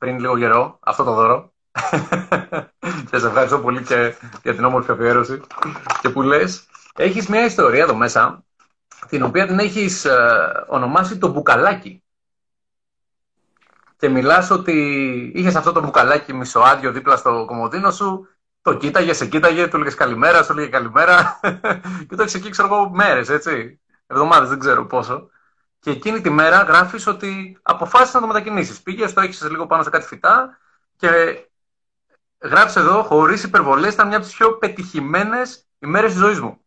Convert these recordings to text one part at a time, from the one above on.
πριν λίγο καιρό αυτό το δώρο. και σε ευχαριστώ πολύ και για την όμορφη αφιέρωση. Και που λες, έχεις μια ιστορία εδώ μέσα, την οποία την έχεις ε, ονομάσει το μπουκαλάκι. Και μιλάς ότι είχες αυτό το μπουκαλάκι μισοάδιο δίπλα στο κομμωδίνο σου, το κοίταγες, σε κοίταγε, του έλεγες καλημέρα, σου έλεγε καλημέρα. και το έχεις εκεί, ξέρω εγώ, μέρες, έτσι. Εβδομάδες, δεν ξέρω πόσο. Και εκείνη τη μέρα γράφεις ότι αποφάσισες να το μετακινήσεις. Πήγες, το έχεις λίγο πάνω σε κάτι φυτά και γράφει εδώ, χωρίς υπερβολές, ήταν μια από τις πιο πετυχημένες ημέρες της ζωής μου.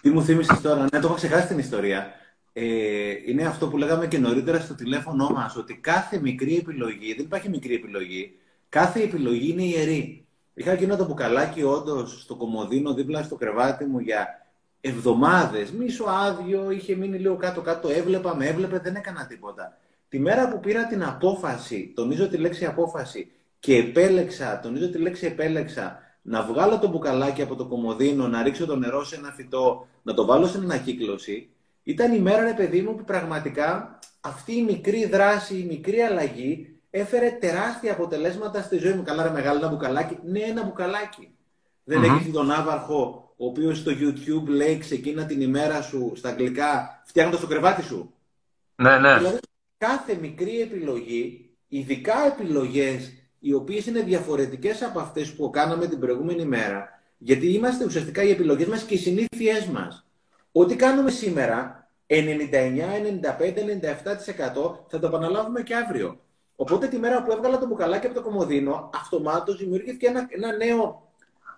Τι μου θύμισες τώρα, ναι, το έχω ξεχάσει την ιστορία. Ε, είναι αυτό που λέγαμε και νωρίτερα στο τηλέφωνό μας, ότι κάθε μικρή επιλογή, δεν υπάρχει μικρή επιλογή, κάθε επιλογή είναι ιερή. Είχα εκείνο το μπουκαλάκι όντως στο κομμωδίνο δίπλα στο κρεβάτι μου για εβδομάδες, μίσο άδειο, είχε μείνει λίγο κάτω-κάτω, έβλεπα, με έβλεπε, δεν έκανα τίποτα. Τη μέρα που πήρα την απόφαση, τονίζω τη λέξη απόφαση, και επέλεξα, τονίζω τη λέξη επέλεξα, να βγάλω το μπουκαλάκι από το κομμωδίνο, να ρίξω το νερό σε ένα φυτό, να το βάλω σε ανακύκλωση, ήταν η μέρα, ρε παιδί μου, που πραγματικά αυτή η μικρή δράση, η μικρή αλλαγή έφερε τεράστια αποτελέσματα στη ζωή μου. Καλά, ρε μεγάλο, ένα μπουκαλάκι. Ναι, ένα μπουκαλάκι. Δεν mm-hmm. έχεις τον Άβαρχο, ο οποίος στο YouTube λέει ξεκίνα την ημέρα σου στα αγγλικά, φτιάχνοντας το κρεβάτι σου. Ναι, ναι. Δηλαδή, κάθε μικρή επιλογή, ειδικά επιλογές οι οποίες είναι διαφορετικές από αυτές που κάναμε την προηγούμενη μέρα, γιατί είμαστε ουσιαστικά οι επιλογές μας και οι συνήθειές μας. Ό,τι κάνουμε σήμερα, 99, 95, 97% θα το επαναλάβουμε και αύριο. Οπότε τη μέρα που έβγαλα το μπουκαλάκι από το κομμωδίνο, αυτομάτως δημιουργήθηκε ένα, ένα νέο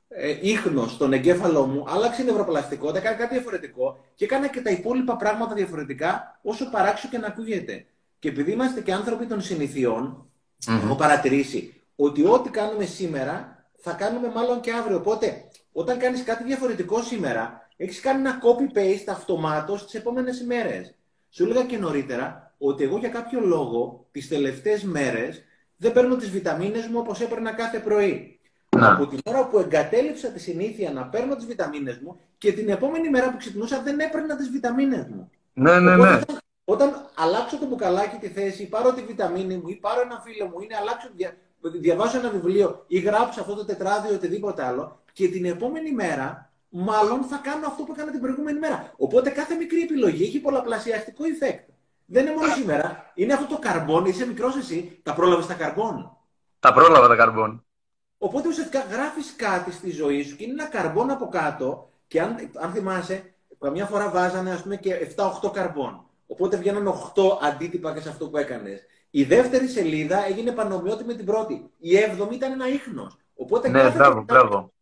ε, ίχνος στον εγκέφαλό μου, άλλαξε η νευροπλαστικότητα, έκανε κάτι διαφορετικό και έκανα και τα υπόλοιπα πράγματα διαφορετικά, όσο παράξιο και να ακούγεται. Και επειδή είμαστε και άνθρωποι των συνηθειών, mm-hmm. έχω παρατηρήσει ότι ό,τι κάνουμε σήμερα θα κάνουμε μάλλον και αύριο. Οπότε, όταν κάνεις κάτι διαφορετικό σήμερα, έχεις κάνει ένα copy-paste αυτομάτως τις επόμενες ημέρε. Σου έλεγα και νωρίτερα ότι εγώ για κάποιο λόγο τις τελευταίες μέρες δεν παίρνω τις βιταμίνες μου όπως έπαιρνα κάθε πρωί. Να. Από την ώρα που εγκατέλειψα τη συνήθεια να παίρνω τις βιταμίνες μου και την επόμενη μέρα που ξυπνούσα δεν έπαιρνα τις βιταμίνες μου. Ναι, ναι, ναι. Όταν, όταν αλλάξω το μπουκαλάκι τη θέση, πάρω τη βιταμίνη μου ή πάρω ένα φίλο μου ή αλλάξω, δια, διαβάσω ένα βιβλίο ή γράψω αυτό το τετράδιο ή οτιδήποτε άλλο και την επόμενη μέρα μάλλον θα κάνω αυτό που έκανα την προηγούμενη μέρα. Οπότε κάθε μικρή επιλογή έχει πολλαπλασιαστικό effect. Δεν είναι μόνο σήμερα. Είναι αυτό το καρμπόν, είσαι μικρός εσύ, τα πρόλαβες τα καρμπόν. Τα πρόλαβα τα καρμπόν. Οπότε ουσιαστικά γράφεις κάτι στη ζωή σου και είναι ένα καρμπόν από κάτω. Και αν, αν θυμάσαι, καμιά φορά βάζανε ας πούμε και 7-8 καρμπόν. Οπότε βγαίνανε 8 αντίτυπα και σε αυτό που έκανες. Η δεύτερη σελίδα έγινε πανομοιότιμη με την πρώτη. Η έβδομη ήταν ένα ίχνος. Οπότε ναι, κάθε, μπράβο, μπράβο.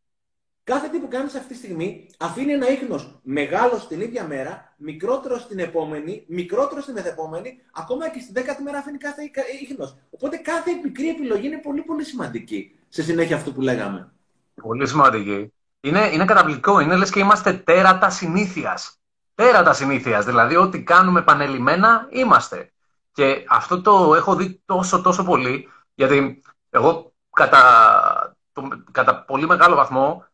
κάθε τι που κάνεις αυτή τη στιγμή αφήνει ένα ίχνος μεγάλο στην ίδια μέρα, μικρότερο στην επόμενη, μικρότερο στην μεθεπόμενη, ακόμα και στην δέκατη μέρα αφήνει κάθε ίχνος. Οπότε κάθε μικρή επιλογή είναι πολύ πολύ σημαντική σε συνέχεια αυτό που λέγαμε. Πολύ σημαντική. Είναι, είναι καταπληκτικό. Είναι λες και είμαστε τέρατα συνήθειας. Τέρατα συνήθειας. Δηλαδή, ό,τι κάνουμε επανελειμμένα είμαστε. Και αυτό το έχω δει τόσο τόσο πολύ, γιατί εγώ κατά, το, κατά πολύ μεγάλο βαθμό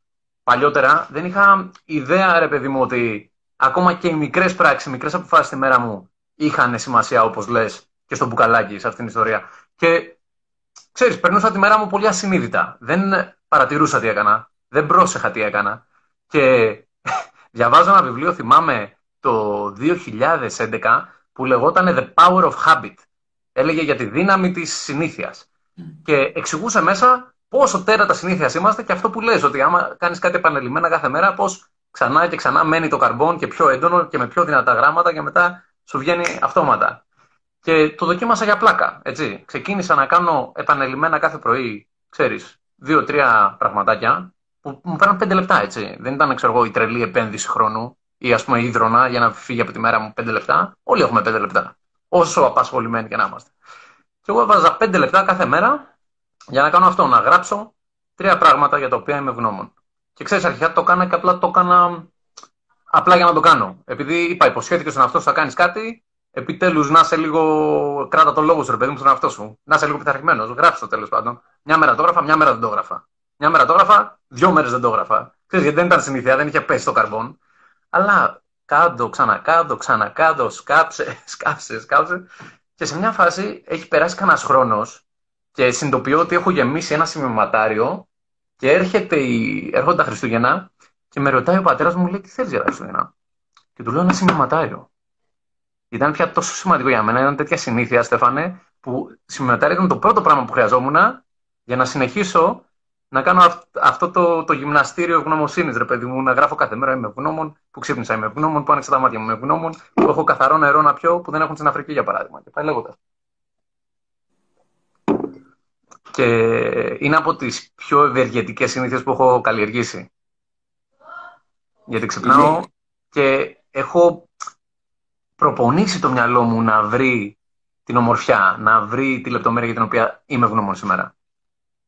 παλιότερα δεν είχα ιδέα, ρε παιδί μου, ότι ακόμα και οι μικρές πράξεις, οι μικρές αποφάσεις στη μέρα μου είχαν σημασία, όπως λες, και στο μπουκαλάκι, σε αυτήν την ιστορία. Και ξέρεις, περνούσα τη μέρα μου πολύ ασυνείδητα. Δεν παρατηρούσα τι έκανα. Δεν πρόσεχα τι έκανα. Και διαβάζω ένα βιβλίο, θυμάμαι, το 2011 που λεγόταν The Power of Habit. Έλεγε για τη δύναμη της συνήθειας. Και εξηγούσε μέσα πόσο τέρατα συνήθειας είμαστε και αυτό που λες, ότι άμα κάνεις κάτι επανελειμμένα κάθε μέρα, πώς ξανά και ξανά μένει το καρμπόν και πιο έντονο και με πιο δυνατά γράμματα και μετά σου βγαίνει αυτόματα. Και το δοκίμασα για πλάκα, έτσι. Ξεκίνησα να κάνω επανελειμμένα κάθε πρωί, ξέρεις, δύο-τρία πραγματάκια που μου πέραν πέντε λεπτά, έτσι. Δεν ήταν, ξέρω εγώ, η τρελή επένδυση χρόνου ή ας πούμε ίδρωνα για να φύγει από τη μέρα μου πέντε λεπτά. Όλοι έχουμε πέντε λεπτά. Όσο απασχολημένοι και να είμαστε. Και εγώ έβαζα πέντε λεπτά κάθε μέρα για να κάνω αυτό, να γράψω τρία πράγματα για τα οποία είμαι ευγνώμων. Και ξέρεις, αρχικά το έκανα και απλά το έκανα απλά για να το κάνω. Επειδή είπα, υποσχέθηκες στον εαυτό σου θα κάνεις κάτι, επιτέλους να είσαι λίγο. Κράτα το λόγο σου, ρε παιδί μου, στον εαυτό σου. Να είσαι λίγο πειθαρχημένος. Γράψε το τέλος πάντων. Μια μέρα το έγραφα, μια μέρα δεν το έγραφα. Μια μέρα το έγραφα, δύο μέρες δεν το έγραφα. Ξέρεις, γιατί δεν ήταν συνήθεια, δεν είχε πέσει το καρμπόν. Αλλά κάτω, ξανακάτω, ξανακάτω, σκάψε, σκάψε, σκάψε. Και Και σε μια φάση έχει περάσει κανένας χρόνος και συνειδητοποιώ ότι έχω γεμίσει ένα σημειωματάριο και έρχεται η... έρχονται τα Χριστούγεννα και με ρωτάει ο πατέρας μου, λέει, τι θέλεις για τα Χριστούγεννα; Και του λέω ένα σημειωματάριο. Ήταν πια τόσο σημαντικό για μένα, ήταν τέτοια συνήθεια, Στέφανε, που σημειωματάριο ήταν το πρώτο πράγμα που χρειαζόμουν για να συνεχίσω να κάνω αυτό το, το γυμναστήριο ευγνωμοσύνης, ρε παιδί μου, να γράφω κάθε μέρα είμαι ευγνώμων, που ξύπνησα είμαι ευγνώμων, που άνοιξα τα μάτια μου είμαι ευγνώμων, που έχω καθαρό νερό να πιω, που δεν έχουν στην Αφρική για παράδειγμα. Και πάει λέγοντας. Και είναι από τις πιο ευεργετικές συνήθειες που έχω καλλιεργήσει. Γιατί ξυπνάω και έχω προπονήσει το μυαλό μου να βρει την ομορφιά, να βρει τη λεπτομέρεια για την οποία είμαι ευγνώμων σήμερα.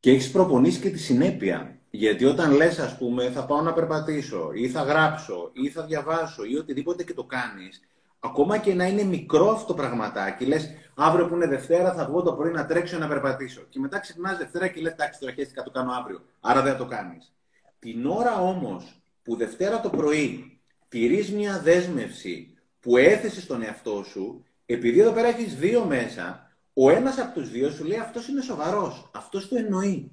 Και έχεις προπονήσει και τη συνέπεια. Γιατί όταν λες, ας πούμε, θα πάω να περπατήσω, ή θα γράψω, ή θα διαβάσω, ή οτιδήποτε και το κάνεις, ακόμα και να είναι μικρό αυτό το πραγματάκι, λες, αύριο που είναι Δευτέρα, θα βγω το πρωί να τρέξω να περπατήσω. Και μετά ξυπνάς Δευτέρα και λες, εντάξει, τώρα χαίστηκα, το κάνω αύριο. Άρα δεν το κάνεις. Την ώρα όμως που Δευτέρα το πρωί τηρείς μια δέσμευση που έθεσε στον εαυτό σου, επειδή εδώ πέρα έχεις δύο μέσα, ο ένας από τους δύο σου λέει αυτός είναι σοβαρός. Αυτός το εννοεί.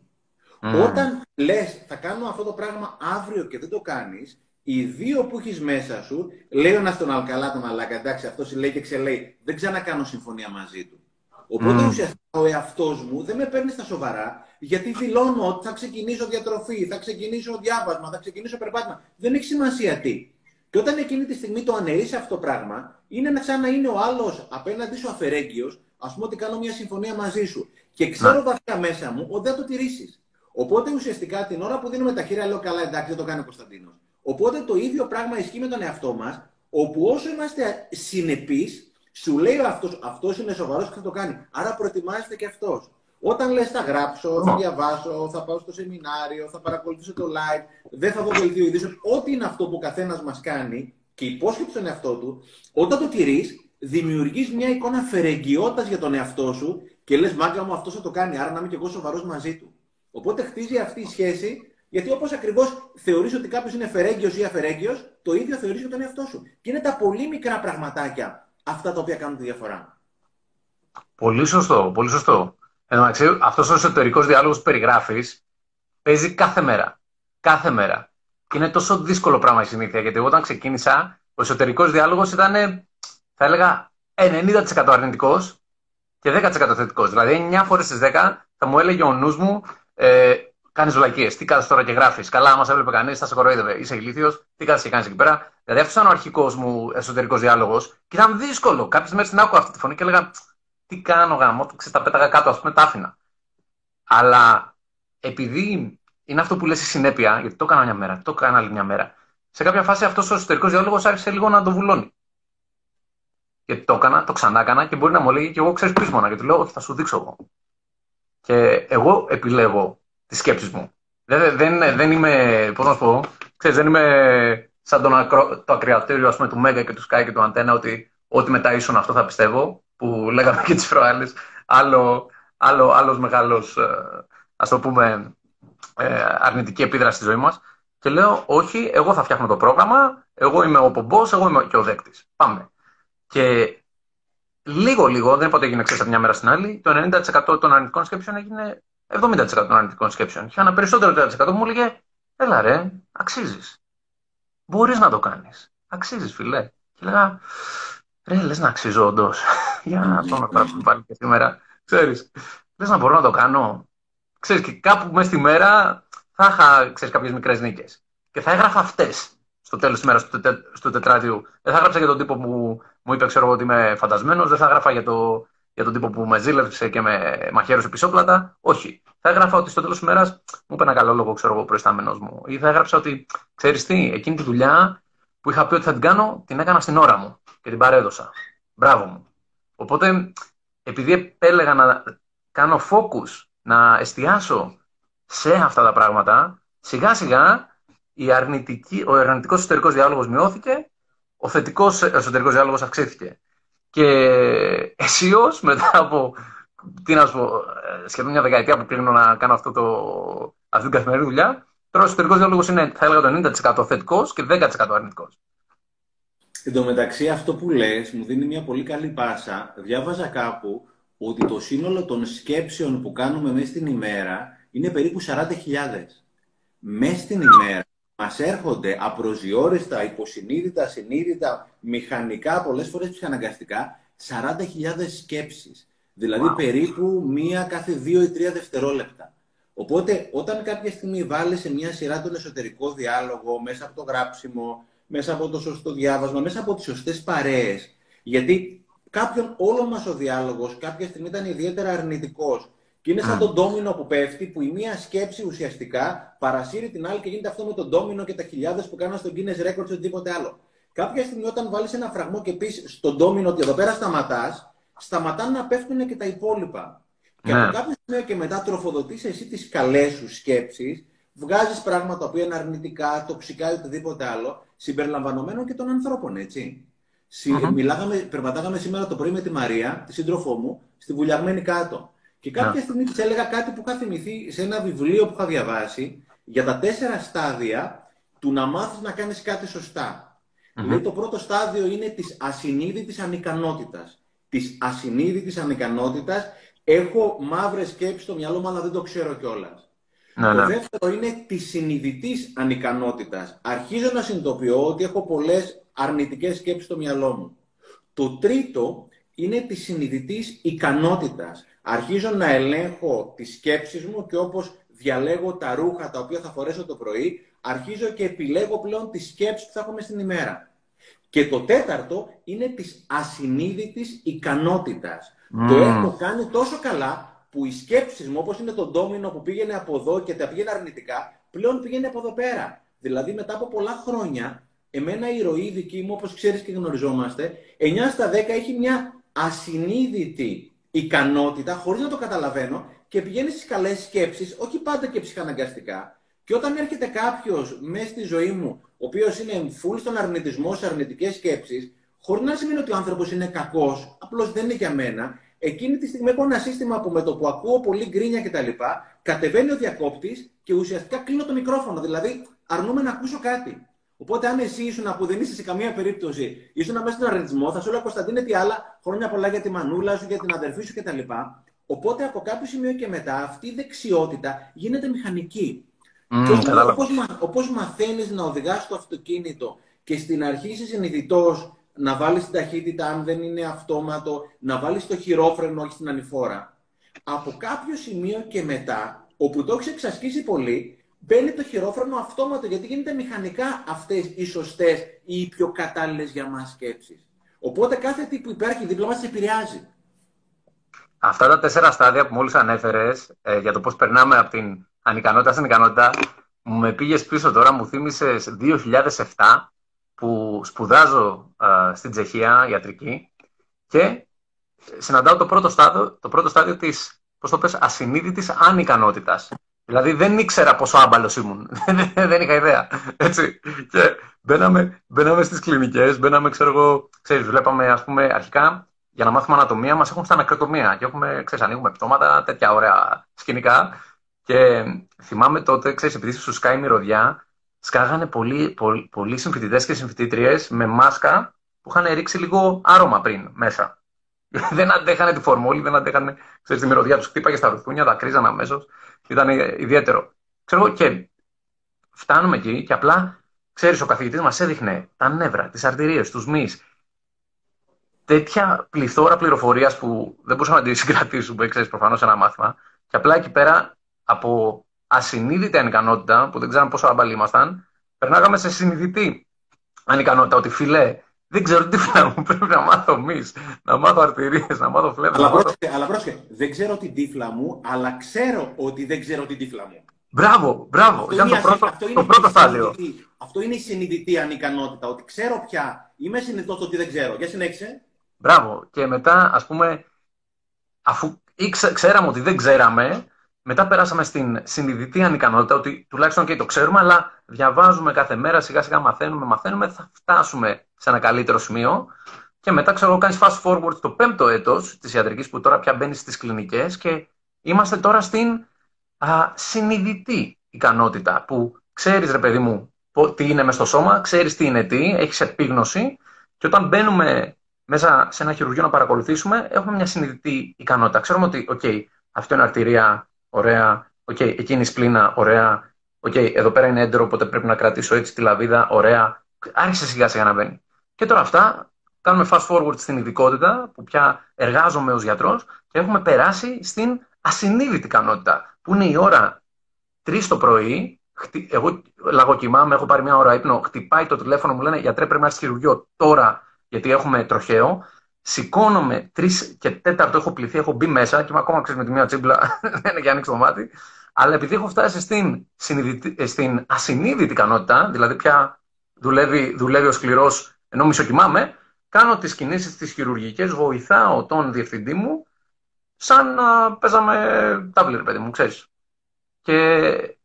Όταν λες, θα κάνω αυτό το πράγμα αύριο και δεν το κάνεις, οι δύο που έχεις μέσα σου, λέει ο ένας τον Αλκαλά, τον Μαλάκα, εντάξει, αυτός λέει και ξελέει, δεν ξανακάνω συμφωνία μαζί του. Οπότε mm. ουσιαστικά ο εαυτός μου δεν με παίρνει στα σοβαρά, γιατί δηλώνω ότι θα ξεκινήσω διατροφή, θα ξεκινήσω διάβασμα, θα ξεκινήσω περπάτημα. Δεν έχει σημασία τι. Και όταν εκείνη τη στιγμή το αναιρείς αυτό το πράγμα, είναι σαν να είναι ο άλλος απέναντι σου αφαιρέγγυο, ας πούμε ότι κάνω μια συμφωνία μαζί σου. Και ξέρω ναι. βαθιά μέσα μου ότι δεν το τηρήσεις. Οπότε ουσιαστικά την ώρα που δίνουμε τα χέρια, λέω καλά, εντάξει, δεν το κάνει ο Κωνσταντίνος. Οπότε το ίδιο πράγμα ισχύει με τον εαυτό μας, όπου όσο είμαστε συνεπείς, σου λέει αυτός, αυτός είναι σοβαρός και θα το κάνει. Άρα προετοιμάζεται και αυτός. Όταν λες θα γράψω, θα διαβάσω, θα πάω στο σεμινάριο, θα παρακολουθήσω το live, δεν θα δω δελτίο ειδήσεων, ό,τι είναι αυτό που ο καθένας μας κάνει και υπόσχεται στον εαυτό του, όταν το τηρείς, δημιουργείς μια εικόνα φερεγγιότητας για τον εαυτό σου και λες, μάγκα μου αυτός θα το κάνει, άρα να είμαι και εγώ σοβαρός μαζί του. Οπότε χτίζει αυτή η σχέση, γιατί όπως ακριβώς θεωρείς ότι κάποιος είναι φερέγγιο ή αφαιρέγγιος, το ίδιο θεωρείς για τον εαυτό σου. Και είναι τα πολύ μικρά πραγματάκια αυτά τα οποία κάνουν τη διαφορά. Πολύ σωστό, πολύ σωστό. Εντάξει, αυτός ο εσωτερικός διάλογος που περιγράφεις παίζει κάθε μέρα. Κάθε μέρα. Και είναι τόσο δύσκολο πράγμα η συνήθεια. Γιατί εγώ όταν ξεκίνησα, ο εσωτερικός διάλογος ήταν, θα έλεγα, 90% αρνητικός και 10% θετικός. Δηλαδή, 9 φορές στις 10 θα μου έλεγε ο νους μου, ε, κάνεις βλακίες. Τι κάνεις τώρα και γράφεις. Καλά, άμα σε έβλεπε κανείς, θα σε κοροϊδεύε. Είσαι ηλίθιος. Τι κάνεις και κάνεις εκεί πέρα. Δηλαδή, αυτός ήταν ο αρχικός μου εσωτερικός διάλογος. Και ήταν δύσκολο. Κάποιες μέρες την άκουγα αυτή τη φωνή και έλεγα, τι κάνω γάμο, ξέρεις, τα πέταγα κάτω, ας πούμε, τα άφηνα. Αλλά επειδή είναι αυτό που λες η συνέπεια, γιατί το έκανα μια μέρα, το έκανα άλλη μια μέρα, σε κάποια φάση αυτός ο εσωτερικός διάλογος άρχισε λίγο να το βουλώνει. Γιατί το έκανα, το ξανά έκανα και μπορεί να μου λέει και εγώ ξέρεις πίσω και του λέω, Όχι, θα σου δείξω εγώ. Και εγώ επιλέγω τι σκέψει μου. Δεν, δεν, δεν είμαι, πώς να σου πω, ξέρεις, δεν είμαι σαν τον ακρο, το ακριατήριο πούμε, του Μέγα και του Sky και του Αντένα ότι ό,τι μετά ίσον αυτό θα πιστεύω που λέγαμε και τις προάλλες, άλλο, άλλο, άλλος μεγάλος, ε, ας το πούμε, ε, αρνητική επίδραση στη ζωή μας. Και λέω, όχι, εγώ θα φτιάχνω το πρόγραμμα, εγώ είμαι ο πομπός, εγώ είμαι και ο δέκτης. Πάμε. Και λίγο-λίγο, δεν είπα ότι έγινε ξέρεις από μια μέρα στην άλλη, το 90% των αρνητικών σκέψεων έγινε 70% των αρνητικών σκέψεων. Και ένα περισσότερο 30% μου έλεγε, έλα ρε, αξίζεις. Μπορείς να το κάνεις. Αξίζεις, φιλέ. Και λέγα, Ρε, λες να αξίζω όντως. Για να το να πάλι και σήμερα. Ξέρεις, λες να μπορώ να το κάνω. Ξέρεις, και κάπου μέσα στη μέρα θα είχα ξέρεις, κάποιες μικρές νίκες. Και θα έγραφα αυτές στο τέλος της μέρας του, τε, τετράδιου. Δεν θα έγραψα για τον τύπο που μου είπε ξέρω, ότι είμαι φαντασμένος. Δεν θα έγραφα για, το, για τον τύπο που με ζήλευσε και με μαχαίρωσε πισόπλατα. Όχι. Θα έγραφα ότι στο τέλος της μέρας μου είπε ένα καλό λόγο, ξέρω εγώ, προϊστάμενος μου. Ή θα έγραψα ότι, ξέρεις τι, εκείνη τη δουλειά που είχα πει ότι θα την κάνω, την έκανα στην ώρα μου και την παρέδωσα. Μπράβο μου. Οπότε, επειδή επέλεγα να κάνω focus, να εστιάσω σε αυτά τα πράγματα, σιγά σιγά η αρνητική, ο αρνητικός εσωτερικός διάλογος μειώθηκε, ο θετικός εσωτερικός διάλογος αυξήθηκε. Και αισίως, μετά από τι να σου πω, σχεδόν μια δεκαετία που πήγαινα να κάνω αυτό το, αυτή την καθημερινή δουλειά, τώρα ο εσωτερικός διάλογος είναι, θα έλεγα, το 90% θετικός και 10% αρνητικός. Εν τω μεταξύ, αυτό που λες μου δίνει μια πολύ καλή πάσα. Διάβαζα κάπου ότι το σύνολο των σκέψεων που κάνουμε μέσα στην ημέρα είναι περίπου 40.000. Μέσα στην ημέρα μας έρχονται απροσδιόριστα, υποσυνείδητα, συνείδητα, μηχανικά, πολλές φορές ψυχαναγκαστικά, 40.000 σκέψεις. Δηλαδή περίπου μία κάθε δύο ή τρία δευτερόλεπτα. Οπότε, όταν κάποια στιγμή βάλει σε μια σειρά τον εσωτερικό διάλογο μέσα από το γράψιμο, μέσα από το σωστό διάβασμα, μέσα από τις σωστές παρέες, γιατί κάποιον όλο μας ο διάλογος κάποια στιγμή ήταν ιδιαίτερα αρνητικός και είναι σαν τον ντόμινο που πέφτει, που η μία σκέψη ουσιαστικά παρασύρει την άλλη και γίνεται αυτό με τον ντόμινο και τα χιλιάδες που κάνουν στον Guinness Records ή οτιδήποτε άλλο. Κάποια στιγμή, όταν βάλεις ένα φραγμό και πεις στον ντόμινο ότι εδώ πέρα σταματάς, σταματάνε να πέφτουν και τα υπόλοιπα. Και από ναι. κάποιο σημείο και μετά τροφοδοτείς εσύ τις καλές σου σκέψεις, βγάζεις πράγματα που είναι αρνητικά, τοξικά ή οτιδήποτε άλλο, συμπεριλαμβανομένων και των ανθρώπων, έτσι. Mm-hmm. Μιλάγαμε, περπατάγαμε σήμερα το πρωί με τη Μαρία, τη σύντροφό μου, στη βουλιαγμένη κάτω. Και κάποια ναι. στιγμή της έλεγα κάτι που είχα θυμηθεί σε ένα βιβλίο που είχα διαβάσει για τα τέσσερα στάδια του να μάθεις να κάνεις κάτι σωστά. Λέει το πρώτο στάδιο είναι της ασυνείδητης ανικανότητας. Της ασυνείδητης ανικανότητας έχω μαύρες σκέψεις στο μυαλό μου, αλλά δεν το ξέρω κιόλας. Ναι, το ναι. δεύτερο είναι της συνειδητής ανικανότητας. Αρχίζω να συνειδητοποιώ ότι έχω πολλές αρνητικές σκέψεις στο μυαλό μου. Το τρίτο είναι της συνειδητής ικανότητας. Αρχίζω να ελέγχω τις σκέψεις μου και όπως διαλέγω τα ρούχα τα οποία θα φορέσω το πρωί, αρχίζω και επιλέγω πλέον τις σκέψεις που θα έχουμε στην ημέρα. Και το τέταρτο είναι της ασυνείδητης ικανότητας. Το έχω κάνει τόσο καλά που οι σκέψεις μου, όπως είναι το ντόμινο που πήγαινε από εδώ και τα πήγαινε αρνητικά, πλέον πήγαινε από εδώ πέρα. Δηλαδή μετά από πολλά χρόνια, εμένα η ροή δική μου, όπως ξέρεις και γνωριζόμαστε, 9 στα 10 έχει μια ασυνείδητη ικανότητα, χωρίς να το καταλαβαίνω, και πηγαίνει στις καλές σκέψεις, όχι πάντα και ψυχαναγκαστικά. Και όταν έρχεται κάποιος μέσα στη ζωή μου, ο οποίος είναι full στον αρνητισμό, σε αρνητικές σκέψεις, χωρίς να σημαίνει ότι ο άνθρωπος είναι κακός, απλώς δεν είναι για μένα, εκείνη τη στιγμή έχω ένα σύστημα που με το που ακούω πολύ γκρίνια κτλ. Κατεβαίνει ο διακόπτης και ουσιαστικά κλείνω το μικρόφωνο. Δηλαδή, αρνούμε να ακούσω κάτι. Οπότε, αν εσύ ήσουν που δεν είσαι σε καμία περίπτωση, ήσουν μέσα στον αρνητισμό, θα σου έλεγα Κωνσταντίνε τι άλλα, χρόνια πολλά για τη μανούλα σου, για την αδερφή σου κτλ. Οπότε, από κάποιο σημείο και μετά, αυτή η δεξιότητα γίνεται μηχανική. Mm, και όπως, μαθαίνεις να οδηγάς το αυτοκίνητο και στην αρχή είσαι συνειδητός να βάλεις την ταχύτητα αν δεν είναι αυτόματο, να βάλεις το χειρόφρενο όχι στην ανηφόρα. Από κάποιο σημείο και μετά, όπου το έχεις εξασκήσει πολύ, μπαίνει το χειρόφρονο αυτόματο γιατί γίνεται μηχανικά αυτές οι σωστές ή οι πιο κατάλληλες για μας σκέψεις. Οπότε κάθε τι που υπάρχει δίπλα μας επηρεάζει. Αυτά τα τέσσερα στάδια που μόλις ανέφερες ε, για το πώς περνάμε από την ανικανότητα στην ικανότητα, μου με πήγες πίσω τώρα, μου θύμισες 2007 που σπουδάζω ε, στην Τσεχία ιατρική και συναντάω το πρώτο στάδιο, το πρώτο στάδιο της, πώς το πες, ασυνείδητης ανικανότητας. Δηλαδή δεν ήξερα πόσο άμπαλος ήμουν. δεν είχα ιδέα. Έτσι. Και μπαίναμε, μπαίναμε στις κλινικές, μπαίναμε, ξέρω εγώ, ξέρεις, βλέπαμε ας πούμε αρχικά για να μάθουμε ανατομία, μας έχουν στα νεκροτομία και έχουμε, ξέρεις, ανοίγουμε πτώματα, τέτοια ωραία σκηνικά. Και θυμάμαι τότε, ξέρεις, επειδή σου σκάει η μυρωδιά, σκάγανε πολλοί, πολλοί, πολλοί συμφοιτητές και συμφοιτήτριες με μάσκα που είχαν ρίξει λίγο άρωμα πριν μέσα. δεν αντέχανε τη φορμόλη, δεν αντέχανε ξέρεις, τη μυρωδιά τους. Χτύπαγε στα ρουθούνια, τα κρίζαν αμέσως. Ήταν ιδιαίτερο. Ξέρω και φτάνουμε εκεί και απλά, ξέρεις, ο καθηγητής μας έδειχνε τα νεύρα, τις αρτηρίες, τους μυς. Τέτοια πληθώρα πληροφορίας που δεν μπορούσαμε να τη συγκρατήσουμε, ξέρεις, προφανώς ένα μάθημα. Και απλά εκεί πέρα από ασυνείδητη ανικανότητα, που δεν ξέραμε πόσο άμπαλοι ήμασταν, περνάγαμε σε συνειδητή ανικανότητα. Ότι φιλέ, δεν ξέρω τι τύφλα μου. Πρέπει να μάθω μυ, να μάθω αρτηρίες, να μάθω φλέβα. Αλλά, πρόσχε, αλλά πρόσχε, δεν ξέρω την τύφλα μου, αλλά ξέρω ότι δεν ξέρω την τύφλα μου. Μπράβο, μπράβο. Αυτό Ήταν το πρώτο, αυτό το πρώτο στάδιο. Αυτό είναι η συνειδητή ανικανότητα. Ότι ξέρω πια, είμαι συνειδητός ότι δεν ξέρω. Για συνέχισε. Μπράβο. Και μετά, ας πούμε, αφού ξέραμε ότι δεν ξέραμε, μετά περάσαμε στην συνειδητή ανικανότητα, ότι τουλάχιστον και το ξέρουμε, αλλά διαβάζουμε κάθε μέρα, σιγά σιγά μαθαίνουμε, μαθαίνουμε, θα φτάσουμε σε ένα καλύτερο σημείο. Και μετά, ξέρω, κάνεις fast forward στο πέμπτο έτος της ιατρικής, που τώρα πια μπαίνει στις κλινικές και είμαστε τώρα στην α, συνειδητή ικανότητα, που ξέρεις, ρε παιδί μου, τι είναι μες στο σώμα, ξέρεις τι είναι τι, έχεις επίγνωση Και όταν μπαίνουμε μέσα σε ένα χειρουργείο να παρακολουθήσουμε, έχουμε μια συνειδητή ικανότητα. Ξέρουμε ότι, OK, αυτό είναι αρτηρία, ωραία. OK, εκείνη η σπλήνα, ωραία. OK, εδώ πέρα είναι έντερο, οπότε πρέπει να κρατήσω έτσι τη λαβίδα, ωραία. Άρχισε σιγά σιγά να μπαίνει. Και τώρα αυτά κάνουμε fast forward στην ειδικότητα που πια εργάζομαι ως γιατρός και έχουμε περάσει στην ασυνείδητη ικανότητα που είναι η ώρα 3 το πρωί εγώ λαγοκοιμάμαι, έχω πάρει μια ώρα ύπνο, χτυπάει το τηλέφωνο, μου λένε γιατρέ πρέπει να είσαι χειρουργείο τώρα γιατί έχουμε τροχαίο. Σηκώνομαι τρεις και τέταρτο, έχω πληθεί, έχω μπει μέσα και είμαι ακόμα ξέρεις με τη μία τσίμπλα, δεν είναι και ανοίξει το μάτι. Αλλά επειδή έχω φτάσει στην, στην ασυνείδητη ικανότητα, δηλαδή πια δουλεύει, δουλεύει ο σκληρός ενώ μισοκοιμάμαι, κάνω τις κινήσεις τις χειρουργικές, βοηθάω τον διευθυντή μου, σαν να παίζαμε τάβλερ, παιδί μου, ξέρεις. Και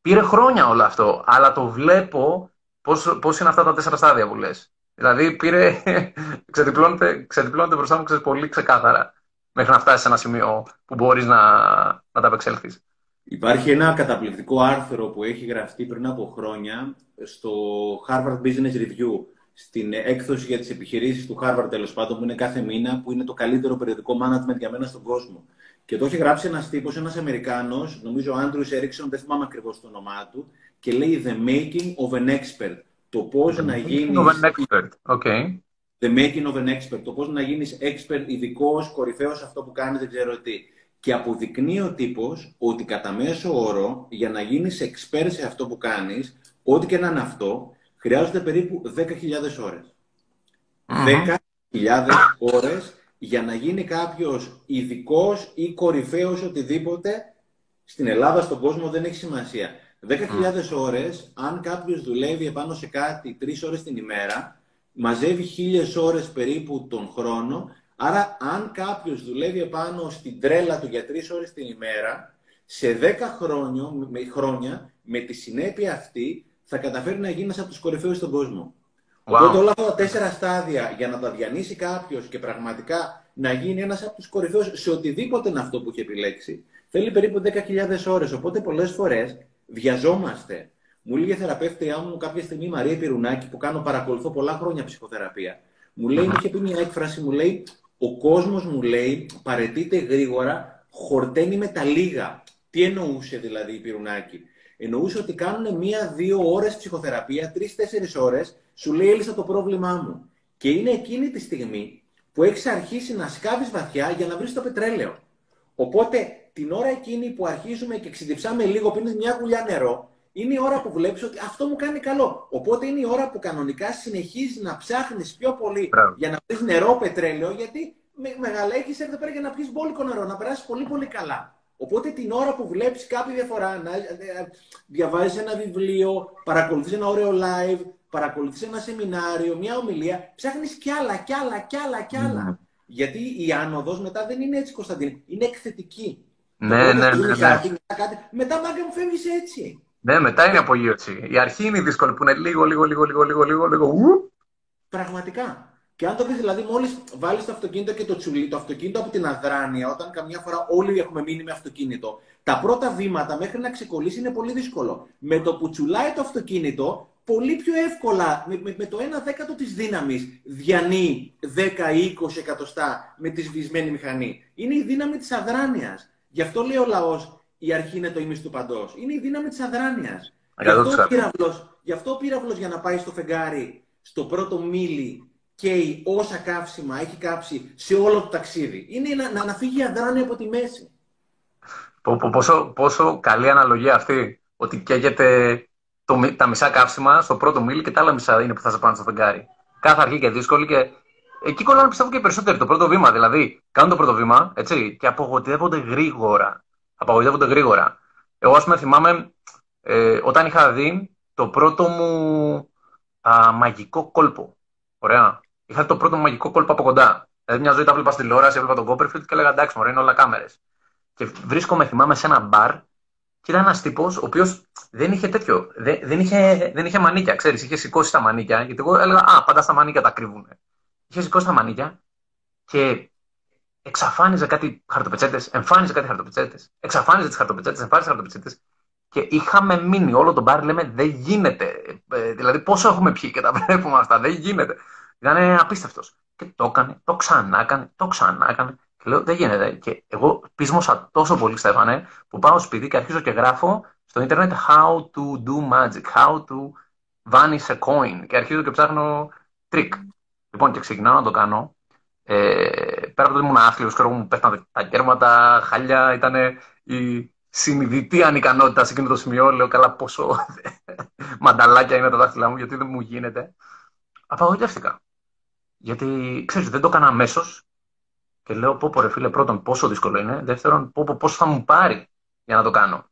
πήρε χρόνια όλο αυτό, αλλά το βλέπω πώς, πώς είναι αυτά τα τέσσερα στάδια που λες. Δηλαδή πήρε, ξεδιπλώνεται, ξεδιπλώνεται μπροστά μου ξέρεις, πολύ ξεκάθαρα μέχρι να φτάσει σε ένα σημείο που μπορείς να, να τα απεξέλθεις. Υπάρχει ένα καταπληκτικό άρθρο που έχει γραφτεί πριν από χρόνια στο Harvard Business Review στην έκδοση για τις επιχειρήσεις του Harvard, τέλος πάντων, που είναι κάθε μήνα, που είναι το καλύτερο περιοδικό management για μένα στον κόσμο. Και το έχει γράψει ένας τύπος, ένας Αμερικάνος, νομίζω ο Άντρου Έριξον, δεν θυμάμαι ακριβώς το όνομά του, και λέει The making of an expert. Το πώς να γίνει. Of an expert. Okay. The making of an expert. Το πώς να γίνεις expert, ειδικός, κορυφαίος σε αυτό που κάνεις, δεν ξέρω τι. Και αποδεικνύει ο τύπος ότι κατά μέσο όρο για να γίνεις expert σε αυτό που κάνεις, ό,τι και να είναι αυτό, χρειάζονται περίπου 10.000 ώρες. 10.000 ώρες για να γίνει κάποιος ειδικός ή κορυφαίος οτιδήποτε στην Ελλάδα, στον κόσμο δεν έχει σημασία. 10.000 ώρες, αν κάποιος δουλεύει επάνω σε κάτι 3 ώρες την ημέρα, μαζεύει 1.000 ώρες περίπου τον χρόνο, άρα αν κάποιος δουλεύει επάνω στην τρέλα του για 3 ώρες την ημέρα, σε 10 χρόνια, χρόνια με τη συνέπεια αυτή θα καταφέρει να γίνει ένας από τους κορυφαίους στον κόσμο. Wow. Οπότε όλα αυτά τα τέσσερα στάδια για να τα διανύσει κάποιος και πραγματικά να γίνει ένας από τους κορυφαίους σε οτιδήποτε είναι αυτό που έχει επιλέξει, θέλει περίπου 10.000 ώρες. Οπότε πολλές φορές βιαζόμαστε. Μου λέει η θεραπεύτριά μου κάποια στιγμή η Μαρία Πυρουνάκη που κάνω παρακολουθώ πολλά χρόνια ψυχοθεραπεία. Μου λέει, μου είχε πει μια έκφραση, μου λέει, ο κόσμος μου λέει παρετείται γρήγορα, χορταίνει με τα λίγα. Τι εννοούσε δηλαδή η Πυρουνάκη εννοούσε ότι κάνουν μία-δύο ώρες ψυχοθεραπεία, τρει-τέσσερι ώρες, σου λέει έλυσα το πρόβλημά μου. Και είναι εκείνη τη στιγμή που έχεις αρχίσει να σκάβεις βαθιά για να βρεις το πετρέλαιο. Οπότε την ώρα εκείνη που αρχίζουμε και ξυδιψάμε λίγο, πίνει μια γουλιά νερό, είναι η ώρα που βλέπεις ότι αυτό μου κάνει καλό. Οπότε είναι η ώρα που κανονικά συνεχίζεις να ψάχνεις πιο πολύ για να βρει νερό, πετρέλαιο, γιατί με, μεγαλέχεις εδώ πέρα για να πιεις μπόλικο νερό, να περάσεις πολύ πολύ καλά. Οπότε την ώρα που βλέπεις κάποια διαφορά, να ε, διαβάζεις ένα βιβλίο, παρακολουθείς ένα ωραίο live, παρακολουθείς ένα σεμινάριο, μια ομιλία, ψάχνεις κι άλλα, κι άλλα, κι άλλα, κι άλλα. Mm. Γιατί η άνοδος μετά δεν είναι έτσι, Κωνσταντίνη, είναι εκθετική. Ναι, ναι, ναι, ναι. Κάτι, κάτι, μετά μάγκα μου φεύγεις έτσι. Ναι, μετά είναι απογείωση. Η αρχή είναι δύσκολη που είναι λίγο, λίγο, λίγο, λίγο, λίγο, λίγο, λίγο. Πραγματικά. Και αν το δει, δηλαδή, μόλις βάλεις το αυτοκίνητο και το τσουλί, το αυτοκίνητο από την αδράνεια, όταν καμιά φορά όλοι έχουμε μείνει με αυτοκίνητο, τα πρώτα βήματα μέχρι να ξεκολλήσει είναι πολύ δύσκολο. Με το που τσουλάει το αυτοκίνητο, πολύ πιο εύκολα, με, με, με το 1 δέκατο της δύναμης, διανύει 10-20 εκατοστά με τη σβησμένη μηχανή. Είναι η δύναμη της αδράνειας. Γι' αυτό λέει ο λαός, η αρχή είναι το ίμιση του παντός. Είναι η δύναμη της αδράνειας. Γι' αυτό ο πύραυλο για να πάει στο φεγγάρι, στο πρώτο μίλι καίει όσα καύσιμα έχει κάψει σε όλο το ταξίδι. Είναι να, να, φύγει η αδράνεια από τη μέση. Πόσο, πόσο καλή αναλογία αυτή, ότι καίγεται το, τα μισά καύσιμα στο πρώτο μίλι και τα άλλα μισά είναι που θα σε πάνε στο φεγγάρι. Κάθε αρχή και δύσκολη και εκεί κολλάνε πιστεύω και περισσότερο το πρώτο βήμα. Δηλαδή, κάνουν το πρώτο βήμα έτσι, και απογοητεύονται γρήγορα. Απογοητεύονται γρήγορα. Εγώ, ας πούμε, θυμάμαι ε, όταν είχα δει το πρώτο μου α, μαγικό κόλπο. Ωραία είχα το πρώτο μαγικό κόλπο από κοντά. Δηλαδή, μια ζωή τα βλέπα στη τηλεόραση, έβλεπα τον Κόπερφιλτ και έλεγα εντάξει, μωρέ, είναι όλα κάμερες. Και βρίσκομαι, θυμάμαι, σε ένα μπαρ και ήταν ένας τύπος ο οποίος δεν είχε τέτοιο. Δεν, δεν, είχε, δεν είχε μανίκια, ξέρεις, είχε σηκώσει τα μανίκια. Γιατί εγώ έλεγα Α, πάντα στα μανίκια τα κρύβουν. Είχε σηκώσει τα μανίκια και εξαφάνιζε κάτι χαρτοπετσέτες, εμφάνιζε κάτι χαρτοπετσέτες, εξαφάνιζε τις χαρτοπετσέτες, εμφάνιζε χαρτοπετσέτες. Και είχαμε μείνει όλο τον μπαρ, λέμε δεν γίνεται. Ε, δηλαδή, πόσο έχουμε πιει και τα βλέπουμε αυτά, δεν γίνεται. Ήταν απίστευτος. Και το έκανε, το ξανά έκανε, το ξανά έκανε. Και λέω, δεν γίνεται. Και εγώ πείσμωσα τόσο πολύ, Στέφανε, που πάω σπίτι και αρχίζω και γράφω στο ίντερνετ how to do magic, how to vanish a coin. Και αρχίζω και ψάχνω trick. Λοιπόν, και ξεκινάω να το κάνω. Ε, πέρα από το ότι ήμουν άθλιος, ξέρω μου πέφτανε τα κέρματα, χάλια, ήταν η συνειδητή ανικανότητα σε εκείνο το σημείο. Λέω καλά πόσο μανταλάκια είναι τα δάχτυλά μου, γιατί δεν μου γίνεται. Απαγοητεύτηκα. Γιατί ξέρεις, δεν το έκανα αμέσως. Και λέω, πω, πω ρε φίλε, πρώτον, πόσο δύσκολο είναι. Δεύτερον, πω, πω, πόσο θα μου πάρει για να το κάνω.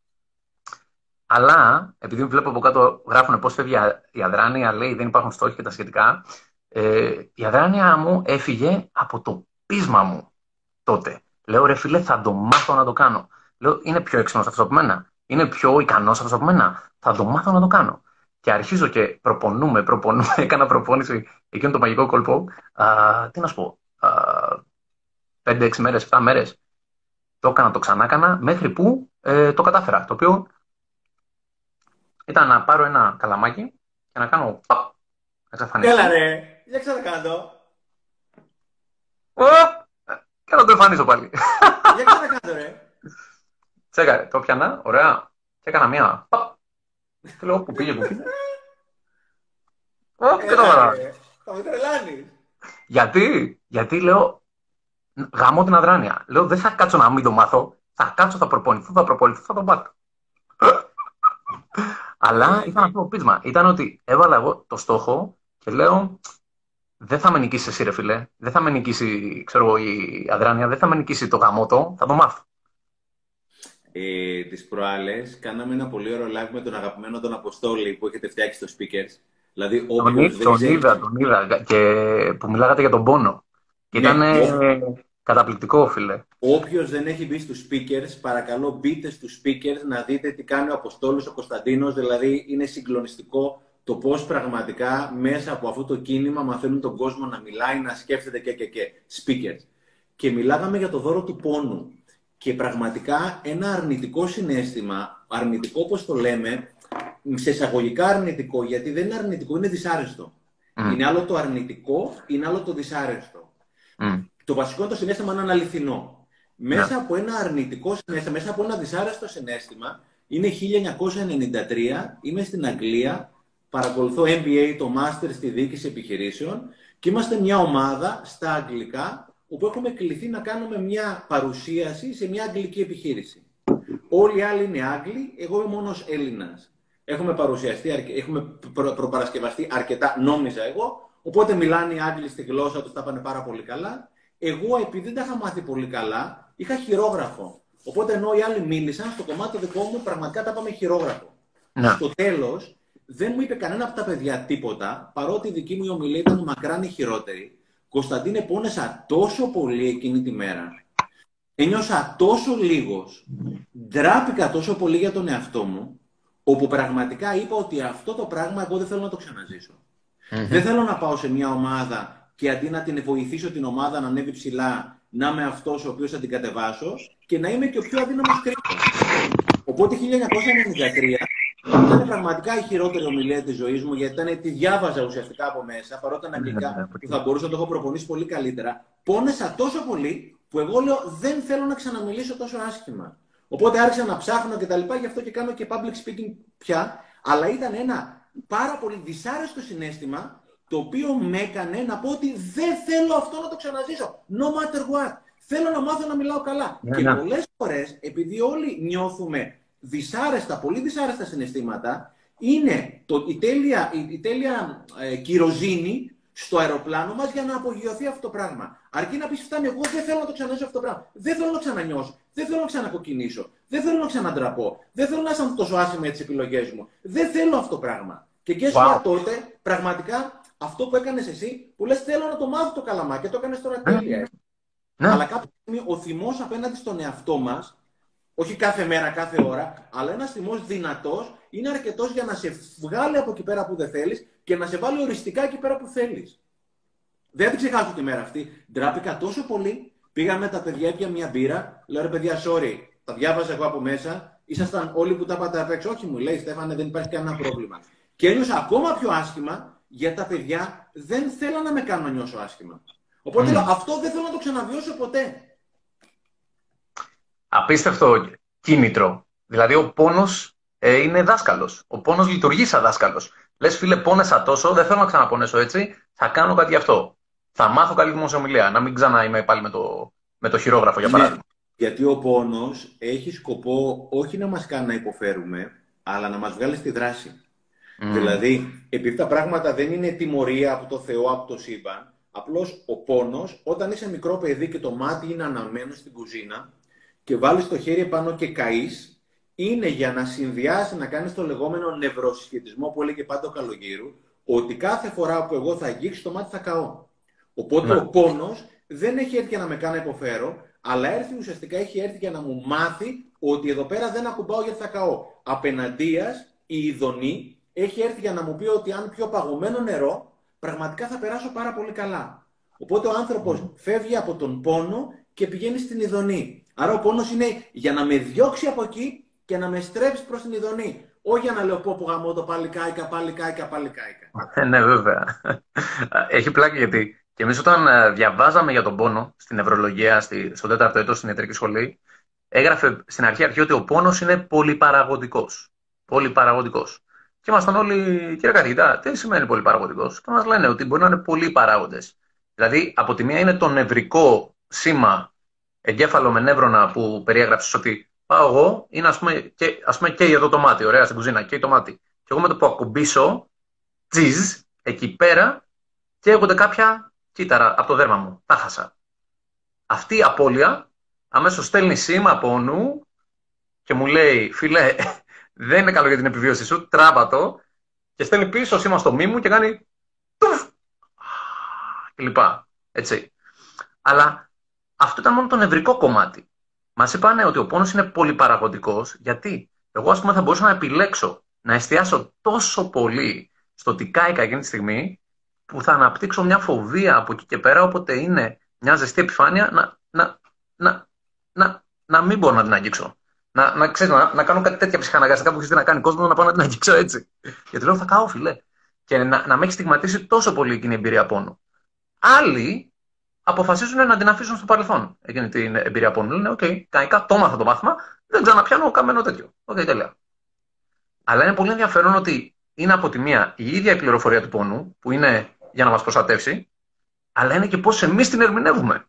Αλλά, επειδή βλέπω από κάτω γράφουν πώς φεύγει η αδράνεια, λέει δεν υπάρχουν στόχοι και τα σχετικά, ε, η αδράνεια μου έφυγε από το πείσμα μου τότε. Λέω ρε φίλε, θα το μάθω να το κάνω. Λέω, είναι πιο έξυπνος αυτό από μένα. Είναι πιο ικανός αυτό από μένα. Θα το μάθω να το κάνω. Και αρχίζω και προπονούμε, προπονούμε. Έκανα προπόνηση εκείνο το μαγικό κόλπο. Α, τι να σου πω. 5-6 μέρες, 7 μέρες. Το έκανα, το ξανά έκανα, μέχρι που ε, το κατάφερα. Το οποίο ήταν να πάρω ένα καλαμάκι και να κάνω. Παπ, να Έλα ρε, για ξανακάνω. Και να το εμφανίσω πάλι. Για ξανακάνω ρε. Τσέκα, το πιανα, ωραία. Και έκανα μία. Παπ. Και λέω, που πήγε, που πήγε. Ω, και τώρα. Θα με τρελάνεις. Γιατί, γιατί λέω, γαμώ την αδράνεια. Λέω, δεν θα κάτσω να μην το μάθω. Θα κάτσω, θα προπονηθώ, θα προπονηθώ, θα το μάθω. Αλλά ήταν αυτό το πείσμα. Ήταν ότι έβαλα εγώ το στόχο και λέω, δεν θα με νικήσει εσύ, ρε φιλέ. Δεν θα με νικήσει, ξέρω εγώ, η αδράνεια, δεν θα με νικήσει το γαμότο, θα το μάθω. Ε, Τις προάλλες κάναμε ένα πολύ ωραίο live με τον αγαπημένο τον Αποστόλη που έχετε φτιάξει στο speakers. Δηλαδή, τον, δεν τον είδα, τον είδα και που μιλάγατε για τον πόνο. Και ναι, ήταν καταπληκτικό, φίλε. Όποιος δεν έχει μπει στους speakers, παρακαλώ μπείτε στους speakers να δείτε τι κάνει ο Αποστόλης ο Κωνσταντίνος. Δηλαδή, είναι συγκλονιστικό το πώς πραγματικά μέσα από αυτό το κίνημα μαθαίνουν τον κόσμο να μιλάει, να σκέφτεται και και και. Speakers. Και μιλάγαμε για το δώρο του πόνου. Και πραγματικά ένα αρνητικό συνέστημα, αρνητικό όπως το λέμε, σε εισαγωγικά αρνητικό, γιατί δεν είναι αρνητικό, είναι δυσάρεστο. Είναι άλλο το αρνητικό, είναι άλλο το δυσάρεστο. Το βασικό το συνέστημα είναι αληθινό. Μέσα από ένα αρνητικό συνέστημα, μέσα από ένα δυσάρεστο συνέστημα, είναι 1993, είμαι στην Αγγλία, παρακολουθώ MBA, το Master στη διοίκηση επιχειρήσεων και είμαστε μια ομάδα στα αγγλικά όπου έχουμε κληθεί να κάνουμε μια παρουσίαση σε μια αγγλική επιχείρηση. Όλοι οι άλλοι είναι Άγγλοι, εγώ είμαι μόνος Έλληνας. Έχουμε παρουσιαστεί, έχουμε προ, προπαρασκευαστεί αρκετά, νόμιζα εγώ, οπότε μιλάνε οι Άγγλοι στη γλώσσα τους, τα πάνε πάρα πολύ καλά. Εγώ, επειδή δεν τα είχα μάθει πολύ καλά, είχα χειρόγραφο. Οπότε ενώ οι άλλοι μίλησαν, στο κομμάτι δικό μου πραγματικά τα πάμε χειρόγραφο. Να. Στο τέλος, δεν μου είπε κανένα από τα παιδιά τίποτα, παρότι η δική μου ομιλία ήταν μακράν η χειρότερη. Κωνσταντίνε, πόνεσα τόσο πολύ εκείνη τη μέρα. Ένιωσα τόσο λίγος. Ντράπηκα τόσο πολύ για τον εαυτό μου, όπου πραγματικά είπα ότι αυτό το πράγμα εγώ δεν θέλω να το ξαναζησω Δεν θέλω να πάω σε μια ομάδα και αντί να την βοηθήσω την ομάδα να ανέβει ψηλά, να είμαι αυτός ο οποίος θα την κατεβάσω και να είμαι και ο πιο αδύναμος κρίκος. Οπότε 1993 ήταν πραγματικά η χειρότερη ομιλία της ζωής μου, γιατί ήταν, τη διάβαζα ουσιαστικά από μέσα, παρότι ήταν αγγλικά, ναι, ναι, που θα μπορούσα να το έχω προπονήσει πολύ καλύτερα. Πόνεσα τόσο πολύ που εγώ λέω δεν θέλω να ξαναμιλήσω τόσο άσχημα. Οπότε άρχισα να ψάχνω και τα λοιπά, γι' αυτό και κάνω και public speaking πια. Αλλά ήταν ένα πάρα πολύ δυσάρεστο συνέστημα, το οποίο με έκανε να πω ότι δεν θέλω αυτό να το ξαναζήσω. No matter what. Θέλω να μάθω να μιλάω καλά. Ναι, και ναι. πολλές φορές, επειδή όλοι νιώθουμε δυσάρεστα, πολύ δυσάρεστα συναισθήματα, είναι το, η τέλεια, η, τέλεια ε, κυροζήνη στο αεροπλάνο μας για να απογειωθεί αυτό το πράγμα. Αρκεί να πεις φτάνει, εγώ δεν θέλω να το ξαναζήσω αυτό το πράγμα. Δεν θέλω να ξανανιώσω. Δεν θέλω να ξανακοκκινήσω. Δεν θέλω να ξαναντραπώ. Δεν θέλω να είσαι τόσο άσχημα για τις επιλογές μου. Δεν θέλω αυτό το πράγμα. Και και wow. τότε, πραγματικά, αυτό που έκανες εσύ, που λες θέλω να το μάθω το καλαμάκι, το έκανες τώρα ναι. τέλεια. Ναι. Αλλά κάποια στιγμή ο θυμός απέναντι στον εαυτό μας, όχι κάθε μέρα, κάθε ώρα, αλλά ένας θυμός δυνατός είναι αρκετός για να σε βγάλει από εκεί πέρα που δεν θέλεις και να σε βάλει οριστικά εκεί πέρα που θέλεις. Δεν θα την ξεχάσω τη μέρα αυτή. Ντράπηκα τόσο πολύ. Πήγα με τα παιδιά, έπια μια μπύρα. Λέω ρε παιδιά, sorry, τα διάβαζα εγώ από μέσα. Ήσασταν όλοι που τα πάτε απ' Όχι, μου λέει Στέφανε, δεν υπάρχει κανένα πρόβλημα. Και ένιωσα ακόμα πιο άσχημα γιατί τα παιδιά δεν θέλω να με κάνω να νιώσω άσχημα. Οπότε λέω, αυτό δεν θέλω να το ξαναβιώσω ποτέ. Απίστευτο κίνητρο. Δηλαδή ο πόνος ε, είναι δάσκαλος. Ο πόνος λειτουργεί σαν δάσκαλος. Λες φίλε πόνεσα τόσο, δεν θέλω να ξαναπονέσω έτσι, θα κάνω κάτι γι' αυτό. Θα μάθω καλή δημοσιομιλία, να μην ξανά είμαι πάλι με το, με το χειρόγραφο για παράδειγμα. Γιατί ο πόνος έχει σκοπό όχι να μας κάνει να υποφέρουμε, αλλά να μας βγάλει στη δράση. Δηλαδή, επειδή τα πράγματα δεν είναι τιμωρία από το Θεό, από το σύμπαν, απλώς ο πόνος, όταν είσαι μικρό παιδί και το μάτι είναι αναμένο στην κουζίνα και βάλεις το χέρι πάνω και καείς, είναι για να συνδυάσει, να κάνεις το λεγόμενο νευροσχετισμό που έλεγε πάντα ο Καλογύρου, ότι κάθε φορά που εγώ θα αγγίξω το μάτι θα καώ. Οπότε ναι. ο πόνος δεν έχει έρθει για να με κάνει να υποφέρω, αλλά έρθει ουσιαστικά έχει έρθει για να μου μάθει ότι εδώ πέρα δεν ακουμπάω γιατί θα καώ. Απέναντίας η ειδονή έχει έρθει για να μου πει ότι αν πιω παγωμένο νερό, πραγματικά θα περάσω πάρα πολύ καλά. Οπότε ο άνθρωπος φεύγει από τον πόνο και πηγαίνει στην ειδονή. Άρα ο πόνος είναι για να με διώξει από εκεί και να με στρέψει προς την ειδονή. Όχι για να λέω πω που γαμώ το πάλι κάηκα, πάλι κάηκα, πάλι κάηκα. Ε, ναι, βέβαια. Έχει πλάκι γιατί και εμείς όταν ε, διαβάζαμε για τον πόνο στην νευρολογία, στη, στο τέταρτο έτος στην ιατρική σχολή, έγραφε στην αρχή, αρχή ότι ο πόνος είναι πολυπαραγωγικός. Πολυπαραγωγικός. Και ήμασταν όλοι, κύριε καθηγητά, τι σημαίνει πολυπαραγωγικός; Και μας λένε ότι μπορεί να είναι πολλοί παράγοντε. Δηλαδή, από τη μία είναι το νευρικό σήμα εγκέφαλο με νεύρωνα που περιέγραψες ότι πάω εγώ, είναι ας πούμε, και, ας πούμε και εδώ το μάτι, ωραία, στην κουζίνα, και το μάτι. Και εγώ με το που ακουμπήσω, τζιζ, εκεί πέρα, και έχονται κάποια κύτταρα από το δέρμα μου. Τα χάσα. Αυτή η απώλεια αμέσως στέλνει σήμα πόνου και μου λέει, φίλε, δεν είναι καλό για την επιβίωση σου, τράβα το και στέλνει πίσω σήμα στο μη μου και κάνει τουφ και λοιπά. Έτσι. Αλλά αυτό ήταν μόνο το νευρικό κομμάτι. Μας είπαν ότι ο πόνος είναι πολυπαραγωγικός, γιατί; Εγώ, ας πούμε, θα μπορούσα να επιλέξω να εστιάσω τόσο πολύ στο τι κάηκα εκείνη τη στιγμή, που θα αναπτύξω μια φοβία από εκεί και πέρα, όποτε είναι μια ζεστή επιφάνεια, να, να, να, να, να μην μπορώ να την αγγίξω. Να, να, ξέρεις, να, να κάνω κάτι τέτοια ψυχαναγκαστικά που έχει να κάνει κόσμο, να πάω να την αγγίξω έτσι. Γιατί λέω θα κάω, φίλε. Και να, να με έχει στιγματίσει τόσο πολύ εκείνη η εμπειρία πόνου. Άλλοι αποφασίζουν να την αφήσουν στο παρελθόν εκείνη την εμπειρία πόνου. Λένε, OK, κανονικά το 'μαθα το μάθημα, δεν ξαναπιάνω καμένο τέτοιο. OK, okay, τέλεια. Αλλά είναι πολύ ενδιαφέρον ότι είναι από τη μία η ίδια η πληροφορία του πόνου, που είναι για να μας προστατεύσει, αλλά είναι και πώς εμείς την ερμηνεύουμε.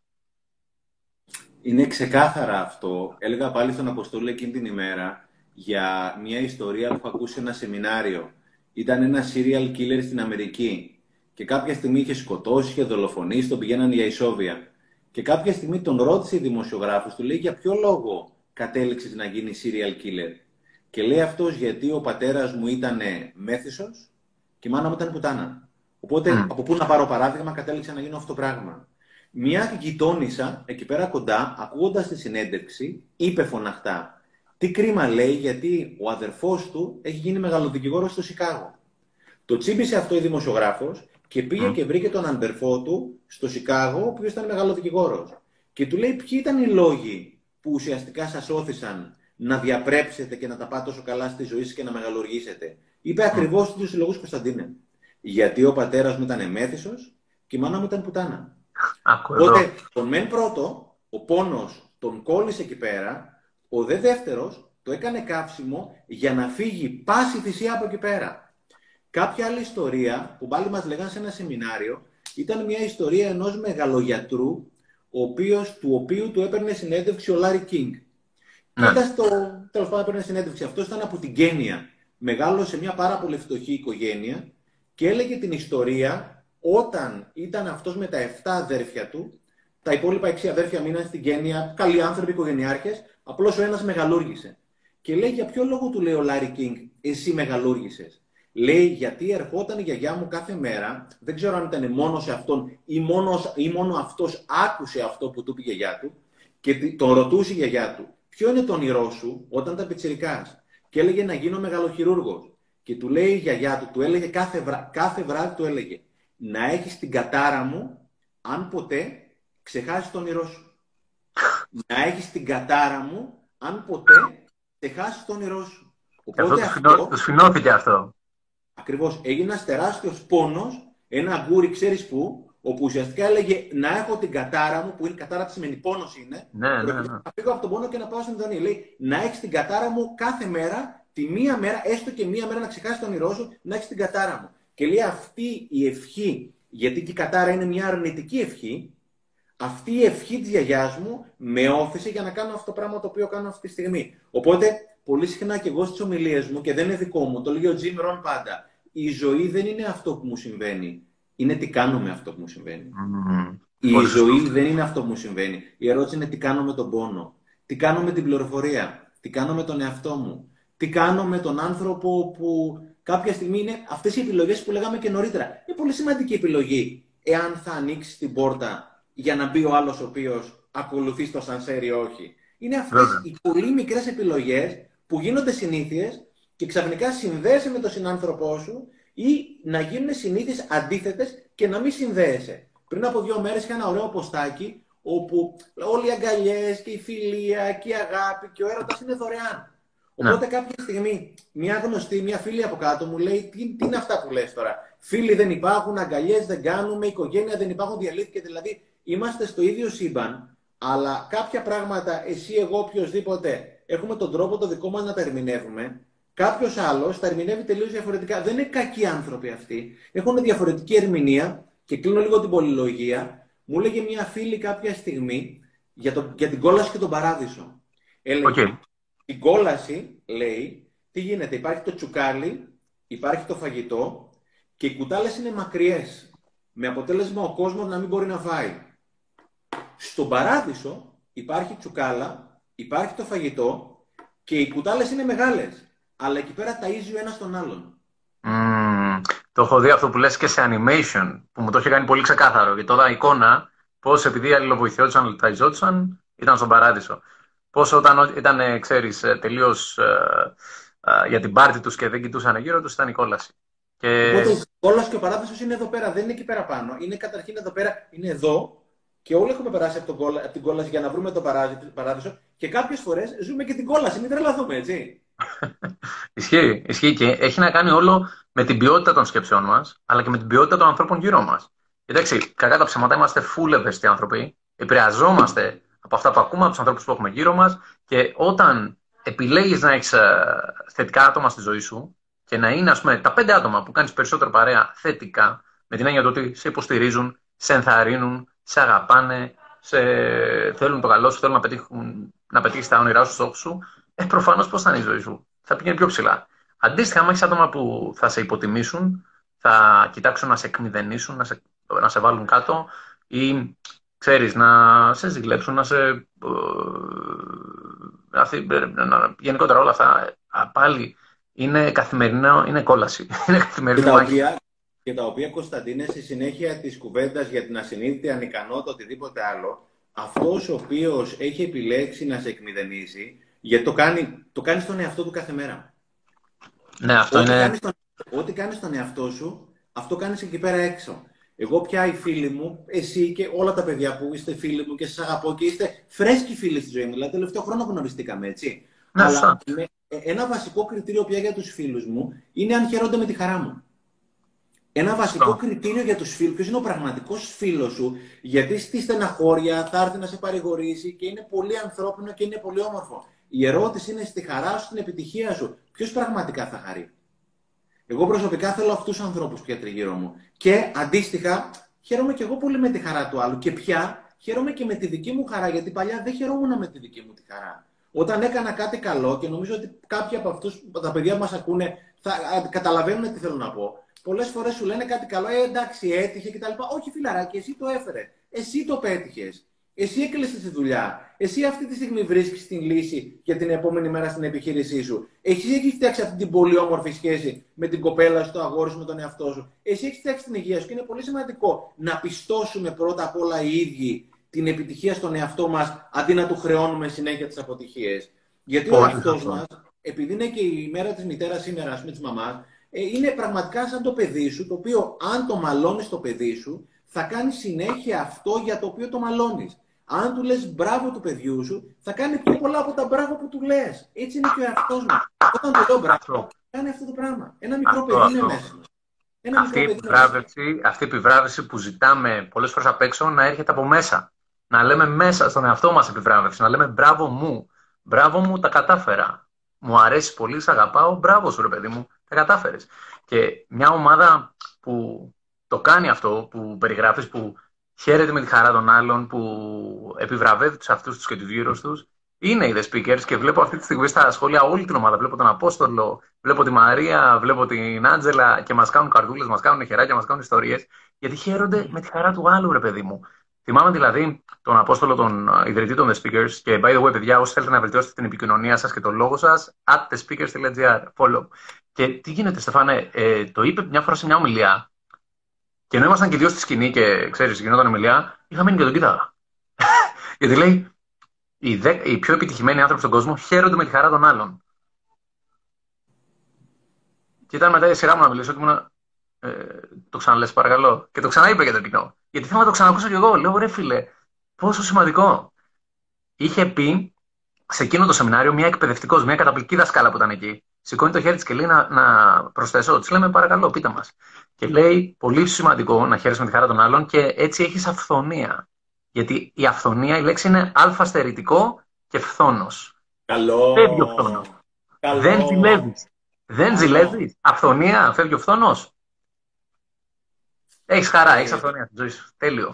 Είναι ξεκάθαρα αυτό. Έλεγα πάλι στον Αποστόλη εκείνη την ημέρα για μια ιστορία που έχω ακούσει ένα σεμινάριο. Ήταν ένα serial killer στην Αμερική και κάποια στιγμή είχε σκοτώσει, είχε δολοφονήσει, τον πηγαίναν για ισόβια. Και κάποια στιγμή τον ρώτησε η δημοσιογράφος, του λέει για ποιο λόγο κατέληξες να γίνεις serial killer; Και λέει αυτός γιατί ο πατέρας μου ήταν μέθησος και η μάνα μου ήταν πουτάνα. Οπότε, mm. από πού να πάρω παράδειγμα, κατέληξα να γίνω αυτό το πράγμα. Μια γειτόνισσα εκεί πέρα κοντά, ακούγοντας τη συνέντευξη, είπε φωναχτά. Τι κρίμα λέει, γιατί ο αδερφός του έχει γίνει μεγαλοδικηγόρος στο Σικάγο. Το τσίπησε αυτό η δημοσιογράφος και πήγε mm. και βρήκε τον αδερφό του στο Σικάγο, ο οποίος ήταν μεγαλοδικηγόρος. Και του λέει, Ποιοι ήταν οι λόγοι που ουσιαστικά σας όθησαν να διαπρέψετε και να τα πάτε τόσο καλά στη ζωή σας και να μεγαλουργήσετε; Είπε ακριβώς του λόγου Κωνσταντίνε. Γιατί ο πατέρας μου ήταν εμέθυσο και η μάνα μου ήταν πουτάνα. Οπότε τον μεν πρώτο, ο πόνος τον κόλλησε εκεί πέρα, ο δε δεύτερος το έκανε κάψιμο για να φύγει πάση θυσία από εκεί πέρα. Κάποια άλλη ιστορία που πάλι μας λέγανε σε ένα σεμινάριο ήταν μια ιστορία ενός μεγαλογιατρού ο οποίος, του οποίου του έπαιρνε συνέντευξη ο Λάρι Κίνγκ. Ναι. το, τέλος πάντων έπαιρνε συνέντευξη. Αυτός ήταν από την Κένια. Μεγάλωσε σε μια πάρα πολύ φτωχή οικογένεια και έλεγε την ιστορία όταν ήταν αυτός με τα 7 αδέρφια του, τα υπόλοιπα 6 αδέρφια μείναν στην Κένια, καλοί άνθρωποι, οικογενειάρχες, απλώς ο ένας μεγαλούργησε. Και λέει για ποιο λόγο του λέει ο Λάρι Κίνγκ, εσύ μεγαλούργησες. Λέει γιατί ερχόταν η γιαγιά μου κάθε μέρα, δεν ξέρω αν ήταν μόνος σε αυτόν ή μόνος, ή μόνο αυτός άκουσε αυτό που του είπε η γιαγιά του και τον ρωτούσε η γιαγιά του ποιο είναι το όνειρό σου όταν ήταν πιτσιρικάς; Και έλεγε να γίνω μεγαλοχειρούργος. Και του λέει η γιαγιά του, του έλεγε κάθε, βρά, κάθε βράδυ του έλεγε να έχεις την κατάρα μου αν ποτέ ξεχάσεις τον όνειρό σου. να έχεις την κατάρα μου αν ποτέ ξεχάσεις τον όνειρό σου. Οπότε αυτό, αυτό... Του σφινώθηκε αυτό. Ακριβώς. Έγινε ένας τεράστιος πόνος Ένα αγκούρι, ξέρεις πού, όπου ουσιαστικά έλεγε να έχω την κατάρα μου, που είναι κατάρα σημαίνει πόνος είναι. Ναι, ναι, ναι. Να φύγω από τον πόνο και να πάω στην ειδονή. Λέει να έχεις την κατάρα μου κάθε μέρα, τη μία μέρα, έστω και μία μέρα να ξεχάσεις τον όνειρό σου, να έχεις την κατάρα μου. Και λέει αυτή η ευχή, γιατί και η κατάρα είναι μια αρνητική ευχή, αυτή η ευχή της γιαγιάς μου με όθησε για να κάνω αυτό το πράγμα το οποίο κάνω αυτή τη στιγμή. Οπότε, πολύ συχνά και εγώ στις ομιλίες μου, και δεν είναι δικό μου, το λέει ο Jim Ron πάντα, η ζωή δεν είναι αυτό που μου συμβαίνει. Είναι τι κάνω με αυτό που μου συμβαίνει. Η ζωή δεν είναι αυτό που μου συμβαίνει. Η ερώτηση είναι τι κάνω με τον πόνο. Τι κάνω με την πληροφορία. Τι κάνω με τον εαυτό μου. Τι κάνω με τον άνθρωπο που κάποια στιγμή είναι αυτές οι επιλογές που λέγαμε και νωρίτερα. Είναι πολύ σημαντική επιλογή. Εάν θα ανοίξει την πόρτα για να μπει ο άλλος ο οποίος ακολουθεί στο σανσέρ ή όχι. Είναι αυτές οι πολύ μικρές επιλογές που γίνονται συνήθειες και ξαφνικά συνδέεσαι με τον συνάνθρωπό σου ή να γίνουν συνήθειες αντίθετες και να μην συνδέεσαι. Πριν από δύο μέρες είχα ένα ωραίο ποστάκι όπου όλοι οι αγκαλιές και η φιλία και η αγάπη και ο έρωτας είναι δωρεάν. Ναι. Οπότε κάποια στιγμή μια γνωστή, μια φίλη από κάτω μου λέει: Τι, τι είναι αυτά που λες τώρα; Φίλοι δεν υπάρχουν, αγκαλιές δεν κάνουμε, οικογένεια δεν υπάρχουν, διαλύθηκε. Δηλαδή είμαστε στο ίδιο σύμπαν, αλλά κάποια πράγματα εσύ, εγώ, οποιοδήποτε έχουμε τον τρόπο το δικό μας να τα ερμηνεύουμε Κάποιος άλλος τα ερμηνεύει τελείως διαφορετικά. Δεν είναι κακοί άνθρωποι αυτοί. Έχουν διαφορετική ερμηνεία και κλείνω λίγο την πολυλογία. Μου έλεγε μια φίλη κάποια στιγμή για, το, για την κόλαση και τον παράδεισο. Έλεγε, okay. Την κόλαση, λέει, τι γίνεται. Υπάρχει το τσουκάλι, υπάρχει το φαγητό και οι κουτάλες είναι μακριές. Με αποτέλεσμα ο κόσμος να μην μπορεί να φάει. Στον παράδεισο υπάρχει τσουκάλα, υπάρχει το φαγητό και οι κουτάλες είναι μεγάλες αλλά εκεί πέρα ταΐζει ο ένας τον άλλον. Mm, το έχω δει αυτό που λες και σε animation, που μου το είχε κάνει πολύ ξεκάθαρο. Γιατί τώρα η εικόνα, πώς επειδή οι αλληλοβοηθιόντουσαν, ταϊζόντουσαν, ήταν στον παράδεισο. Πώς όταν ήταν, ξέρεις, ε, τελείως ε, ε, για την πάρτη τους και δεν κοιτούσαν γύρω τους, ήταν η κόλαση. Και... Οπότε η κόλασης και ο παράδεισος είναι εδώ πέρα, δεν είναι εκεί πέρα πάνω. Είναι καταρχήν εδώ πέρα, είναι εδώ και όλοι έχουμε περάσει από, τον, από την κόλαση για να βρούμε το παράδεισο και κάποιες φορές ζούμε και την κόλαση, μην τρελαθούμε, έτσι ισχύει, ισχύει και έχει να κάνει όλο με την ποιότητα των σκέψεών μας, αλλά και με την ποιότητα των ανθρώπων γύρω μας. Εντάξει, κακά τα ψέματα είμαστε full ευαίσθητοι άνθρωποι. Επηρεαζόμαστε από αυτά που ακούμε από τους ανθρώπους που έχουμε γύρω μας και όταν επιλέγεις να έχεις ε, θετικά άτομα στη ζωή σου και να είναι, ας πούμε, τα πέντε άτομα που κάνεις περισσότερο παρέα θετικά, με την έννοια ότι σε υποστηρίζουν, σε ενθαρρύνουν, σε αγαπάνε, σε... θέλουν το καλό σου, θέλουν να, πετύχουν, να πετύχεις τα όνειρά σου, στόχου σου, ε, προφανώς πώς θα είναι η ζωή σου. Θα πηγαίνει πιο ψηλά. Αντίστοιχα, αν έχεις άτομα που θα σε υποτιμήσουν, θα κοιτάξουν να σε εκμηδενήσουν, να σε, να σε βάλουν κάτω ή ξέρεις, να σε ζηλέψουν, να σε... Ε, να, γενικότερα όλα αυτά πάλι είναι καθημερινό, είναι κόλαση. Είναι καθημερινό. Και τα οποία, και τα οποία Κωνσταντίνε, στη συνέχεια της κουβέντας για την ασυνείδητη ανικανότητα, οτιδήποτε άλλο, αυτός ο οποίος έχει επιλέξει να σε εκμηδενήσει, γιατί το κάνει, το κάνει στον εαυτό του κάθε μέρα. Ναι, αυτό ό,τι είναι. Κάνεις τον, ό,τι κάνεις στον εαυτό σου, αυτό κάνεις εκεί πέρα έξω. Εγώ πια οι φίλοι μου, εσύ και όλα τα παιδιά που είστε φίλοι μου και σας αγαπώ και είστε φρέσκοι φίλοι στη ζωή μου. Δηλαδή, τελευταίο χρόνο γνωριστήκαμε, έτσι. Ναι, Αλλά με, ένα βασικό κριτήριο πια για τους φίλους μου είναι αν χαίρονται με τη χαρά μου. Ένα βασικό κριτήριο για τους φίλους, ποιος είναι ο πραγματικός φίλος σου, γιατί στη στεναχώρια θα έρθει να σε παρηγορήσει και είναι πολύ ανθρώπινο και είναι πολύ όμορφο. Η ερώτηση είναι στη χαρά σου, στην επιτυχία σου. Ποιος πραγματικά θα χαρεί; Εγώ προσωπικά θέλω αυτούς τους ανθρώπους πια τριγύρω μου. Και αντίστοιχα, χαίρομαι και εγώ πολύ με τη χαρά του άλλου. Και πια χαίρομαι και με τη δική μου χαρά, γιατί παλιά δεν χαιρόμουν με τη δική μου τη χαρά. Όταν έκανα κάτι καλό, και νομίζω ότι κάποιοι από αυτούς, τα παιδιά που μας ακούνε, θα καταλαβαίνουν τι θέλω να πω. Πολλές φορές σου λένε κάτι καλό, ε, εντάξει, έτυχε κτλ. Όχι, φιλαράκι, εσύ το έφερε. Εσύ το πέτυχες. Εσύ έκλεισες τη δουλειά. Εσύ αυτή τη στιγμή βρίσκεις την λύση για την επόμενη μέρα στην επιχείρησή σου. Εσύ έχεις φτιάξει αυτή την πολύ όμορφη σχέση με την κοπέλα σου, το αγόρι σου, με τον εαυτό σου. Εσύ έχεις φτιάξει την υγεία σου και είναι πολύ σημαντικό να πιστώσουμε πρώτα απ' όλα οι ίδιοι την επιτυχία στον εαυτό μας αντί να του χρεώνουμε συνέχεια τις αποτυχίες. Γιατί ο εαυτός μας, επειδή είναι και η μέρα της μητέρας σήμερα, ας πούμε, της μαμάς, ε, είναι πραγματικά σαν το παιδί σου, το οποίο αν το μαλώνεις το παιδί σου, θα κάνει συνέχεια αυτό για το οποίο το μαλώνεις. Αν του λες μπράβο του παιδιού σου, θα κάνει πιο πολλά από τα μπράβο που του λες. Έτσι είναι και ο εαυτός μας. Όταν το λέω μπράβο, κάνει αυτό το πράγμα. Ένα μικρό αυτό, παιδί αυτό. είναι μέσα. Ένα αυτή, η επιβράβευση, αυτή η επιβράβευση που ζητάμε πολλές φορές απ' έξω να έρχεται από μέσα. Να λέμε μέσα στον εαυτό μας επιβράβευση. Να λέμε μπράβο μου. Μπράβο μου, τα κατάφερα. Μου αρέσει πολύ, σε αγαπάω. Μπράβο σου, ρε παιδί μου, τα κατάφερες. Και μια ομάδα που το κάνει αυτό, που περιγράφεις, που χαίρεται με τη χαρά των άλλων, που επιβραβεύει τους αυτούς τους και τους γύρω τους, είναι οι The Speakers και βλέπω αυτή τη στιγμή στα σχόλια όλη την ομάδα. Βλέπω τον Απόστολο, βλέπω τη Μαρία, βλέπω την Άντζελα και μας κάνουν καρδούλες, μας κάνουν χεράκια, μας κάνουν ιστορίες. Γιατί χαίρονται με τη χαρά του άλλου, ρε παιδί μου. Θυμάμαι δηλαδή τον Απόστολο, τον ιδρυτή των The Speakers και by the way, παιδιά, όσοι θέλετε να βελτιώσετε την επικοινωνία σας και το λόγο σας, at thespeakers.gr, follow. Και τι γίνεται, Στεφάνε, ε, το είπε μια φορά σε μια ομιλία και ενώ ήμασταν και δύο στη σκηνή και ξέρεις, γινόταν ομιλία, είχα μείνει και τον κοίταγα. Γιατί λέει, οι, δε, οι πιο επιτυχημένοι άνθρωποι στον κόσμο χαίρονται με τη χαρά των άλλων. Και ήταν μετά η σειρά μου να μιλήσω και ήμουν. Ε, το ξαναλες παρακαλώ. Και το ξαναείπε για το κοινό. Γιατί θέλω να το ξανακούσω κι εγώ. Λέω ρε φίλε, πόσο σημαντικό. Είχε πει σε εκείνο το σεμινάριο μια εκπαιδευτικός, μια καταπληκτική δασκάλα που ήταν εκεί. Σηκώνει το χέρι της και λέει να, να προσθέσω. Της λέμε παρακαλώ, πείτε μας. Και λέει πολύ σημαντικό να χαίρεσαι με τη χαρά των άλλων και έτσι έχεις αυθονία. Γιατί η αυθονία, η λέξη είναι αλφαστερητικό και φθόνος. Καλό. Φεύγει ο φθόνος. Δεν ζηλεύεις. Δεν ζηλεύεις. Αυθονία, φεύγει ο φθόνος. Έχεις χαρά, έχεις αυθονία στη ζωή σου. Τέλειο.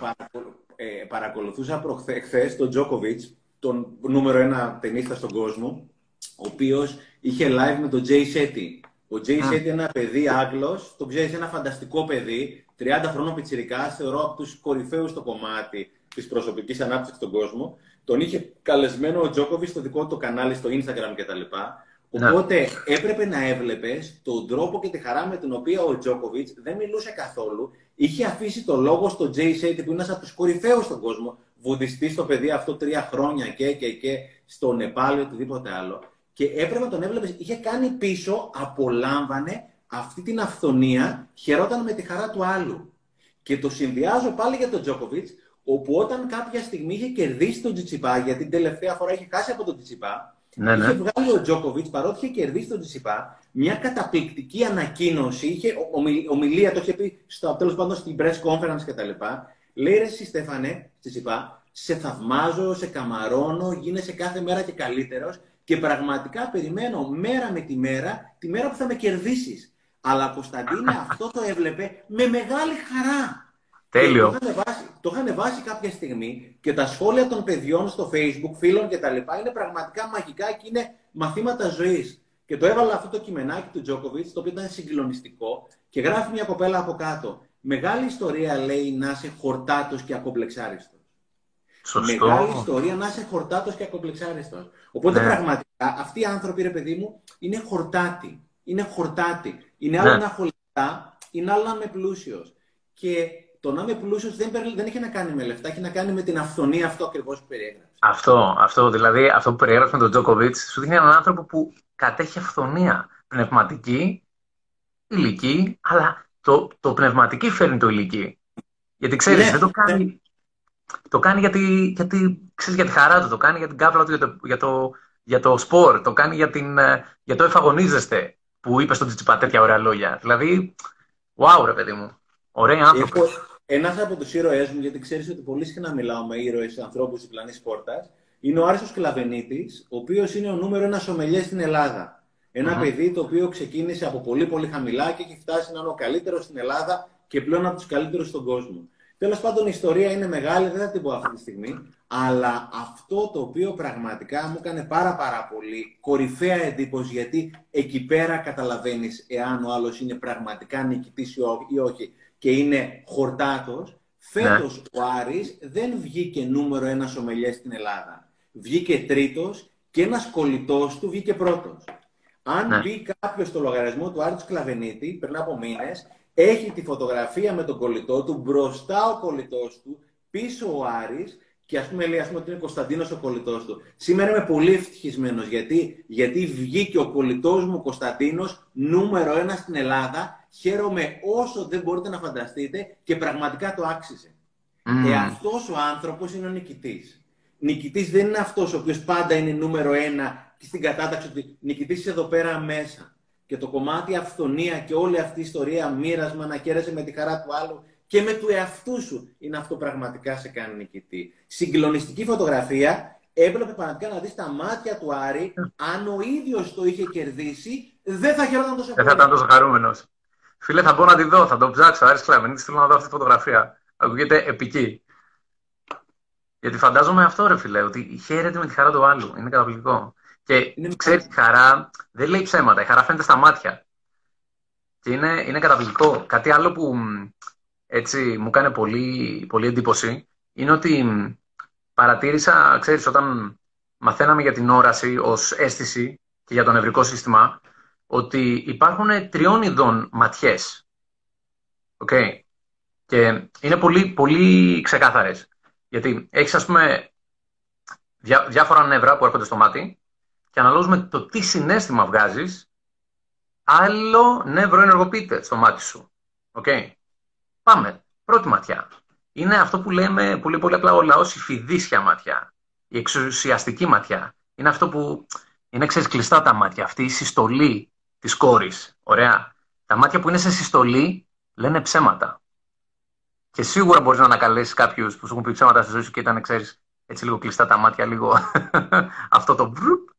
Ε, παρακολουθούσα προχθέ τον Τζόκοβιτ, τον νούμερο ένα ταινίστα στον κόσμο, ο οποίος είχε live με τον Jay Shetty. Ο Jay Shetty είναι ένα παιδί Άγγλος, τον ξέρεις, ένα φανταστικό παιδί, 30 χρόνων πιτσυρικά, θεωρώ από τους κορυφαίους στο κομμάτι της προσωπικής ανάπτυξης στον κόσμο. Τον είχε καλεσμένο ο Τζόκοβιτ στο δικό του κανάλι, στο Instagram κτλ. Ναι. Οπότε έπρεπε να έβλεπες τον τρόπο και τη χαρά με την οποία ο Τζόκοβιτ δεν μιλούσε καθόλου. Είχε αφήσει το λόγο στο Jay Shetty που είναι ένας από τους κορυφαίους στον κόσμο. Βουδιστής στο παιδί αυτό τρία χρόνια και, και, και στο Νεπάλ ή οτιδήποτε άλλο. Και έπρεπε να τον έβλεπες, είχε κάνει πίσω, απολάμβανε αυτή την αυθονία, χαιρόταν με τη χαρά του άλλου. Και το συνδυάζω πάλι για τον Τζόκοβιτς, όπου όταν κάποια στιγμή είχε κερδίσει τον Τζιτσιπά, γιατί την τελευταία φορά είχε χάσει από τον Τζιτσιπά, ναι, ναι. είχε βγάλει ο Τζόκοβιτς, παρότι είχε κερδίσει τον Τζιτσιπά, μια καταπληκτική ανακοίνωση, είχε ομιλία, το είχε πει στο τέλος πάντων στην press conference κτλ. Λέει ρε εσύ Στέφανε, Τζιτσιπά, σε θαυμάζω, σε καμαρώνω, γίνεσαι κάθε μέρα και καλύτερος και πραγματικά περιμένω μέρα με τη μέρα τη μέρα που θα με κερδίσεις. Αλλά Κωνσταντίνε αυτό το έβλεπε με μεγάλη χαρά. Τέλειο. Το είχαν, βάσει, το είχαν βάσει κάποια στιγμή και τα σχόλια των παιδιών στο facebook, φίλων κτλ. είναι πραγματικά μαγικά και είναι μαθήματα ζωής. Και το έβαλα αυτό το κειμενάκι του Τζόκοβιτ, το οποίο ήταν συγκλονιστικό και γράφει μια κοπέλα από κάτω. Μεγάλη ιστορία λέει να είσαι χορτάτος και ακομπλεξάριστος. Σωστό. Μεγάλη ιστορία να είσαι χορτάτος και ακομπλεξάριστος. Οπότε ναι. πραγματικά αυτοί οι άνθρωποι, ρε παιδί μου, είναι χορτάτοι. Είναι χορτάτοι. Είναι άλλο ναι. να έχω λεφτά, είναι άλλο να είμαι πλούσιος. Και το να είμαι πλούσιο δεν, δεν έχει να κάνει με λεφτά, έχει να κάνει με την αυθονία αυτό ακριβώς που περιέγραψες. Αυτό, αυτό, δηλαδή αυτό που περιέγραψες με τον Τζόκοβιτς, σου δείχνει έναν άνθρωπο που κατέχει αυθονία πνευματική, ηλική, αλλά το, το πνευματική φέρνει το ηλική. Γιατί ξέρεις, ναι, δεν το κάνει. Ναι. Το κάνει γιατί, γιατί, ξέρεις, για τη χαρά του, το κάνει για την κάβλα του, για το, για το, για το σπορ, το κάνει για, την, ε, για το εφαγωνίζεστε που είπες στον Τσιτσιπά τέτοια ωραία λόγια. Δηλαδή, wow, ρε παιδί μου. Ωραίοι άνθρωποι. Ένας από τους ήρωές μου, γιατί ξέρεις ότι πολύ συχνά μιλάω με ήρωες ανθρώπους διπλανής πόρτας, είναι ο Άριστο Κλαβενίτης, ο οποίος είναι ο νούμερο ένας ομελιέ στην Ελλάδα. παιδί το οποίο ξεκίνησε από πολύ πολύ χαμηλά και έχει φτάσει να είναι ο καλύτερος στην Ελλάδα και πλέον από τους καλύτερους στον κόσμο. Τέλος πάντων, η ιστορία είναι μεγάλη, δεν θα την πω αυτή τη στιγμή. Αλλά αυτό το οποίο πραγματικά μου έκανε πάρα πάρα πολύ κορυφαία εντύπωση, γιατί εκεί πέρα καταλαβαίνεις εάν ο άλλος είναι πραγματικά νικητής ή όχι και είναι χορτάτος. Φέτος ναι. ο Άρης δεν βγήκε νούμερο ένας σομελιέ στην Ελλάδα. Βγήκε τρίτος και ένας κολλητός του βγήκε πρώτος. Αν ναι. μπει κάποιος στο λογαριασμό του Άρη Κλαβενίτη πριν από μήνες, έχει τη φωτογραφία με τον κολλητό του, μπροστά ο κολλητός του, πίσω ο Άρης και ας πούμε λέει ας πούμε, ότι είναι Κωνσταντίνος ο κολλητός του. Σήμερα είμαι πολύ ευτυχισμένος γιατί, γιατί βγήκε ο κολλητός μου Κωνσταντίνος νούμερο ένα στην Ελλάδα. Χαίρομαι όσο δεν μπορείτε να φανταστείτε και πραγματικά το άξιζε. Mm. Και αυτό ο άνθρωπος είναι ο νικητής. Νικητής δεν είναι αυτός ο οποίος πάντα είναι νούμερο ένα και στην κατάταξη ότι νικητής εδώ πέρα μέσα. και το κομμάτι αυθονία και όλη αυτή η ιστορία μοίρασμα να κέρασε με τη χαρά του άλλου και με του εαυτού σου είναι αυτό πραγματικά σε κάνει νικητή. Συγκλονιστική φωτογραφία. Έβλεπε πραγματικά να δεις τα μάτια του Άρη, αν ο ίδιος το είχε κερδίσει, δεν θα χαιρόταν τόσο Δεν θα ήταν τόσο χαρούμενος. Φίλε, θα μπω να τη δω, θα το ψάξω. Άρη Κλαβενίτη, θέλω να δω αυτή τη φωτογραφία. Ακούγεται επική. Γιατί φαντάζομαι αυτό, ρε φίλε, ότι χαίρεται με τη χαρά του άλλου. Είναι καταπληκτικό. Και ξέρεις, η χαρά δεν λέει ψέματα. Η χαρά φαίνεται στα μάτια. Και είναι, είναι καταπληκτικό. Κάτι άλλο που έτσι μου κάνει πολύ, πολύ εντύπωση είναι ότι παρατήρησα, ξέρεις, όταν μαθαίναμε για την όραση ως αίσθηση και για το νευρικό σύστημα, ότι υπάρχουν τριών ειδών ματιές. Okay. Και είναι πολύ, πολύ ξεκάθαρες. Γιατί έχεις, ας πούμε, διά, διάφορα νεύρα που έρχονται στο μάτι και αναλόγως με το τι συνέστημα βγάζεις, άλλο νεύρο ενεργοποιείται στο μάτι σου. Okay. Πάμε. Πρώτη ματιά. Είναι αυτό που λέμε πολύ, πολύ απλά ο λαός η φιδίσια ματιά. Η εξουσιαστική ματιά. Είναι αυτό που είναι ξέρεις, κλειστά τα μάτια. Αυτή η συστολή της κόρης. Ωραία. Τα μάτια που είναι σε συστολή λένε ψέματα. Και σίγουρα μπορείς να ανακαλέσεις κάποιους που σου έχουν πει ψέματα στη ζωή σου και ήταν, ξέρεις, έτσι λίγο κλειστά τα μάτια, λίγο αυτό το μπρουπ.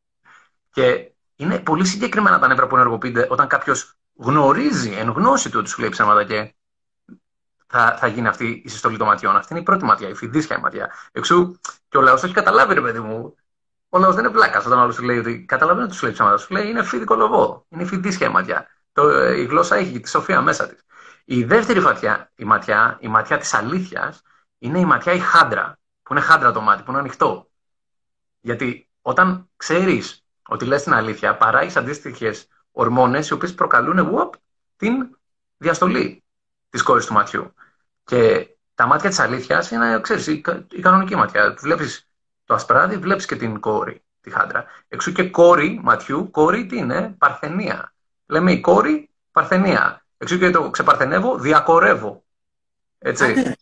Και είναι πολύ συγκεκριμένα τα νεύρα που ενεργοποιούνται όταν κάποιος γνωρίζει εν γνώση του ότι σου λέει ψέματα και θα, θα γίνει αυτή η συστολή των ματιών. Αυτή είναι η πρώτη ματιά, η φιδίσια ματιά. Εξού και ο λαός έχει καταλάβει, ρε παιδί μου. Ο λαό δεν είναι πλάκας όταν ο άλλος σου λέει ότι καταλαβαίνει ότι σου λέει ψέματα. Σου λέει είναι φίδικο λογό. Είναι η φιδίσια ματιά. Το, ε, η γλώσσα έχει τη σοφία μέσα της. Η δεύτερη φατιά, η ματιά, η ματιά της αλήθειας, είναι η ματιά η χάντρα. Που είναι χάντρα το μάτι, που είναι ανοιχτό. Γιατί όταν ξέρεις ότι λες την αλήθεια, παράγεις αντίστοιχες ορμόνες οι οποίες προκαλούν την διαστολή της κόρης του ματιού. Και τα μάτια της αλήθειας είναι, ξέρεις, η, η κανονική ματιά. Βλέπεις το ασπράδι, βλέπεις και την κόρη, τη χάντρα. Εξού και κόρη ματιού, κόρη τι είναι, παρθενία. Λέμε η κόρη, παρθενία. Εξού και το ξεπαρθενεύω, διακορεύω. Έτσι. Άντε,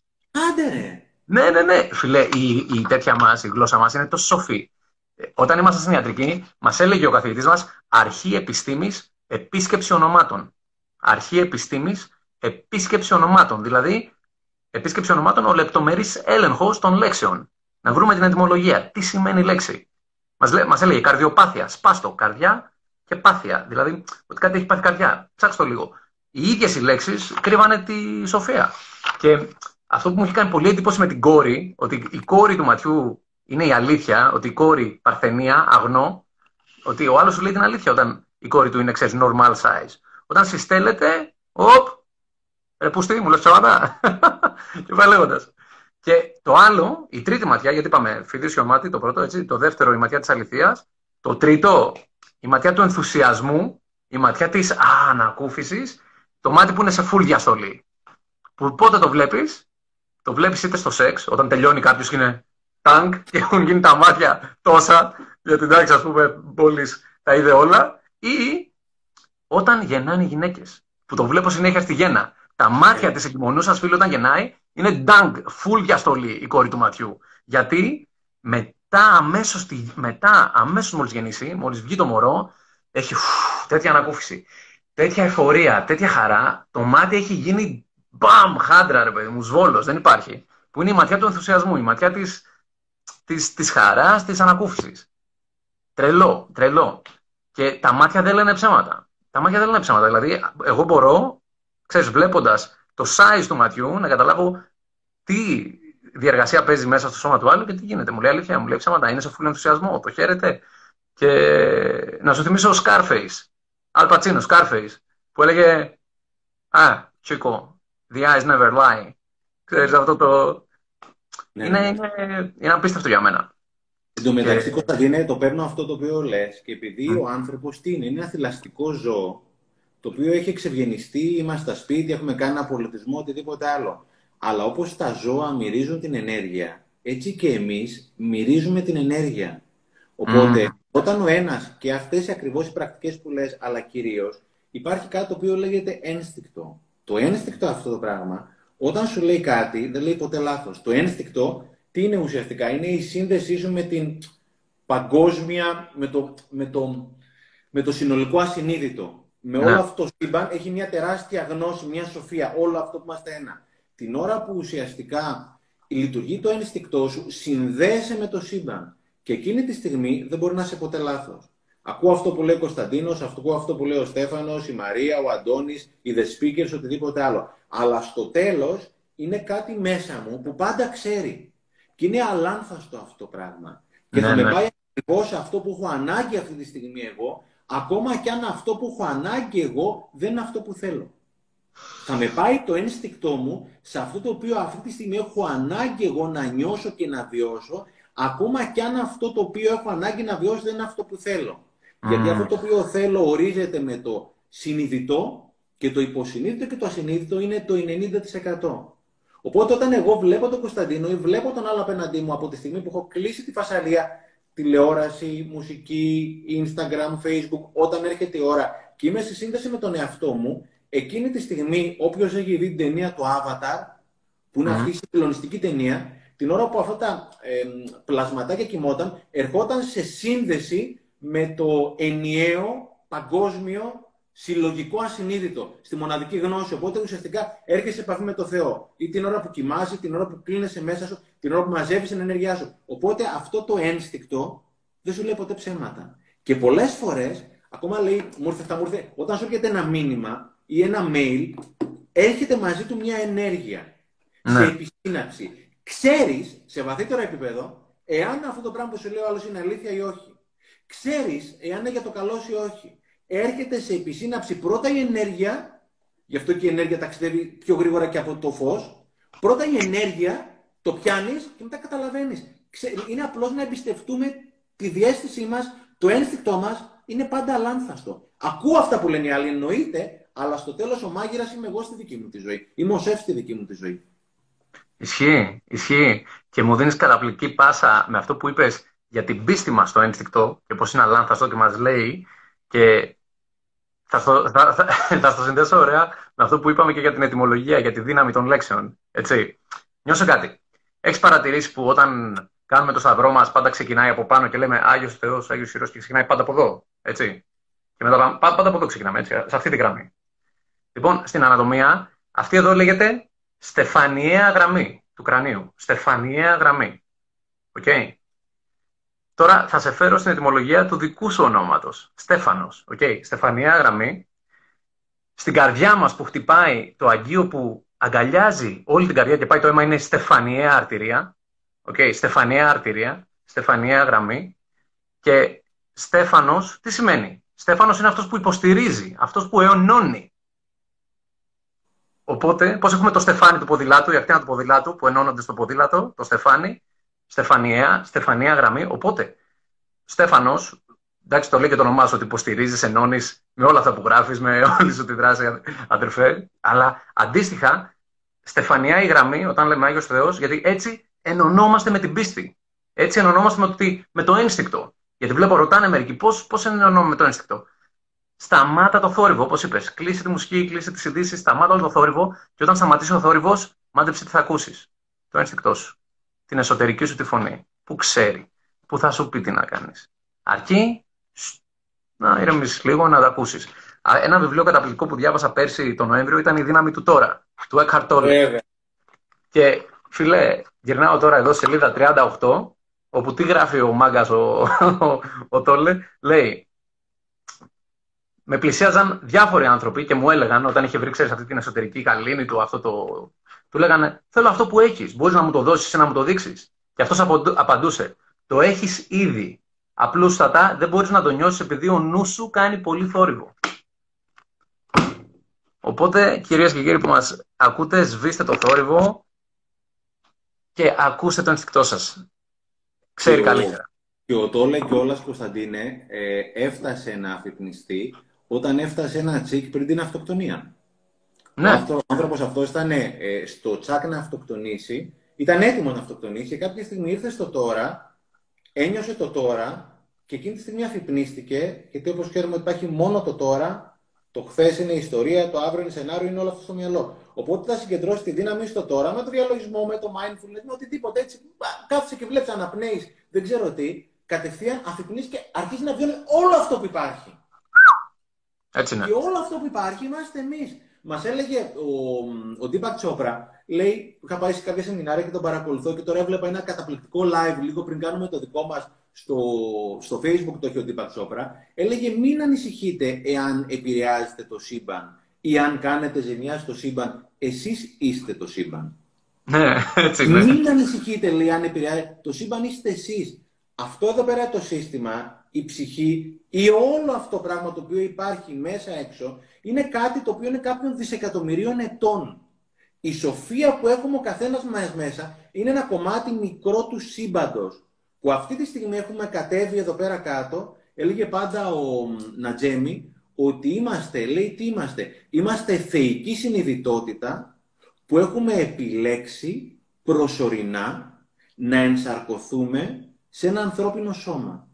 άντε Ναι, ναι, ναι. Φιλέ, η, η τέτοια μας, η γλώσσα μας είναι τόσο σοφή. Ε, όταν ήμασταν στην ιατρική, μας έλεγε ο καθηγητής μας αρχή επιστήμης επίσκεψη ονομάτων. Αρχή επιστήμης επίσκεψη ονομάτων. Δηλαδή, επίσκεψη ονομάτων ο λεπτομερής έλεγχος των λέξεων. Να βρούμε την ετοιμολογία. Τι σημαίνει η λέξη; Μας μας έλεγε καρδιοπάθεια. Σπάστο. Καρδιά και πάθεια. Δηλαδή, ότι κάτι έχει πάθει καρδιά. Ψάξτε το λίγο. Οι ίδιες οι λέξεις κρύβανε τη σοφία. Και αυτό που μου έχει κάνει πολύ εντύπωση με την κόρη, ότι η κόρη του ματιού είναι η αλήθεια, ότι η κόρη παρθενία, αγνό, ότι ο άλλος σου λέει την αλήθεια όταν η κόρη του είναι, ξέρεις, normal size. Όταν συστέλλεται, οπ, Ρε πουστή, μου λες ψέματα. και πάει λέγοντας. Και το άλλο, η τρίτη ματιά, γιατί είπαμε φιδίσιο μάτι, το πρώτο, έτσι, το δεύτερο η ματιά της αληθείας, το τρίτο η ματιά του ενθουσιασμού, η ματιά της ανακούφισης, το μάτι που είναι σε full διαστολή. Που πότε το βλέπεις, το βλέπεις είτε στο σεξ, όταν τελειώνει κάποιος και είναι τάγκ και έχουν γίνει τα μάτια τόσα, γιατί εντάξει ας πούμε πόλεις τα είδε όλα, ή όταν γεννάνε οι γυναίκες, που το βλέπω συνέχεια στη γέννα. Τα μάτια της σα φίλε, όταν γεννάει, είναι dunk, full διαστολή η κόρη του ματιού. Γιατί μετά, αμέσως μετά, αμέσως μόλις γεννήσει, μόλις βγει το μωρό, έχει φου, τέτοια ανακούφιση, τέτοια εφορία, τέτοια χαρά, το μάτι έχει γίνει μπαμ, χάντρα ρε παιδί μου, σβόλος, δεν υπάρχει. Που είναι η ματιά του ενθουσιασμού, η ματιά της, της, της χαράς, της ανακούφισης. Τρελό, τρελό. Και τα μάτια δεν λένε ψέματα. Τα μάτια δεν λένε ψέματα. Δηλαδή, εγώ μπορώ ξέρεις, βλέποντας το size του ματιού, να καταλάβω τι διεργασία παίζει μέσα στο σώμα του άλλου και τι γίνεται. Μου λέει αλήθεια, μου λέει ψέματα, είναι σε φούλο ενθουσιασμό, το χαίρετε. Και να σου θυμίσω ο Scarface, Al Pacino, Scarface, που έλεγε «Α, Chico, the eyes never lie». Ξέρεις αυτό το... Ναι, είναι, ναι. είναι, είναι απίστευτο για μένα. Εν τω μεταξύ, Κωνσταντίνε, το παίρνω αυτό το οποίο λες και επειδή mm. ο άνθρωπος τι είναι, είναι ένα θηλαστικό ζώο το οποίο έχει εξευγενιστεί, είμαστε στα σπίτια, έχουμε κάνει ένα πολιτισμό, οτιδήποτε άλλο. Αλλά όπως τα ζώα μυρίζουν την ενέργεια, έτσι και εμείς μυρίζουμε την ενέργεια. Οπότε, όταν ο ένας, και αυτές ακριβώς οι πρακτικές που λες, αλλά κυρίως, υπάρχει κάτι το οποίο λέγεται ένστικτο. Το ένστικτο αυτό το πράγμα, όταν σου λέει κάτι, δεν λέει ποτέ λάθος. Το ένστικτο, τι είναι ουσιαστικά, είναι η σύνδεσή σου με την παγκόσμια, με το, με το, με το συνολικό ασυνείδητο. με όλο αυτό το σύμπαν έχει μια τεράστια γνώση, μια σοφία, όλο αυτό που είμαστε ένα. Την ώρα που ουσιαστικά η λειτουργεί το ένστικτό σου, συνδέεσαι με το σύμπαν και εκείνη τη στιγμή δεν μπορεί να σε αποτελάθο. Θα με πάει το ένστικτό μου σε αυτό το οποίο αυτή τη στιγμή έχω ανάγκη αυτό που μα στένα. Την ώρα που ουσιαστικά λειτουργεί το ένστικτό σου, συνδέεσαι με το σύμπαν. Και εκείνη τη στιγμή δεν μπορεί να σε ποτέ λάθος. Ακούω αυτό που λέει ο Κωνσταντίνος, ακούω αυτό που λέει ο Στέφανος, η Μαρία, ο Αντώνης, οι The Speakers, οτιδήποτε άλλο. Αλλά στο τέλος είναι κάτι μέσα μου που πάντα ξέρει. Και είναι αλάνθαστο αυτό το πράγμα. Και θα ναι, με ναι. πάει ακριβώς σε αυτό που έχω ανάγκη αυτή τη στιγμή εγώ, ακόμα και αν αυτό που έχω ανάγκη εγώ δεν είναι αυτό που θέλω. Θα με πάει το ένστικτό μου σε αυτό το οποίο αυτή τη στιγμή έχω ανάγκη εγώ να νιώσω και να βιώσω, ακόμα και αν αυτό το οποίο έχω ανάγκη να βιώσω δεν είναι αυτό που θέλω. Γιατί αυτό το οποίο θέλω ορίζεται με το συνειδητό και το υποσυνείδητο και το ασυνείδητο είναι το 90%. Οπότε όταν εγώ βλέπω τον Κωνσταντίνο ή βλέπω τον άλλο απέναντί μου από τη στιγμή που έχω κλείσει τη φασαρία, τηλεόραση, μουσική, Instagram, Facebook, όταν έρχεται η ώρα και είμαι σε σύνδεση με τον εαυτό μου, εκείνη τη στιγμή όποιος έχει δει την ταινία του Avatar, που είναι αυτή η συγκλονιστική ταινία, την ώρα που αυτά τα ε, πλασματάκια κοιμόταν, ερχόταν σε σύνδεση με το ενιαίο παγκόσμιο συλλογικό ασυνείδητο, στη μοναδική γνώση. Οπότε ουσιαστικά έρχεσαι σε επαφή με το Θεό. Ή την ώρα που κοιμάσαι, την ώρα που κλείνεσαι μέσα σου, την ώρα που μαζεύεις την ενέργειά σου. Οπότε αυτό το ένστικτο δεν σου λέει ποτέ ψέματα. Και πολλές φορές, ακόμα λέει, μου ήρθε, μου ήρθε, όταν σου έρχεται ένα μήνυμα ή ένα mail, έρχεται μαζί του μια ενέργεια. Ναι. Σε επισύναψη. Ξέρεις σε βαθύτερο επίπεδο, εάν αυτό το πράγμα που σου λέει ο άλλος είναι αλήθεια ή όχι. Ξέρεις εάν είναι για το καλό ή όχι έρχεται σε επισύναψη πρώτα η ενέργεια, γι' αυτό και η ενέργεια ταξιδεύει πιο γρήγορα και από το φως, πρώτα η ενέργεια, το πιάνεις και μετά καταλαβαίνεις. Είναι απλώς να εμπιστευτούμε τη διέστησή μας, το ένστικτό μας είναι πάντα αλάνθαστο. Ακούω αυτά που λένε οι άλλοι, εννοείται, αλλά στο τέλος ο μάγειρας είμαι εγώ στη δική μου τη ζωή. Είμαι ο σεφ στη δική μου τη ζωή. Ισχύει, ισχύει. Και μου δίνεις καταπληκτική πάσα με αυτό που είπες για την πίστη μας στο ένστικτο και πώς είναι αλάνθαστο και μας λέει. Και θα στο, θα, θα, θα στο συνδέσω ωραία με αυτό που είπαμε και για την ετοιμολογία, για τη δύναμη των λέξεων. Έτσι. Νιώσε κάτι. Έχεις παρατηρήσει που όταν κάνουμε το σταυρό μας πάντα ξεκινάει από πάνω και λέμε Άγιος Θεός, Άγιος Ισχυρός και ξεκινάει πάντα από εδώ. Έτσι. Και μετά πάντα από εδώ ξεκινάμε, έτσι, σε αυτή τη γραμμή. Λοιπόν, στην ανατομία, αυτή εδώ λέγεται στεφανιαία γραμμή του κρανίου. Στεφανιαία γραμμή. OK. Okay. Τώρα θα σε φέρω στην ετυμολογία του δικού σου ονόματος. Στέφανος. Okay. Στεφανιαία γραμμή. Στην καρδιά μας που χτυπάει το αγγείο που αγκαλιάζει όλη την καρδιά και πάει το αίμα είναι στεφανιαία αρτηρία. Okay. Στεφανιαία αρτηρία. Στεφανιαία γραμμή. Και Στέφανος, τι σημαίνει; Στέφανος είναι αυτός που υποστηρίζει, αυτός που αιωνώνει. Οπότε, πώς έχουμε το στεφάνι του ποδηλάτου, η ακτίνα του ποδηλάτου που ενώνονται στο ποδήλατο, το στεφάνι, Στεφανία, Στεφανία γραμμή. Οπότε, Στέφανος, εντάξει, το λέει και το όνομά σου ότι υποστηρίζεις, ενώνεις με όλα αυτά που γράφεις, με όλη σου τη δράση, αδερφέ. Αλλά αντίστοιχα, Στεφανία η γραμμή, όταν λέμε Άγιος Θεός, γιατί έτσι ενωνόμαστε με την πίστη. Έτσι ενωνόμαστε με το, με το ένστικτο. Γιατί βλέπω, ρωτάνε μερικοί, πώς πώς ενωνόμαστε με το ένστικτο. Σταμάτα το θόρυβο, όπως είπες. Κλείσε τη μουσική, κλείσε τις ειδήσεις, σταμάτα όλο το θόρυβο και όταν σταματήσει ο θόρυβος, μάντεψε τι θα ακούσεις. Το ένστικτό σου την εσωτερική σου τη φωνή, που ξέρει, που θα σου πει τι να κάνεις. Αρκεί να ηρεμήσεις λίγο, να τα ακούσεις. Ένα βιβλίο καταπληκτικό που διάβασα πέρσι τον Νοέμβριο ήταν «Η δύναμη του τώρα», του Eckhart Tolle. Και φίλε, γυρνάω τώρα εδώ σελίδα 38, όπου τι γράφει ο μάγκας ο, ο, ο Τόλε, λέει με πλησίαζαν διάφοροι άνθρωποι και μου έλεγαν όταν είχε βρει, ξέρεις, αυτή την εσωτερική καλήνη του, αυτό το, του λέγανε Θέλω αυτό που έχεις. Μπορείς να μου το δώσεις ή να μου το δείξεις. Και αυτός απαντούσε Το έχεις ήδη. Απλούστατα δεν μπορείς να το νιώσεις επειδή ο νους σου κάνει πολύ θόρυβο. Οπότε, κυρίες και κύριοι που μας ακούτε, σβήστε το θόρυβο και ακούστε το ενστικτό σας. Ξέρει καλύτερα. Και ο Τόλε όλας Κωνσταντίνε ε, έφτασε να αφυπνιστεί όταν έφτασε ένα τσίκ πριν την αυτοκτονία. Ναι. Ο άνθρωπος αυτός ήταν ε, στο τσάκ να αυτοκτονήσει, ήταν έτοιμος να αυτοκτονήσει και κάποια στιγμή ήρθε στο τώρα, ένιωσε το τώρα και εκείνη τη στιγμή αφυπνίστηκε, γιατί όπως ξέρουμε ότι υπάρχει μόνο το τώρα, το χθες είναι ιστορία, το αύριο είναι σενάριο, είναι όλο αυτό στο μυαλό. Οπότε θα συγκεντρώσει τη δύναμη στο τώρα με το διαλογισμό, με το mindfulness, με οτιδήποτε έτσι. Κάθεσαι και βλέπεις, αναπνέεις, δεν ξέρω τι, κατευθείαν αφυπνεί και αρχίζει να βιώνει όλο αυτό που υπάρχει. Έτσι είναι. Και όλο αυτό που υπάρχει είμαστε εμείς. Μας έλεγε ο, ο Ντίπακ Τσόπρα, λέει, είχα πάει σε κάποια σεμινάρια και τον παρακολουθώ και τώρα έβλεπα ένα καταπληκτικό live λίγο πριν κάνουμε το δικό μας στο, στο facebook το έχει ο Ντίπακ Τσόπρα. Έλεγε μην ανησυχείτε εάν επηρεάζετε το σύμπαν ή αν κάνετε ζημιά στο σύμπαν. Εσείς είστε το σύμπαν. Ναι, έτσι είναι. Μην ανησυχείτε, λέει, αν επηρεάζετε. Το σύμπαν είστε εσείς. Αυτό εδώ πέρα το σύστημα, η ψυχή ή όλο αυτό το πράγμα το οποίο υπάρχει μέσα έξω είναι κάτι το οποίο είναι κάποιων δισεκατομμυρίων ετών. Η σοφία που έχουμε ο καθένας μας μέσα είναι ένα κομμάτι μικρό του σύμπαντος. που αυτή τη στιγμή έχουμε κατέβει εδώ πέρα κάτω, έλεγε πάντα ο Νατζέμι, ότι είμαστε, λέει τι είμαστε, είμαστε θεϊκή συνειδητότητα που έχουμε επιλέξει προσωρινά να ενσαρκωθούμε σε ένα ανθρώπινο σώμα.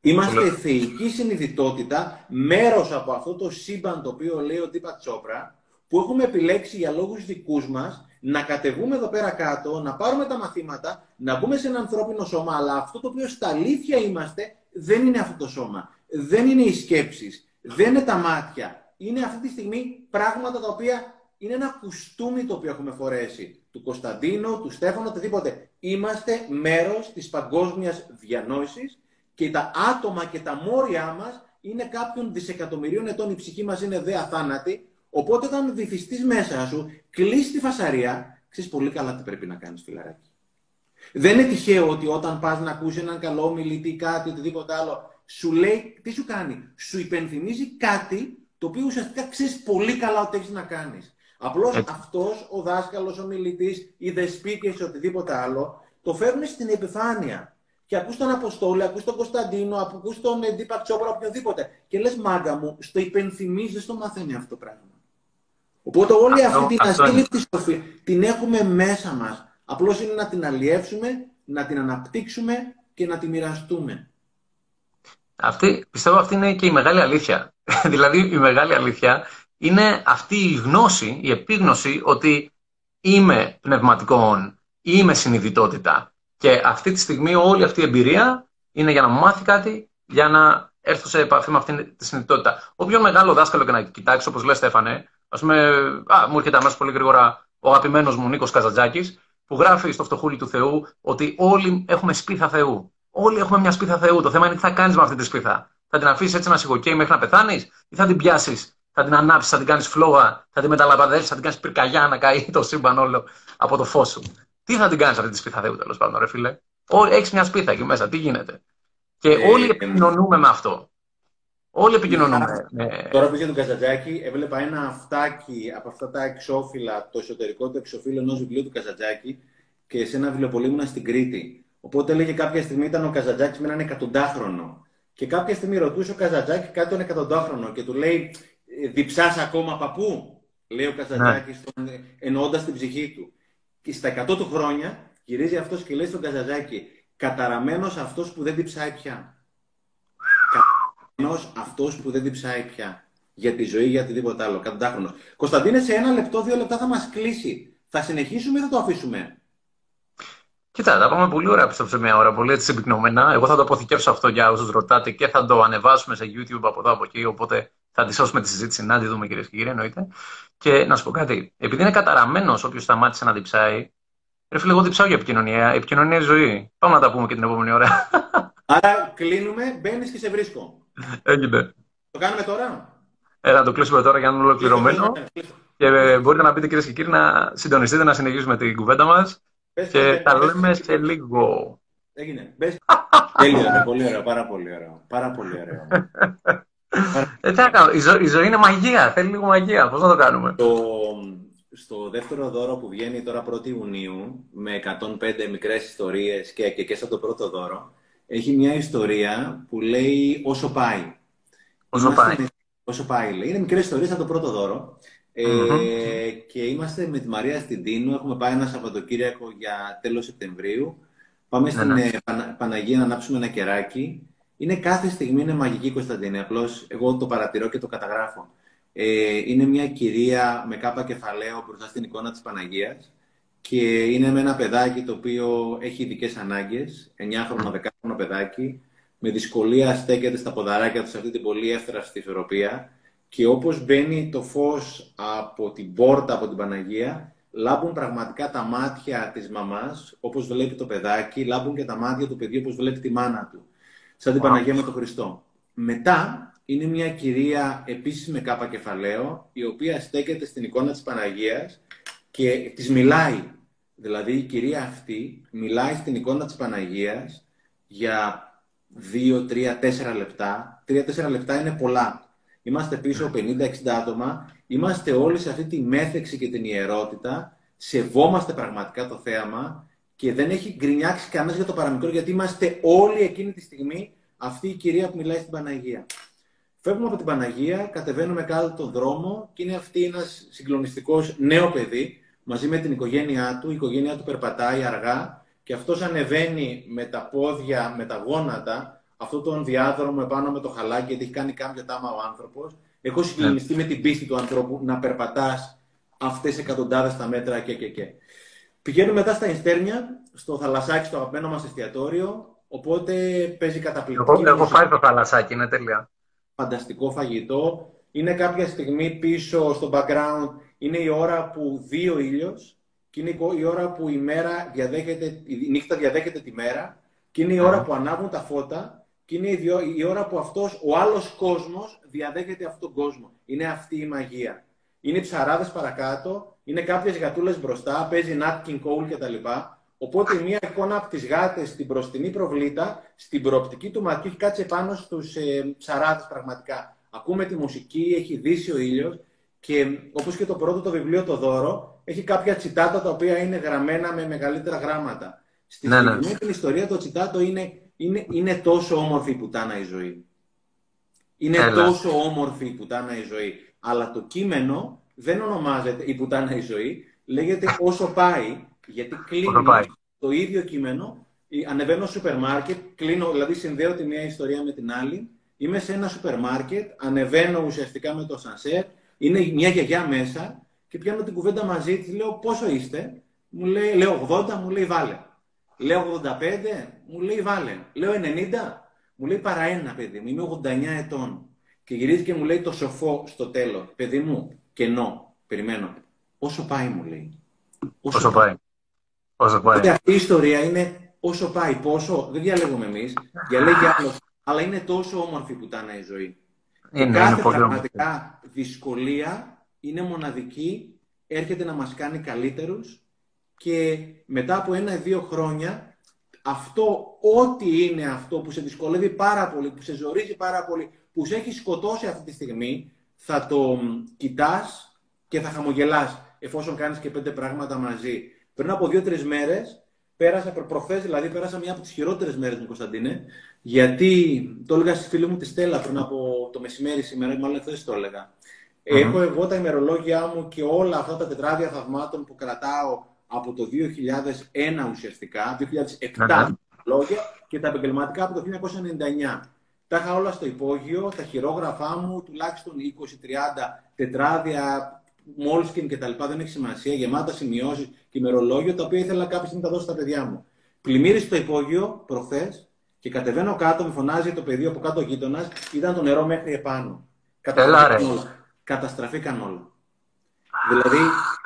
Είμαστε θεϊκή συνειδητότητα, μέρος από αυτό το σύμπαν το οποίο λέει ο Τίπα Τσόπρα, που έχουμε επιλέξει για λόγους δικούς μας να κατεβούμε εδώ πέρα κάτω, να πάρουμε τα μαθήματα, να μπούμε σε ένα ανθρώπινο σώμα, αλλά αυτό το οποίο στα αλήθεια είμαστε δεν είναι αυτό το σώμα. Δεν είναι οι σκέψεις, δεν είναι τα μάτια. Είναι αυτή τη στιγμή πράγματα τα οποία είναι ένα κουστούμι το οποίο έχουμε φορέσει. Του Κωνσταντίνου, του Στέφανου, οτιδήποτε. Είμαστε μέρος της παγκόσμιας διανόησης και τα άτομα και τα μόρια μας είναι κάποιων δισεκατομμυρίων ετών. Η ψυχή μας είναι δε αθάνατη. Οπότε όταν βυθιστείς μέσα σου, κλείσει τη φασαρία, ξέρεις πολύ καλά τι πρέπει να κάνεις φιλαράκι. Δεν είναι τυχαίο ότι όταν πας να ακούσει έναν καλό μιλητή κάτι, οτιδήποτε άλλο, σου λέει, τι σου κάνει, σου υπενθυμίζει κάτι το οποίο ουσιαστικά ξέρεις πολύ καλά ότι έχεις να κάνεις. Απλώς αυτός ο δάσκαλος, ο μιλητής, οι δεσπίκες, οτιδήποτε άλλο, το φέρνουν στην επιφάνεια. Και ακούς τον Αποστόλη, ακούς τον Κωνσταντίνο, ακούς τον Ντίπα Τσόπρα, οποιοδήποτε. Και λες μάγκα μου, στο υπενθυμίζεις, δεν το μαθαίνει αυτό το πράγμα. Οπότε όλη αυτή την ασύλληπτη σοφία την έχουμε μέσα μας. Απλώς είναι να την αλλιεύσουμε, να την αναπτύξουμε και να τη μοιραστούμε. Αυτή, πιστεύω αυτή είναι και η μεγάλη αλήθεια. δηλαδή η μεγάλη αλήθεια είναι αυτή η γνώση, η επίγνωση ότι είμαι πνευματικών, είμαι συνειδητότητα. Και αυτή τη στιγμή όλη αυτή η εμπειρία είναι για να μου μάθει κάτι, για να έρθω σε επαφή με αυτή τη συνειδητότητα. Όποιο μεγάλο δάσκαλο και να κοιτάξει, όπως λέει Στέφανε, ας πούμε, α, μου έρχεται αμέσως πολύ γρήγορα ο αγαπημένος μου Νίκος Καζατζάκη, που γράφει στο φτωχούλι του Θεού ότι όλοι έχουμε σπίθα Θεού. Όλοι έχουμε μια σπίθα Θεού. Το θέμα είναι τι θα κάνεις με αυτή τη σπίθα. Θα την αφήσεις έτσι να σιγοκαίει μέχρι να πεθάνεις, ή θα την πιάσεις, θα την ανάψεις, θα την κάνεις φλόγα, θα την μεταλαμπαδεύσεις, θα την κάνεις πυρκαγιά να καεί το σύμπαν όλο από το φως σου. Τι θα την κάνεις αυτή τη σπίθα Θεού, τέλος πάντων, ρε φίλε; Έχεις μια σπίθα εκεί μέσα, τι γίνεται; Και ε, όλοι επικοινωνούμε με αυτό. Όλοι επικοινωνούμε. Ναι. Τώρα που είχε τον Καζατζάκη, έβλεπα ένα αυτάκι από αυτά τα εξώφυλλα, το εσωτερικό του εξωφύλλου ενός βιβλίου του Καζατζάκη και σε ένα βιβλιοπολίμουνα στην Κρήτη. Οπότε έλεγε κάποια στιγμή ήταν ο Καζατζάκη με έναν εκατοντάχρονο. Και κάποια στιγμή ρωτούσε ο Καζατζάκη κάτι τον εκατοντάχρονο και του λέει: «Ε, Διψάς ακόμα παππού, λέει ο Καζατζάκη, ναι. εννοώντας την ψυχή του. Και στα 100 του χρόνια γυρίζει αυτός και λέει στον Καζατζάκη: Καταραμένος αυτός που δεν διψάει πια. Καταραμένος αυτός που δεν διψάει πια. Για τη ζωή, για οτιδήποτε άλλο. Κατοντάχρονο. Κωνσταντίνε, σε ένα λεπτό, δύο λεπτά θα μας κλείσει. Θα συνεχίσουμε ή θα το αφήσουμε; Κοίτα, τα πάμε πολύ ωραία πιστεύω σε μια ώρα, πολύ έτσι συμπυκνωμένα. Εγώ θα το αποθηκεύσω αυτό για όσους ρωτάτε και θα το ανεβάσουμε σε YouTube από εδώ από εκεί. Οπότε θα τη σώσουμε τη συζήτηση να τη δούμε κυρίες και κύριοι, εννοείται. Και να σου πω κάτι, επειδή είναι καταραμένος όποιος σταμάτησε να διψάει, ρε φίλε, εγώ διψάω για επικοινωνία. Η επικοινωνία είναι ζωή. Πάμε να τα πούμε και την επόμενη ώρα. Άρα κλείνουμε, μπαίνεις και σε βρίσκω. Έγινε. Το κάνουμε τώρα; Ε, να το κλείσουμε τώρα για να είναι ολοκληρωμένο. Και ε, μπορείτε να πείτε κυρίες και κύριοι να συντονιστείτε, να συνεχίσουμε την κουβέντα μας. Και τα λέμε σε λίγο. Έγινε. Τέλεια, πολύ ωραία, πάρα πολύ ωραία. Πάρα πολύ ωραία. Ε, τι να κάνω, η, ζω, η ζωή είναι μαγεία, θέλει λίγο μαγεία. Πώς να το κάνουμε; Το, στο δεύτερο δώρο που βγαίνει τώρα 1η Ιουνίου, με 105 μικρές ιστορίες και, και, και σαν το πρώτο δώρο, έχει μια ιστορία που λέει όσο πάει. Όσο πάει. όσο πάει, λέει. Είναι μικρές ιστορίες σαν το πρώτο δώρο. Ε, και είμαστε με τη Μαρία στην Τίνο. Έχουμε πάει ένα Σαββατοκύριακο για τέλος Σεπτεμβρίου. Πάμε ναι, στην ναι. Ε, Παναγία να ανάψουμε ένα κεράκι. Είναι κάθε στιγμή είναι μαγική Κωνσταντίνη. Απλώς εγώ το παρατηρώ και το καταγράφω. Ε, είναι μια κυρία με κάπα κεφαλαίο μπροστά στην εικόνα της Παναγίας και είναι με ένα παιδάκι το οποίο έχει ειδικές ανάγκες, 9χρονο, 10χρονο παιδάκι, με δυσκολία στέκεται στα ποδαράκια του σε αυτή την πολύ εύθραστη ισορροπία και όπως μπαίνει το φως από την πόρτα, από την Παναγία, λάμπουν πραγματικά τα μάτια της μαμάς, όπως βλέπει το παιδάκι, λάμπουν και τα μάτια του παιδιού, όπως βλέπει τη μάνα του. Σαν την Παναγία με τον Χριστό. Μετά είναι μια κυρία επίσης με κάπα κεφαλαίο, η οποία στέκεται στην εικόνα της Παναγίας και της μιλάει. Δηλαδή η κυρία αυτή μιλάει στην εικόνα της Παναγίας για δύο, τρία, τέσσερα λεπτά. Τρία-τέσσερα λεπτά είναι πολλά. Είμαστε πίσω 50-60 άτομα. Είμαστε όλοι σε αυτή τη μέθεξη και την ιερότητα. Σεβόμαστε πραγματικά το θέαμα και δεν έχει γκρινιάξει κανένας για το παραμικρό γιατί είμαστε όλοι εκείνη τη στιγμή αυτή η κυρία που μιλάει στην Παναγία. Φεύγουμε από την Παναγία, κατεβαίνουμε κάτω τον δρόμο και είναι αυτή ένας συγκλονιστικός νέο παιδί μαζί με την οικογένειά του. Η οικογένειά του περπατάει αργά και αυτός ανεβαίνει με τα πόδια, με τα γόνατα, αυτό τον διάδρομο επάνω με το χαλάκι, γιατί έχει κάνει κάποια τάμα ο άνθρωπος. Έχω συγκλονιστεί με την πίστη του ανθρώπου να περπατάς αυτές εκατοντάδες τα μέτρα και και και. Πηγαίνουμε μετά στα Ινστέρνια, στο θαλασσάκι, στο αγαπημένο μας εστιατόριο, οπότε παίζει καταπληκτική. Εγώ έχω φάει το θαλασσάκι, είναι τέλεια. Φανταστικό φαγητό. Είναι κάποια στιγμή πίσω στο background, είναι η ώρα που δει ο ήλιος και είναι η ώρα που η, μέρα διαδέχεται, η νύχτα διαδέχεται τη μέρα και είναι η ώρα που ανάβουν τα φώτα και είναι η ώρα που αυτός, ο άλλος κόσμος διαδέχεται αυτόν τον κόσμο. Είναι αυτή η μαγεία. Είναι ψαράδες παρακάτω, είναι κάποιες γατούλες μπροστά, παίζει Nat King Cole κτλ. Οπότε μια εικόνα από τις γάτες στην μπροστινή προβλήτα, στην προοπτική του ματιού, έχει κάτσει πάνω στους ε, ψαράδες πραγματικά. Ακούμε τη μουσική, έχει δύσει ο ήλιος και όπως και το πρώτο το βιβλίο το δώρο, έχει κάποια τσιτάτα τα οποία είναι γραμμένα με μεγαλύτερα γράμματα. Στη ναι, ναι. την ιστορία το τσιτάτο είναι, είναι, είναι τόσο όμορφη η πουτάνα η ζωή. Είναι τόσο όμορφη η πουτάνα η ζωή. Αλλά το κείμενο δεν ονομάζεται η πουτάνα η ζωή, λέγεται όσο πάει, γιατί κλείνει το ίδιο κείμενο. Ανεβαίνω στο σούπερ μάρκετ, κλείνω, δηλαδή συνδέω τη μία ιστορία με την άλλη. Είμαι σε ένα σούπερ μάρκετ, ανεβαίνω ουσιαστικά με το σανσέρ, είναι μια γιαγιά μέσα και πιάνω την κουβέντα μαζί της, λέω πόσο είστε; Μου λέει, λέω 80, μου λέει βάλε. Λέω 85, μου λέει βάλε. Λέω 90, μου λέει παρά ένα παιδί μου, είμαι 89 ετών. Και γυρίζει και μου λέει το σοφό στο τέλος. Παιδί μου, κενό, περιμένω. Όσο πάει, μου λέει. Όσο, όσο πάει. Όσο πάει. αυτή η ιστορία είναι όσο πάει, πόσο, δεν διαλέγουμε εμείς, διαλέγει άλλος. Αλλά είναι τόσο όμορφη που ήταν η ζωή. Είναι, κάθε είναι πραγματικά δυσκολία είναι μοναδική, έρχεται να μας κάνει καλύτερους και μετά από ένα-δύο χρόνια αυτό, ό,τι είναι αυτό που σε δυσκολεύει πάρα πολύ, που σε ζορίζει πάρα πολύ, που σε έχει σκοτώσει αυτή τη στιγμή, θα το κοιτάς και θα χαμογελάς εφόσον κάνεις και πέντε πράγματα μαζί. Πριν από δύο-τρεις μέρες, πέρασα, προχθές δηλαδή, πέρασα μια από τις χειρότερες μέρες μου, Κωνσταντίνε, γιατί το έλεγα στη φίλη μου τη Στέλλα πριν από το μεσημέρι σήμερα, μάλλον χθες το έλεγα. Έχω εγώ τα ημερολόγια μου και όλα αυτά τα τετράδια θαυμάτων που κρατάω από το 2001 ουσιαστικά, 2007 λόγια και τα επαγγελματικά από το 1999. Τα είχα όλα στο υπόγειο, τα χειρόγραφά μου, τουλάχιστον 20-30 τετράδια, Moleskine και τα λοιπά, δεν έχει σημασία, γεμάτα σημειώσεις και ημερολόγιο, τα οποία ήθελα κάποια στιγμή να τα δώσω στα παιδιά μου. Πλημμύρισε το υπόγειο προχθές και κατεβαίνω κάτω, με φωνάζει το παιδί από κάτω γείτονας, ήταν το νερό μέχρι επάνω. Καταστραφήκαν όλα. Δηλαδή,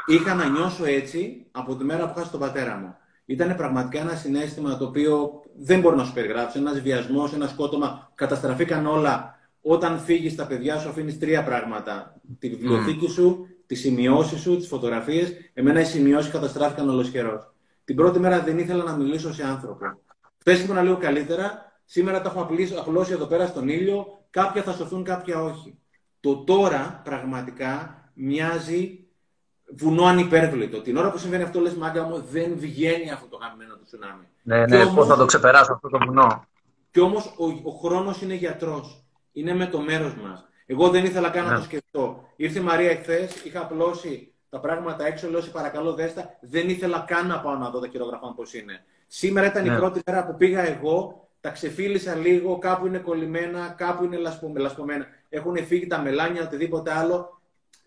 είχα να νιώσω έτσι από τη μέρα που χάσα τον πατέρα μου. Ήταν πραγματικά ένα συνέστημα το οποίο δεν μπορεί να σου περιγράψει. Ένας βιασμός, ένα σκότωμα. Καταστραφήκαν όλα. Όταν φύγεις τα παιδιά σου, αφήνεις τρία πράγματα. Τη βιβλιοθήκη σου, τις σημειώσεις σου, τις φωτογραφίες. Εμένα οι σημειώσεις καταστράφηκαν ολοσχερός. Την πρώτη μέρα δεν ήθελα να μιλήσω σε άνθρωπο. Χθες ήμουν λίγο καλύτερα. Σήμερα τα έχω απλώσει εδώ πέρα στον ήλιο. Κάποια θα σωθούν, κάποια όχι. Το τώρα πραγματικά μοιάζει βουνό ανυπέρβλητο. Την ώρα που συμβαίνει αυτό, λες μάγκα μου, δεν βγαίνει αυτό το γαμμένο του τσουνάμι. Ναι, ναι, πώς θα το ξεπεράσω αυτό το βουνό. Κι όμως ο, ο χρόνος είναι γιατρός. Είναι με το μέρος μας. Εγώ δεν ήθελα καν να το ναι. σκεφτώ. Ήρθε η Μαρία εχθές, είχα απλώσει τα πράγματα έξω, λέω σε παρακαλώ δέστα. Δεν ήθελα καν να πάω να δω τα χειρογραφά πώς είναι. Σήμερα ήταν η ναι. πρώτη μέρα που πήγα εγώ, τα ξεφίλησα λίγο, κάπου είναι κολλημένα, κάπου είναι λασπωμένα. Έχουν φύγει τα μελάνια, οτιδήποτε άλλο.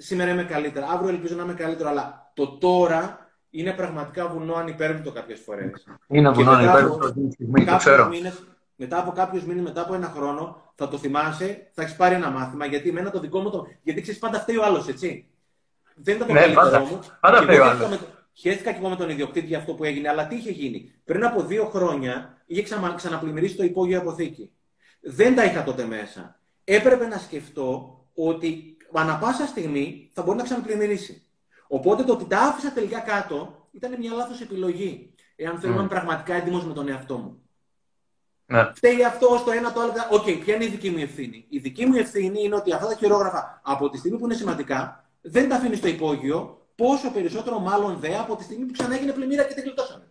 Σήμερα είμαι καλύτερα. Αύριο ελπίζω να είμαι καλύτερο, αλλά το τώρα είναι πραγματικά βουνό ανυπέρβλητο κάποιες φορές. Είναι βουνό ανυπέρβλητο αυτή τη στιγμή, το ξέρω. μετά από κάποιου μήνες, μετά από ένα χρόνο, θα το θυμάσαι, θα έχεις πάρει ένα μάθημα. Γιατί εμένα το δικό μου το. Γιατί ξέρεις, πάντα φταίει ο άλλος, έτσι. Δεν ήταν το Ναι, καλύτερο πάντα. μου. Πάντα Και φταίει εγώ ο χαίρεκα άλλος. με- Χαίρεστηκα και εγώ με τον ιδιοκτήτη για αυτό που έγινε, αλλά τι είχε γίνει. Πριν από δύο χρόνια είχε ξανα, ξαναπλημμυρίσει το υπόγειο αποθήκη. Δεν τα είχα τότε μέσα. Έπρεπε να σκεφτώ ότι ανά πάσα στιγμή θα μπορεί να ξαναπλημμυρίσει. Οπότε το ότι τα άφησα τελικά κάτω ήταν μια λάθος επιλογή. Εάν θέλω Μμ. να είμαι πραγματικά έτοιμος με τον εαυτό μου. Ναι. Φταίει αυτό στο ένα, το άλλο. Οκ, ποια είναι η δική μου ευθύνη; Η δική μου ευθύνη είναι ότι αυτά τα χειρόγραφα από τη στιγμή που είναι σημαντικά δεν τα αφήνει στο υπόγειο, πόσο περισσότερο μάλλον δε από τη στιγμή που ξανά έγινε πλημμύρα και την γλιτώσαμε.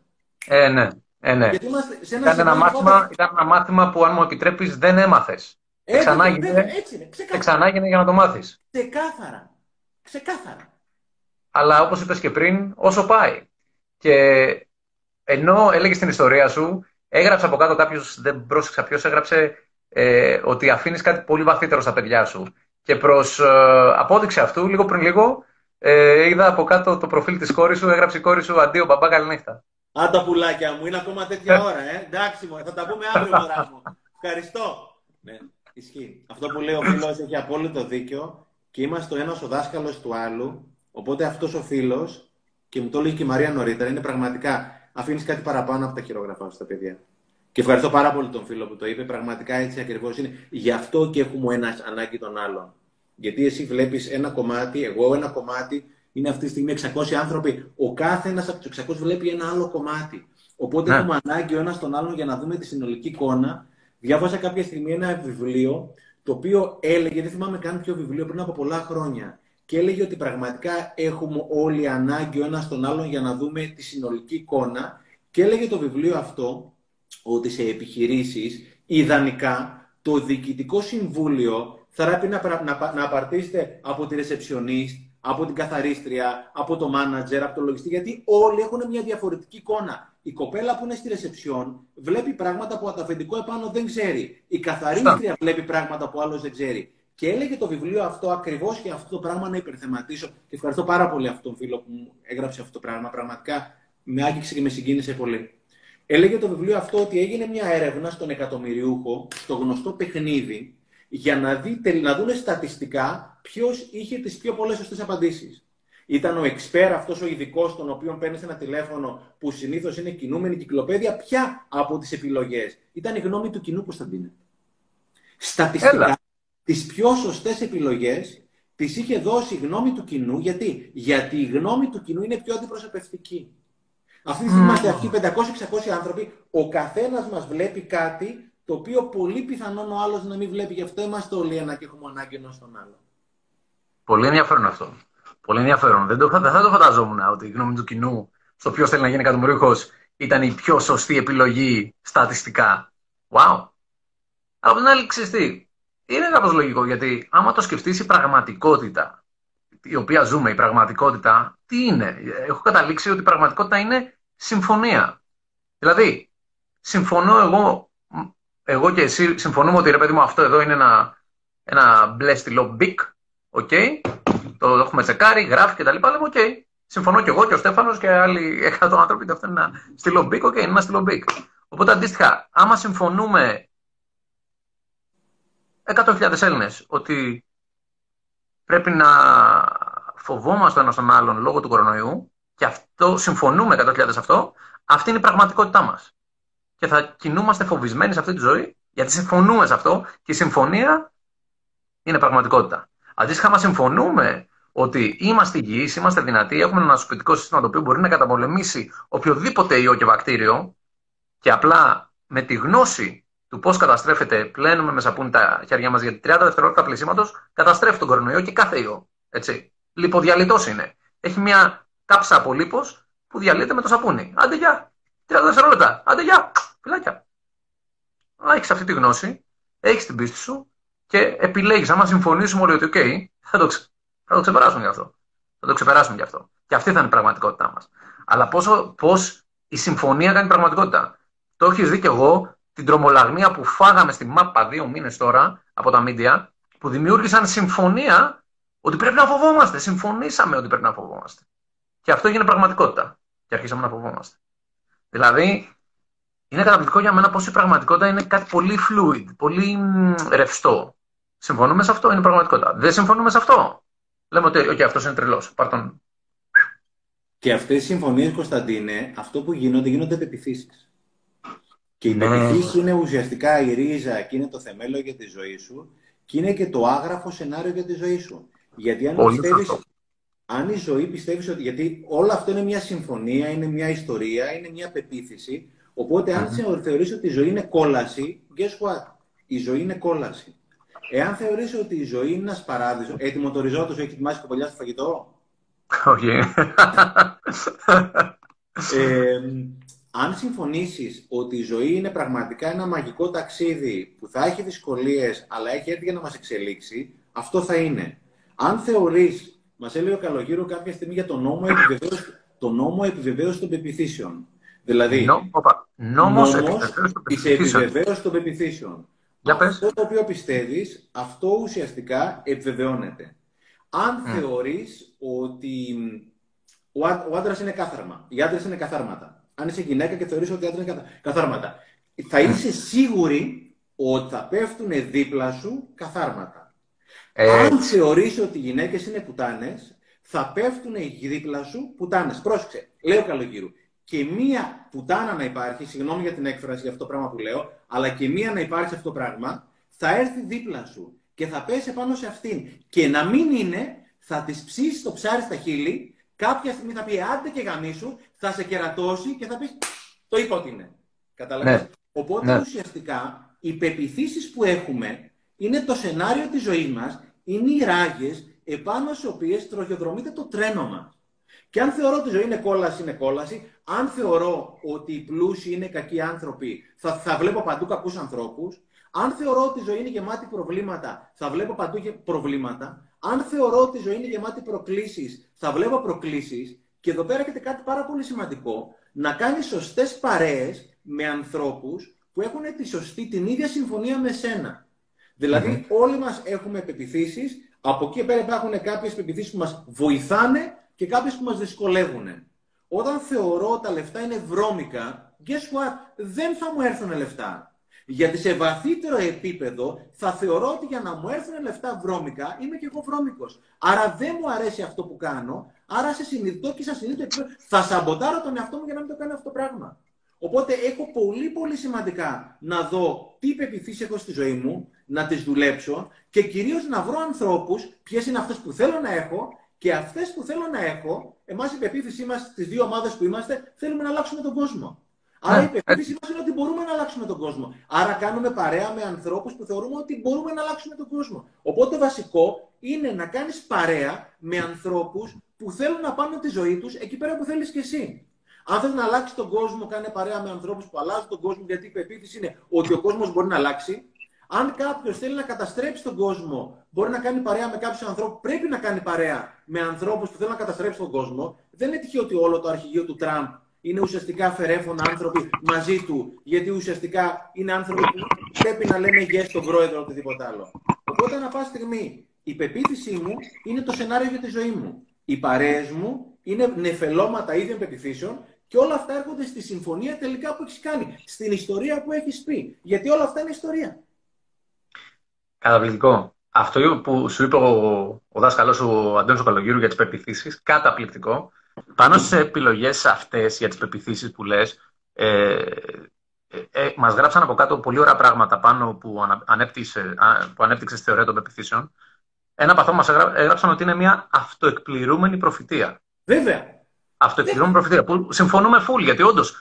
Ε, ναι. Ε, ναι. Γιατί είμαστε σε ένα Ήταν ένα, σημείο μάθημα, πάντα- ήταν ένα μάθημα που, αν μου επιτρέπεις, δεν έμαθες. Έτσι, ξανά βέβαια, έγινε. Έτσι είναι. Και Ξεκάθαρα. ξανά έγινε για να το μάθεις. Ξεκάθαρα. Ξεκάθαρα. Αλλά όπως είπες και πριν, όσο πάει. Και ενώ έλεγες την ιστορία σου, έγραψε από κάτω κάποιος, δεν πρόσεξα ποιος, έγραψε ε, ότι αφήνεις κάτι πολύ βαθύτερο στα παιδιά σου. Και προς απόδειξη αυτού, λίγο πριν λίγο, ε, είδα από κάτω το προφίλ της κόρης σου, έγραψε η κόρη σου Αντίο μπαμπά, καληνύχτα. Αν τα πουλάκια μου, είναι ακόμα τέτοια ώρα, ε. Εντάξει, μου, θα τα πούμε αύριο, μωρά μου. Ευχαριστώ. Ναι, ισχύει. Αυτό που λέει ο φίλος έχει απόλυτο δίκιο και είμαστε ο ένας ο δάσκαλος του άλλου. Οπότε αυτός ο φίλος, και μου το έλεγε και η Μαρία νωρίτερα, είναι πραγματικά αφήνεις κάτι παραπάνω από τα χειρόγραφά σου στα παιδιά. Και ευχαριστώ πάρα πολύ τον φίλο που το είπε. Πραγματικά έτσι ακριβώς είναι. Γι' αυτό και έχουμε ένας ανάγκη των άλλων. Γιατί εσύ βλέπεις ένα κομμάτι, εγώ ένα κομμάτι, είναι αυτή τη στιγμή 600 άνθρωποι. Ο κάθε ένα από τους 600 βλέπει ένα άλλο κομμάτι. Οπότε Ναι. έχουμε ανάγκη ο ένας τον άλλον για να δούμε τη συνολική εικόνα. Διάβασα κάποια στιγμή ένα βιβλίο το οποίο έλεγε, δεν θυμάμαι καν ποιο βιβλίο, πριν από πολλά χρόνια. Και έλεγε ότι πραγματικά έχουμε όλοι ανάγκη ο ένας τον άλλον για να δούμε τη συνολική εικόνα. Και έλεγε το βιβλίο αυτό ότι σε επιχειρήσεις ιδανικά το διοικητικό συμβούλιο θα πρέπει να, πρα- να, πα- να απαρτίζεται από τη receptionist, από την καθαρίστρια, από το manager, από το λογιστή, γιατί όλοι έχουν μια διαφορετική εικόνα. Η κοπέλα που είναι στη reception βλέπει πράγματα που το αφεντικό επάνω δεν ξέρει. Η καθαρίστρια βλέπει πράγματα που άλλος δεν ξέρει. Και έλεγε το βιβλίο αυτό ακριβώς και αυτό το πράγμα να υπερθεματίσω. Και ευχαριστώ πάρα πολύ αυτόν τον φίλο που μου έγραψε αυτό το πράγμα. Πραγματικά με άγγιξε και με συγκίνησε πολύ. Έλεγε το βιβλίο αυτό ότι έγινε μια έρευνα στον εκατομμυριούχο, στο γνωστό παιχνίδι, για να, δείτε, να δούνε στατιστικά ποιος είχε τις πιο πολλές σωστές απαντήσεις. Ήταν ο expert, αυτός ο ειδικός, τον οποίο παίρνεις ένα τηλέφωνο που συνήθως είναι κινούμενη κυκλοπαίδεια. Ποια από τις επιλογές ήταν η γνώμη του κοινού, Κωνσταντίνε. Στατιστικά, Έλα. τις πιο σωστές επιλογές τις είχε δώσει η γνώμη του κοινού. Γιατί; Γιατί η γνώμη του κοινού είναι πιο αντιπροσωπευτική. Αυτή τη στιγμή είμαστε αυτοί 500-600 άνθρωποι. Ο καθένας μας βλέπει κάτι το οποίο πολύ πιθανόν ο άλλος να μην βλέπει. Γι' αυτό είμαστε όλοι ένα και έχουμε ανάγκη ένα στον άλλο. Πολύ ενδιαφέρον αυτό. Πολύ ενδιαφέρον. Δεν, το, δεν θα το φανταζόμουν ότι η γνώμη του κοινού στο ποιος θέλει να γίνει εκατομμυρίουχος ήταν η πιο σωστή επιλογή στατιστικά. Wow. Από την άλλη, ξέρεις τι, είναι κάπως λογικό γιατί άμα το σκεφτείς η πραγματικότητα η οποία ζούμε, η πραγματικότητα, τι είναι; Έχω καταλήξει ότι η πραγματικότητα είναι συμφωνία. Δηλαδή, συμφωνώ εγώ, εγώ και εσύ συμφωνούμε ότι ρε παιδί μου αυτό εδώ είναι ένα, ένα μπλε στυλό Bic, OK, το έχουμε τσεκάρει, γράφει και τα λοιπά, λέμε οκ. Συμφωνώ και εγώ και ο Στέφανος και άλλοι 100 άνθρωποι ότι αυτό είναι ένα στυλό Bic, OK, είναι ένα στυλό Bic. Οπότε αντίστοιχα, άμα συμφωνούμε 100.000 Έλληνες ότι πρέπει να φοβόμαστε ένας τον άλλον λόγω του κορονοϊού και αυτό συμφωνούμε 100.000 αυτό, αυτή είναι η πραγματικότητά μας. Και θα κινούμαστε φοβισμένοι σε αυτή τη ζωή γιατί συμφωνούμε σε αυτό και η συμφωνία είναι πραγματικότητα. Αντίστοιχα, άμα συμφωνούμε ότι είμαστε υγιείς, είμαστε δυνατοί, έχουμε ένα νοσοποιητικό σύστημα το οποίο μπορεί να καταπολεμήσει οποιοδήποτε ιό και βακτήριο και απλά με τη γνώση του πώς καταστρέφεται, πλένουμε με σαπούνι τα χέρια μας γιατί 30 δευτερόλεπτα πλησίματος καταστρέφει τον κορονοϊό και κάθε ιό. Έτσι. Λιποδιαλυτός είναι. Έχει μια κάψα από λίπος που διαλύεται με το σαπούνι. Άντε γεια. 30 δευτερόλεπτα. Άντε γεια. Φυλάκια. Έχεις αυτή τη γνώση, έχεις την πίστη σου και επιλέγεις. Άμα συμφωνήσουμε όλοι ότι, OK, θα το, ξε... θα το ξεπεράσουμε γι' αυτό. Θα το ξεπεράσουμε γι' αυτό. Και αυτή θα είναι η πραγματικότητά μας. Αλλά πώς η συμφωνία κάνει πραγματικότητα. Το έχεις δει κι εγώ την τρομολαγνία που φάγαμε στη ΜΑΠΑ δύο μήνες τώρα από τα μίντια, που δημιούργησαν συμφωνία ότι πρέπει να φοβόμαστε. Συμφωνήσαμε ότι πρέπει να φοβόμαστε. Και αυτό έγινε πραγματικότητα. Και αρχίσαμε να φοβόμαστε. Δηλαδή, είναι καταπληκτικό για μένα πως η πραγματικότητα είναι κάτι πολύ fluid, πολύ ρευστό. Συμφωνούμε σε αυτό, είναι πραγματικότητα. Δεν συμφωνούμε σε αυτό. Λέμε ότι okay, αυτός είναι τρελός. Πάρ Και αυτές οι συμφωνίες, Κωνσταντίνε, αυτό που γίνονται, γίνονται πεπιθήσεις. Και η ναι. είναι ουσιαστικά η ρίζα και είναι το θεμέλιο για τη ζωή σου και είναι και το άγραφο σενάριο για τη ζωή σου. Γιατί αν πιστεύεις, αν η ζωή πιστεύεις ότι. Γιατί όλο αυτό είναι μια συμφωνία, είναι μια ιστορία, είναι μια πεποίθηση. Οπότε, αν mm-hmm. θεωρήσει ότι η ζωή είναι κόλαση, guess what? Η ζωή είναι κόλαση. Εάν θεωρήσει ότι η ζωή είναι ένας παράδεισος. Έτοιμο το ριζότο σου έχεις ετοιμάσει κοπελιά στο φαγητό; Όχι. ε, αν συμφωνήσεις ότι η ζωή είναι πραγματικά ένα μαγικό ταξίδι που θα έχει δυσκολίες αλλά έχει έρθει για να μας εξελίξει, αυτό θα είναι. Αν θεωρείς, μας έλεγε ο Καλογύρου κάποια στιγμή για το νόμο επιβεβαίωση, το νόμο επιβεβαίωσης των πεπιθήσεων. Δηλαδή, Νο, νόμος, της επιβεβαίωσης των πεπιθήσεων. Για αυτό το οποίο πιστεύεις, αυτό ουσιαστικά επιβεβαιώνεται. Αν mm. θεωρείς ότι ο, ο άντρας είναι κάθαρμα, οι άντρες είναι καθάρματα, αν είσαι γυναίκα και θεωρείς ότι άντρες είναι καθάρματα. Θα είσαι σίγουρη ότι θα πέφτουν δίπλα σου καθάρματα. Ε... Αν θεωρείς ότι οι γυναίκες είναι πουτάνες, θα πέφτουν δίπλα σου πουτάνες. Πρόσεξε, λέω καλογύρου. Και μία πουτάνα να υπάρχει, συγγνώμη για την έκφραση για αυτό το πράγμα που λέω, αλλά και μία να υπάρχει αυτό το πράγμα, θα έρθει δίπλα σου και θα πέσει πάνω σε αυτήν. Και να μην είναι, θα της ψήσει το ψάρι στα χείλη κάποια στιγμή θα πει άντε και γαμίσου, θα σε κερατώσει και θα πεις το είπα ότι είναι. Καταλαβαίνετε. Ναι. Οπότε ναι. ουσιαστικά οι πεπιθήσεις που έχουμε είναι το σενάριο της ζωής μας, είναι οι ράγες επάνω στις οποίες τροχιοδρομείται το τρένο μας. Και αν θεωρώ ότι η ζωή είναι κόλαση, είναι κόλαση. Αν θεωρώ ότι οι πλούσιοι είναι κακοί άνθρωποι, θα, θα βλέπω παντού κακούς ανθρώπους. Αν θεωρώ ότι η ζωή είναι γεμάτη προβλήματα, θα βλέπω παντού προβλήματα. Αν θεωρώ ότι η ζωή είναι γεμάτη προκλήσεις, θα βλέπω προκλήσεις. Και εδώ πέρα έχετε κάτι πάρα πολύ σημαντικό. Να κάνεις σωστές παρέες με ανθρώπους που έχουν τη σωστή, την ίδια συμφωνία με σένα. Δηλαδη όλοι μας έχουμε πεπιθήσεις. Από εκεί πέρα υπάρχουν κάποιες πεπιθήσεις που μας βοηθάνε και κάποιες που μας δυσκολεύουν. Όταν θεωρώ τα λεφτά είναι βρώμικα, guess what, δεν θα μου έρθουν λεφτά. Γιατί σε βαθύτερο επίπεδο θα θεωρώ ότι για να μου έρθουν λεφτά βρώμικα είμαι και εγώ βρώμικος. Άρα δεν μου αρέσει αυτό που κάνω. Άρα σε συνειδητό και σε συνειδητό επίπεδο θα σαμποτάρω τον εαυτό μου για να μην το κάνω αυτό το πράγμα. Οπότε έχω πολύ πολύ σημαντικά να δω τι πεπιθήσεις έχω στη ζωή μου, να τις δουλέψω και κυρίως να βρω ανθρώπους ποιες είναι αυτές που θέλω να έχω και αυτές που θέλω να έχω, εμάς η πεποίθησή μας, τι δύο ομάδες που είμαστε, θέλουμε να αλλάξουμε τον κόσμο. Άρα η πεποίθηση μας είναι ότι μπορούμε να αλλάξουμε τον κόσμο. Άρα κάνουμε παρέα με ανθρώπους που θεωρούμε ότι μπορούμε να αλλάξουμε τον κόσμο. Οπότε βασικό είναι να κάνεις παρέα με ανθρώπους που θέλουν να πάνε τη ζωή τους εκεί πέρα που θέλεις κι εσύ. Αν θες να αλλάξεις τον κόσμο, κάνε παρέα με ανθρώπους που αλλάζουν τον κόσμο, γιατί η πεποίθηση είναι ότι ο κόσμος μπορεί να αλλάξει. Αν κάποιος θέλει να καταστρέψει τον κόσμο, μπορεί να κάνει παρέα με κάποιους ανθρώπους. Πρέπει να κάνει παρέα με ανθρώπους που θέλουν να καταστρέψει τον κόσμο. Δεν είναι τυχαίο ότι όλο το αρχηγείο του Τραμπ είναι ουσιαστικά φερέφωνα άνθρωποι μαζί του, γιατί ουσιαστικά είναι άνθρωποι που πρέπει να λένε yes στον πρόεδρο οτιδήποτε άλλο. Οπότε, ανά πάση στιγμή, η πεποίθησή μου είναι το σενάριο για τη ζωή μου. Οι παρέες μου είναι νεφελώματα ίδιων πεπιθήσεων και όλα αυτά έρχονται στη συμφωνία τελικά που έχεις κάνει, στην ιστορία που έχεις πει. Γιατί όλα αυτά είναι ιστορία. Καταπληκτικό. Αυτό που σου είπε ο, ο δάσκαλο ο Αντώνης Καλογύρου για τις πεπιθήσεις, καταπληκτικό. Πάνω σε επιλογές αυτές για τις πεπιθήσεις που λες, ε, ε, ε, μας γράψαν από κάτω πολύ ωραία πράγματα πάνω που, ανέπτυξε, που ανέπτυξες θεωρία των πεπιθήσεων. Ένα από αυτό μας έγραψαν ότι είναι μια αυτοεκπληρούμενη προφητεία. Βέβαια. Αυτοεκπληρούμενη προφητεία. Που συμφωνούμε full, γιατί όντως,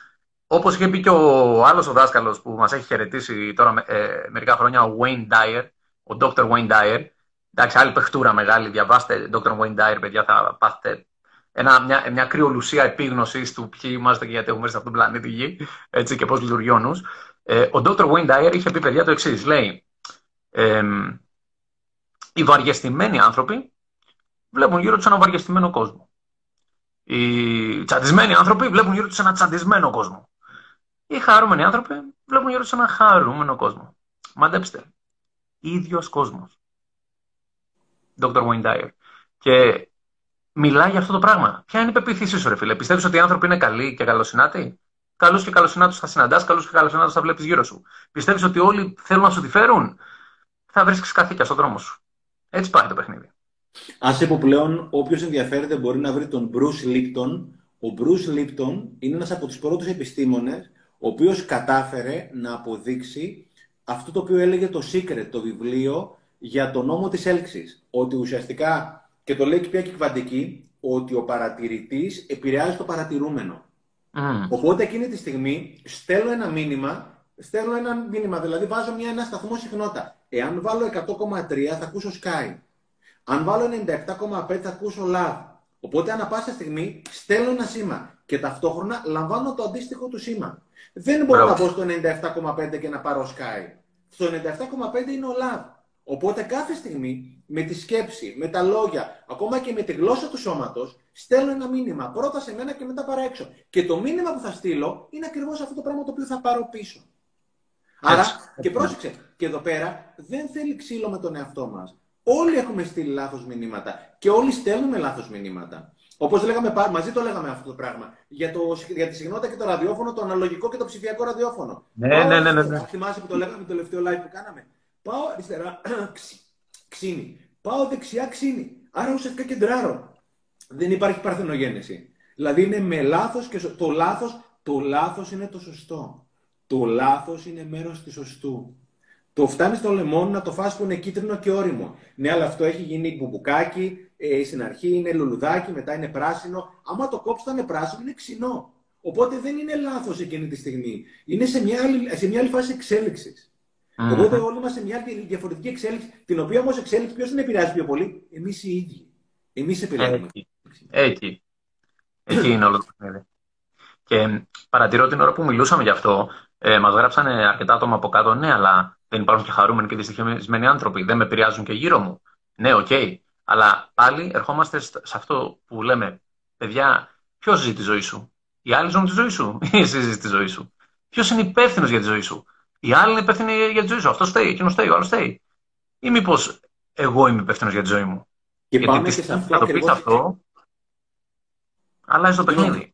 όπως είχε πει και ο άλλος ο δάσκαλος που μας έχει χαιρετήσει τώρα ε, μερικά χρόνια, ο Wayne Dyer, ο Dr. Wayne Dyer, εντάξει, άλλη παιχτούρα μεγάλη, διαβάστε Dr. Wayne Dyer, παιδιά, θα πάθετε ένα, μια, μια κρυολουσία επίγνωσης του ποιοι είμαστε και γιατί έχουμε έρθει σε αυτόν τον πλανήτη Γη έτσι, και πώς λειτουργεί ο νους. Ε, ο Dr. Wayne Dyer είχε πει παιδιά το εξής. Λέει, ε, οι βαριεστημένοι άνθρωποι βλέπουν γύρω τους ένα βαριεστημένο κόσμο. Οι τσαντισμένοι άνθρωποι βλέπουν γύρω τους ένα τσαντισμένο κόσμο. Οι χαρούμενοι άνθρωποι βλέπουν γύρω τους ένα χαρούμενο κόσμο. Μαντέψτε. Ίδιος κόσμος. Dr. Wayne Dyer. Και μιλάει για αυτό το πράγμα. Ποια είναι η πεποίθησή σου, ρε φίλε; Πιστεύεις ότι οι άνθρωποι είναι καλοί και καλοσυνάτοι; καλούς και καλοσυνάτους θα συναντάς, καλούς και καλοσυνάτους θα βλέπεις γύρω σου. Πιστεύεις ότι όλοι θέλουν να σου τη φέρουν, θα βρίσκεις καθήκια στον δρόμο σου. Έτσι πάει το παιχνίδι. Α πω πλέον, όποιος ενδιαφέρεται μπορεί να βρει τον Bruce Lipton. Ο Bruce Lipton είναι ένας από τους πρώτους επιστήμονες ο οποίος κατάφερε να αποδείξει αυτό το οποίο έλεγε το Secret, το βιβλίο για τον νόμο της έλξης. Ότι ουσιαστικά, και το λέει και πια και κβαντική, ότι ο παρατηρητής επηρεάζει το παρατηρούμενο. Οπότε εκείνη τη στιγμή στέλνω ένα μήνυμα, στέλνω ένα μήνυμα, δηλαδή βάζω μια, ένα σταθμό συχνότητα. Εάν βάλω 100,3 θα ακούσω Sky. Αν βάλω 97,5 θα ακούσω Love. Οπότε ανά πάσα στιγμή στέλνω ένα σήμα και ταυτόχρονα λαμβάνω το αντίστοιχο του σήμα. Δεν μπορώ να πω στο 97,5 και να πάρω Sky. Στο 97,5 είναι ο Love. Οπότε κάθε στιγμή με τη σκέψη, με τα λόγια, ακόμα και με τη γλώσσα του σώματος, στέλνω ένα μήνυμα. Πρώτα σε μένα και μετά παρά έξω. Και το μήνυμα που θα στείλω είναι ακριβώς αυτό το πράγμα το οποίο θα πάρω πίσω. Άρα, και πρόσεξε, και εδώ πέρα δεν θέλει ξύλο με τον εαυτό μας. Όλοι έχουμε στείλει λάθος μηνύματα και όλοι στέλνουμε λάθος μηνύματα. Όπως λέγαμε, μαζί το λέγαμε αυτό το πράγμα. Για, το, για τη συχνότητα και το ραδιόφωνο, το αναλογικό και το ψηφιακό ραδιόφωνο. Ναι, ναι, ναι, ναι, ναι. Θυμάσαι που το λέγαμε το τελευταίο live που κάναμε. Πάω αριστερά, ξύνη. Πάω δεξιά, ξύνη. Άρα ουσιαστικά κεντράρω. Δεν υπάρχει παρθενογένεση. Δηλαδή είναι με λάθος και το λάθος το λάθος είναι το σωστό. Το λάθος είναι μέρος του σωστού. Το φτάνεις στο λεμόνι να το φας που είναι κίτρινο και όριμο. Ναι, αλλά αυτό έχει γίνει μπουμπουκάκι, ε, στην αρχή είναι λουλουδάκι, μετά είναι πράσινο. Άμα το κόψεις θα είναι πράσινο, είναι ξινό. Οπότε δεν είναι λάθος εκείνη τη στιγμή. Είναι σε μια άλλη, σε μια άλλη φάση εξέλιξης. Mm. Οπότε όλοι είμαστε σε μια διαφορετική εξέλιξη, την οποία όμως εξέλιξη ποιος την επηρεάζει πιο πολύ, εμείς οι ίδιοι. Εμείς επηρεάζουμε. Εκεί. Εκεί. Εκεί είναι όλο το παιχνίδι. Και παρατηρώ την ώρα που μιλούσαμε γι' αυτό, ε, μας γράψανε αρκετά άτομα από κάτω, ναι, αλλά δεν υπάρχουν και χαρούμενοι και δυστυχισμένοι άνθρωποι. Δεν με επηρεάζουν και γύρω μου. Ναι, OK. Okay. Αλλά πάλι ερχόμαστε σε αυτό που λέμε, παιδιά, ποιος ζει τη ζωή σου; Οι άλλοι ζουν τη ζωή σου ή εσύ ζεις τη ζωή σου. Ποιος είναι υπεύθυνος για τη ζωή σου; Οι άλλοι είναι υπεύθυνοι για τη ζωή σου. Αυτός φταίει, εκείνος φταίει, ο άλλος φταίει. Ή μήπως εγώ είμαι υπεύθυνος για τη ζωή μου; Και Γιατί πάμε και σε αυτό. το πεις αυτό, αλλάζει το παιχνίδι.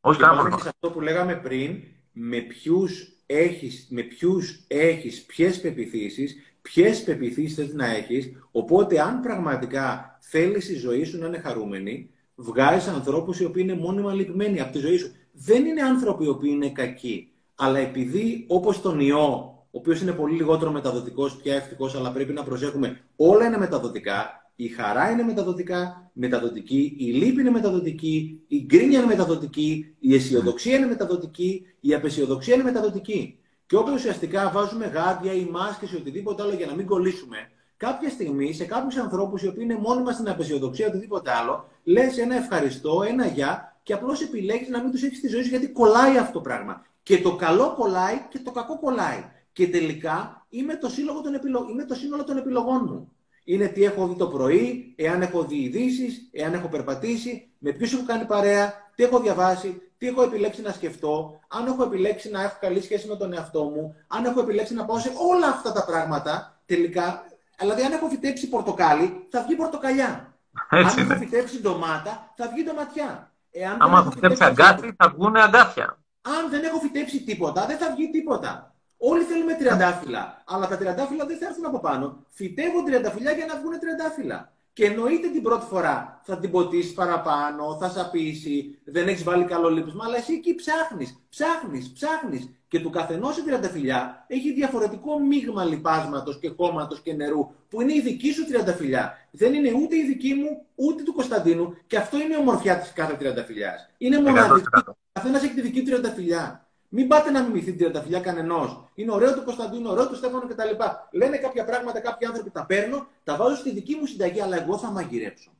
Όχι κανένα πρόβλημα. Και σε αυτό που λέγαμε πριν, με ποιους έχεις, με ποιους έχεις, ποιες πεπιθήσεις, ποιες πεπιθήσεις θες να έχεις, οπότε αν πραγματικά θέλεις η ζωή σου να είναι χαρούμενη, βγάζεις ανθρώπους οι οποίοι είναι μόνιμα λυπημένοι από τη ζωή σου. Δεν είναι άνθρωποι οι οποίοι είναι κακοί, αλλά επειδή όπως τον ιό, ο οποίος είναι πολύ λιγότερο μεταδοτικός, πια ευτυχώς, αλλά πρέπει να προσέχουμε, όλα είναι μεταδοτικά, η χαρά είναι μεταδοτικά, μεταδοτική, η λύπη είναι μεταδοτική, η γκρίνια είναι μεταδοτική, η αισιοδοξία είναι μεταδοτική, η απεσιοδοξία είναι μεταδοτική. Και όπου ουσιαστικά βάζουμε γάντια ή μάσκες ή οτιδήποτε άλλο για να μην κολλήσουμε, κάποια στιγμή σε κάποιους ανθρώπους οι οποίοι είναι μόνιμα στην απεσιοδοξία ή οτιδήποτε άλλο, λες ένα ευχαριστώ, ένα γεια και απλώς επιλέγεις να μην τους έχεις στη ζωή σου γιατί κολλάει αυτό το πράγμα. Και το καλό κολλάει και το κακό κολλάει. Και τελικά είμαι το, των επιλο... είμαι το σύνολο των επιλογών μου είναι τι έχω δει το πρωί, εάν έχω δει ειδήσεις, εάν έχω περπατήσει, με ποιους έχω κάνει παρέα, τι έχω διαβάσει, τι έχω επιλέξει να σκεφτώ, αν έχω επιλέξει να έχω καλή σχέση με τον εαυτό μου, αν έχω επιλέξει να πάω σε όλα αυτά τα πράγματα τελικά. Δηλαδή, αν έχω φυτέψει πορτοκάλι, θα βγει πορτοκαλιά. Έτσι αν είναι. έχω φυτέψει ντομάτα, θα βγει ντοματιά. Εάν Άμα έχω φυτέψει αγκάθι, θα βγουν αγκάθια. Αν δεν έχω φυτέψει τίποτα, δεν θα βγει τίποτα. Όλοι θέλουμε τριαντάφυλλα, αλλά τα τριαντάφυλλα δεν θα έρθουν από πάνω. Φυτεύουν τριανταφυλλιά για να βγουν τριαντάφυλλα. Και εννοείται την πρώτη φορά θα την ποτίσεις παραπάνω, θα σαπίσει, δεν έχεις βάλει καλό λίπισμα, αλλά εσύ εκεί ψάχνεις, ψάχνεις, ψάχνεις. Και του καθενός η τριανταφυλλιά έχει διαφορετικό μείγμα λιπάσματος και χώματος και νερού, που είναι η δική σου τριανταφυλλιά. Δεν είναι ούτε η δική μου, ούτε του Κωνσταντίνου, και αυτό είναι η ομορφιά της κάθε τριανταφυλλιάς. Είναι μοναδική. Καθένας έχει τη δική τριανταφυλλιά. Μην πάτε να μιμηθεί την τριανταφυλιά κανενός. Είναι ωραίο του Κωνσταντίνου, ωραίο του Στέφανο κτλ. Λένε κάποια πράγματα, κάποιοι άνθρωποι τα παίρνω, τα βάζω στη δική μου συνταγή, αλλά εγώ θα μαγειρέψω.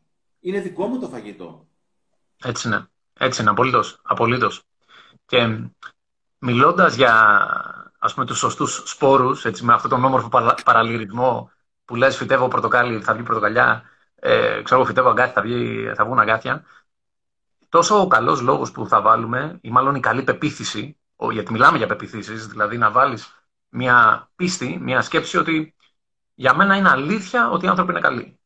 Είναι δικό μου το φαγητό. Έτσι είναι. Έτσι είναι, απολύτως. απολύτως. Και μιλώντας για ας πούμε, τους σωστούς σπόρους, έτσι, με αυτόν τον όμορφο παραλυρισμό που λες φυτεύω πορτοκάλι, θα βγει πορτοκαλιά, ε, ξέρω φυτεύω αγκάθια, θα, βγει, θα βγουν αγκάθια, τόσο ο καλός λόγος που θα βάλουμε, ή μάλλον η καλή πεποίθηση, γιατί μιλάμε για πεπιθήσεις, δηλαδή να βάλεις μια πίστη, μια σκέψη ότι για μένα είναι αλήθεια ότι οι άνθρωποι είναι καλοί.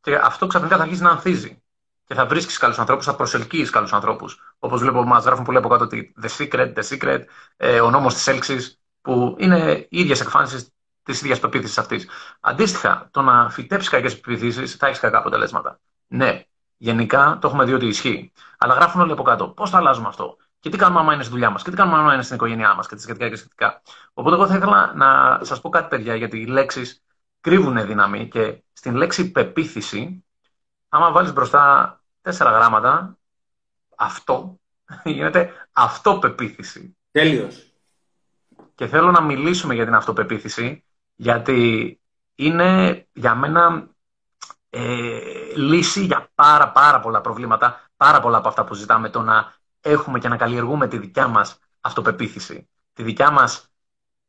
Και αυτό ξαφνικά θα αρχίσει να ανθίζει. και θα βρίσκεις καλούς ανθρώπους, θα προσελκύεις καλούς ανθρώπους. Όπως βλέπω, μας γράφουν πολύ από κάτω ότι The Secret, The Secret, ε, ο νόμος της έλξης, που είναι οι ίδιες εκφάνσεις της ίδιας πεποίθησης αυτής. Αντίστοιχα, το να φυτέψεις κακές πεποίθησει θα έχεις κακά αποτελέσματα. Ναι, γενικά το έχουμε δει ότι ισχύει. Αλλά γράφουν όλοι από κάτω. Πώς θα αλλάζουμε αυτό, και τι κάνουμε άμα είναι στη δουλειά μας, και τι κάνουμε άμα είναι στην οικογένειά μας, και τα σχετικά και σχετικά. Οπότε, εγώ θα ήθελα να σας πω κάτι, παιδιά, γιατί οι λέξεις κρύβουν δύναμη και στην λέξη πεποίθηση, άμα βάλεις μπροστά τέσσερα γράμματα, αυτό γίνεται αυτοπεποίθηση. Τέλειος. Και θέλω να μιλήσουμε για την αυτοπεποίθηση, γιατί είναι για μένα ε, λύση για πάρα πάρα πολλά προβλήματα, πάρα πολλά από αυτά που ζητάμε, το να έχουμε και να καλλιεργούμε τη δικιά μας αυτοπεποίθηση, τη δικιά μας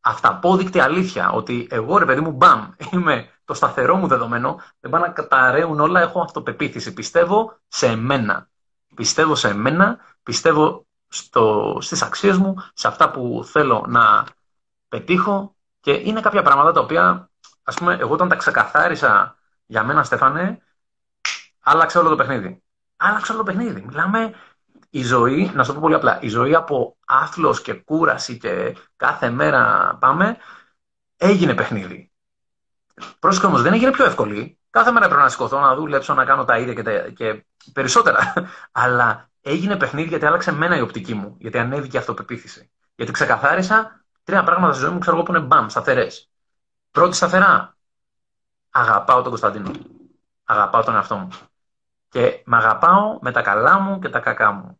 αυταπόδεικτη αλήθεια, ότι εγώ ρε παιδί μου μπαμ, είμαι το σταθερό μου δεδομένο, δεν πάνε να καταραίουν όλα, έχω αυτοπεποίθηση. Πιστεύω σε εμένα. Πιστεύω σε εμένα, πιστεύω στο, στις αξίες μου, σε αυτά που θέλω να πετύχω και είναι κάποια πράγματα τα οποία, ας πούμε, εγώ όταν τα ξεκαθάρισα για μένα, Στέφανε, άλλαξε όλο το παιχνίδι. Άλλαξε όλο το παιχνίδι. Μιλάμε η ζωή, να σου το πω πολύ απλά, η ζωή από άθλος και κούραση και κάθε μέρα πάμε, έγινε παιχνίδι. Πρόσεχε όμως, δεν έγινε πιο εύκολη. Κάθε μέρα πρέπει να σηκωθώ, να δουλέψω, να κάνω τα ίδια και, τα... και περισσότερα. Αλλά έγινε παιχνίδι γιατί άλλαξε μένα η οπτική μου. Γιατί ανέβηκε η αυτοπεποίθηση. Γιατί ξεκαθάρισα τρία πράγματα στη ζωή μου, ξέρω εγώ που είναι μπαμ, σταθερές. Πρώτη σταθερά. Αγαπάω τον Κωνσταντίνο. Αγαπάω τον εαυτό μου. Και με αγαπάω με τα καλά μου και τα κακά μου.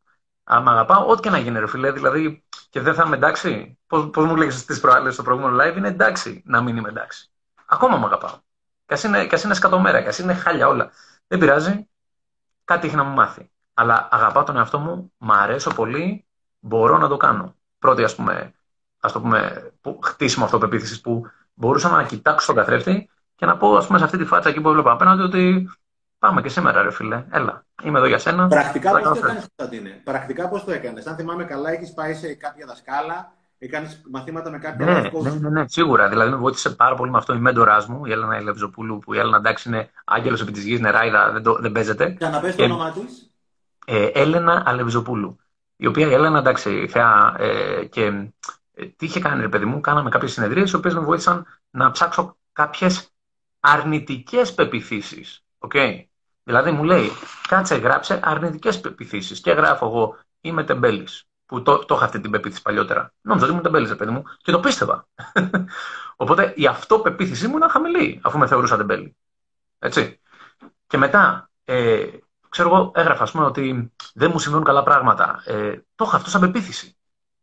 Αν με αγαπάω, ό,τι και να γίνει, ρε φιλέ, δηλαδή, και δεν θα είμαι εντάξει. Πώς μου λέγες στις προάλλες στο προηγούμενο live, είναι εντάξει να μην είμαι εντάξει. Ακόμα με αγαπάω. Και ας είναι, είναι σκατομέρα, και ας είναι χάλια όλα. Δεν πειράζει. Κάτι έχει να μου μάθει. Αλλά αγαπάω τον εαυτό μου, μ' αρέσω πολύ, μπορώ να το κάνω. Πρώτη, ας πούμε, ας το πούμε, που, χτίσιμο αυτοπεποίθησης που μπορούσα να κοιτάξω τον καθρέφτη και να πω, ας πούμε, σε αυτή τη φάτσα εκεί που έβλεπα απέναντι ότι πάμε και σήμερα, ρε φίλε. Έλα, είμαι εδώ για σένα. Πρακτικά πώς το έκανες, Κωνσταντίνε. Πρακτικά πώς το έκανες. Αν θυμάμαι καλά, έχεις πάει σε κάποια δασκάλα Έκανες μαθήματα με κάποιον ναι, ναι, ναι, ναι, σίγουρα. Δηλαδή με βοήθησε πάρα πολύ με αυτό η μέντοράς μου, η Έλενα Ελευζοπούλου, που η Έλενα εντάξει είναι άγγελος επί της γης, νεράιδα, δεν, το, δεν παίζεται. Για να πες το όνομά της. Ε, Έλενα Αλευζοπούλου. Η οποία η Έλενα εντάξει, θεά, ε, και ε, τι είχε κάνει, ρε παιδί μου, κάναμε κάποιες συνεδρίες, οι οποίες με βοήθησαν να ψάξω κάποιες αρνητικές πεπιθήσεις. Okay. Δηλαδή μου λέει, κάτσε γράψε αρνητικές πεπιθήσεις. Και γράφω εγώ, είμαι τεμπέλης που το, το είχα αυτή την πεποίθηση παλιότερα. Νόμιζα ότι ήμουν τεμπέλης, παιδί μου, και το πίστευα. Οπότε η αυτοπεποίθησή μου ήταν χαμηλή, αφού με θεωρούσα τεμπέλη. Έτσι. Και μετά, ε, ξέρω εγώ, έγραφα, πούμε, ότι δεν μου συμβαίνουν καλά πράγματα. Ε, το είχα αυτό σαν πεποίθηση.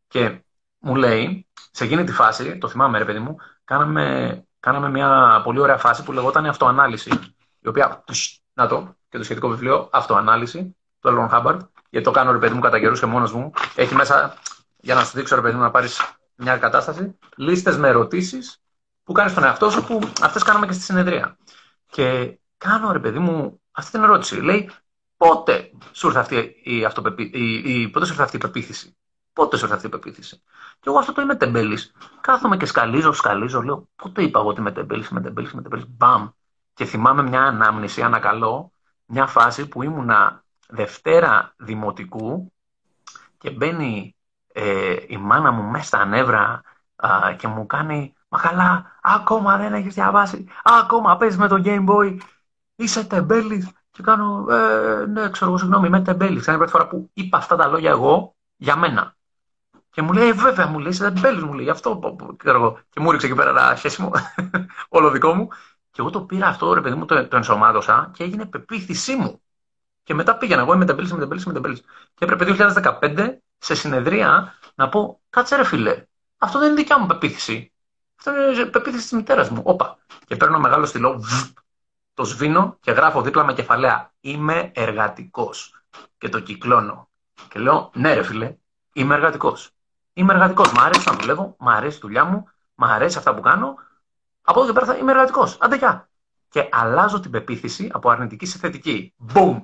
Και μου λέει, σε εκείνη τη φάση, το θυμάμαι, ρε παιδί μου, κάναμε, κάναμε μια πολύ ωραία φάση που λεγόταν αυτοανάλυση. Η οποία, να το, και το σχετικό βιβλίο, αυτοανάλυση, του Έλλον Χάμπαρντ, γιατί το κάνω ρε παιδί μου κατά καιρούς και μόνος μου. Έχει μέσα, για να σου δείξω ρε παιδί μου, να πάρεις μια κατάσταση, λίστες με ερωτήσεις που κάνεις στον εαυτό σου, που αυτές κάναμε και στη συνεδρία. Και κάνω ρε παιδί μου αυτή την ερώτηση. Λέει, πότε σου ήρθε αυτή η, αυτοπεπί... η, η... πότε σου ήρθε αυτή η πεποίθηση; Πότε σου ήρθε αυτή η πεποίθηση; Και εγώ αυτό το είμαι τεμπέλης. Κάθομαι και σκαλίζω, σκαλίζω, λέω, πότε είπα εγώ ότι είμαι τεμπέλης, είμαι τεμπέλης, είμαι τεμπέλης. Μπαμ. Και θυμάμαι μια ανάμνηση, ανακαλώ, μια φάση που ήμουνα Δευτέρα Δημοτικού και μπαίνει ε, η μάνα μου μέσα στα νεύρα και μου κάνει «Μα καλά, ακόμα δεν έχεις διαβάσει, ακόμα παίζεις με το Game Boy, είσαι τεμπέλης». Και κάνω ε, «Ναι, ξέρω εγώ, συγγνώμη, είμαι τεμπέλης». Είναι η πρώτη φορά που είπα αυτά τα λόγια εγώ για μένα. Και μου λέει, «Ε, βέβαια, μου λέει, είσαι τεμπέλης, μου λέει, αυτό, ξέρω Και μου ρίξε εκεί πέρα ένα χέσιμο, όλο δικό μου. Και εγώ το πήρα αυτό, ρε παιδί μου, το, το ενσωμάτωσα και έγινε πεποίθησή μου. Και μετά πήγαινα εγώ, είμαι τεμπέλη, είμαι τεμπέλη, είμαι τεμπέλη. Και έπρεπε 2015 σε συνεδρία να πω, κάτσε ρε φίλε, αυτό δεν είναι δικιά μου πεποίθηση. Αυτό είναι πεποίθηση της μητέρας μου. Όπα. Και παίρνω μεγάλο στυλό, το σβήνω και γράφω δίπλα με κεφαλαία. Είμαι εργατικός. Και το κυκλώνω. Και λέω, ναι, ρε φίλε, είμαι εργατικός. Είμαι εργατικός. Μ' αρέσει να δουλεύω, μ' αρέσει η δουλειά μου, μ' αρέσει αυτά που κάνω. Από εδώ και πέρα είμαι εργατικό. Άντε, Και αλλάζω την πεποίθηση από αρνητική σε θετική. Boom!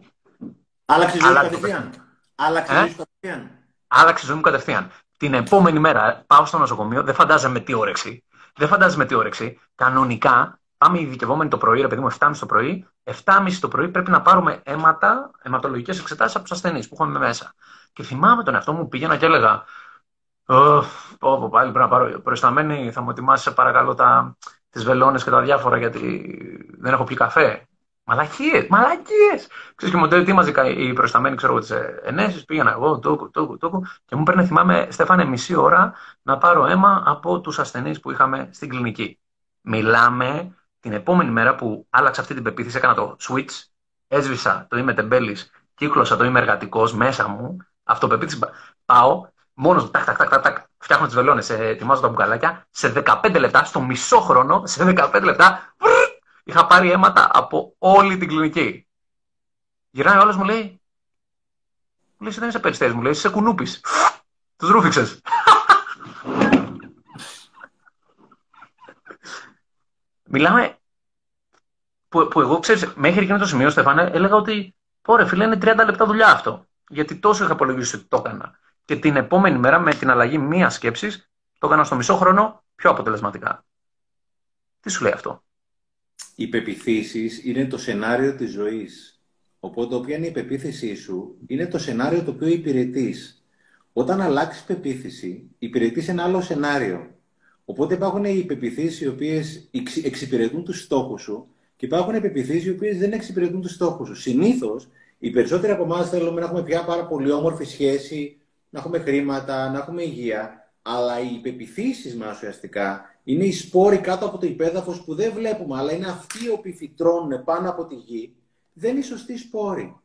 Άλλαξε η ζωή κατευθείαν. Άλλαξε η ζωή ε; κατευθείαν. Άλλαξε η ζωή μου κατευθείαν. Την επόμενη μέρα πάω στο νοσοκομείο, δεν φαντάζομαι τι όρεξη. Δεν φαντάζομαι τι όρεξη. Κανονικά πάμε ειδικευόμενοι το πρωί, ρε παιδί μου, 7.30 το πρωί, 7.30 το πρωί πρέπει να πάρουμε αίματα, αιματολογικές εξετάσεις από τους ασθενείς που έχουμε μέσα. Και θυμάμαι τον εαυτό μου πήγαινα και έλεγα. Πω, πάλι πρέπει να πάρω. Προϊσταμένη, θα μου ετοιμάσεις, παρακαλώ, τις βελόνες και τα διάφορα, γιατί δεν έχω πει καφέ. Μαλακίες, μαλακίες! Ξέρεις και μου τι μαζικά οι προϊσταμένοι, ξέρω τι ενέσει. Πήγαινα εγώ, τούκου, τούκου, τούκου. Και μου παίρνει, θυμάμαι, Στέφανε, μισή ώρα να πάρω αίμα από τους ασθενείς που είχαμε στην κλινική. Μιλάμε την επόμενη μέρα που άλλαξα αυτή την πεποίθηση, έκανα το switch, έσβησα το είμαι τεμπέλης, κύκλωσα το είμαι εργατικός μέσα μου, αυτοπεποίθηση. Πάω, μόνος μου, τάκ, τάκ, τάκ, τάκ, φτιάχνω τις βελόνες, ετοιμάζω τα μπουκαλάκια. Σε 15 λεπτά, στο μισό χρόνο, σε 15 λεπτά, είχα πάρει αίματα από όλη την κλινική. Γυρνάει ο άλλος μου λέει, μου λέει, δεν είσαι περιστέρης, μου λέει, είσαι κουνούπης. Τους ρούφιξε. Μιλάμε που, που εγώ ξέρεις, μέχρι εκείνο το σημείο, Στεφάνε, έλεγα ότι Ωραία, φίλε, είναι 30 λεπτά δουλειά αυτό. Γιατί τόσο είχα υπολογίσει ότι το έκανα. Και την επόμενη μέρα, με την αλλαγή μίας σκέψης, το έκανα στο μισό χρόνο πιο αποτελεσματικά. Τι σου λέει αυτό; Οι πεπιθήσεις είναι το σενάριο της ζωής. Οπότε, όποια είναι η πεποίθησή σου, είναι το σενάριο το οποίο υπηρετείς. Όταν αλλάξεις πεποίθηση, υπηρετείς ένα άλλο σενάριο. Οπότε υπάρχουν οι πεπιθήσεις οι οποίες εξυπηρετούν τους στόχους σου και υπάρχουν πεπιθήσεις οι οποίες δεν εξυπηρετούν τους στόχους σου. Συνήθως, οι περισσότεροι από εμάς θέλουμε να έχουμε πια πάρα πολύ όμορφη σχέση, να έχουμε χρήματα, να έχουμε υγεία. Αλλά οι πεπιθήσει μας ουσιαστικά είναι οι σπόροι κάτω από το υπέδαφος που δεν βλέπουμε, αλλά είναι αυτοί οι οποίοι φυτρώνουν πάνω από τη γη. Δεν είναι οι σωστοί σπόροι.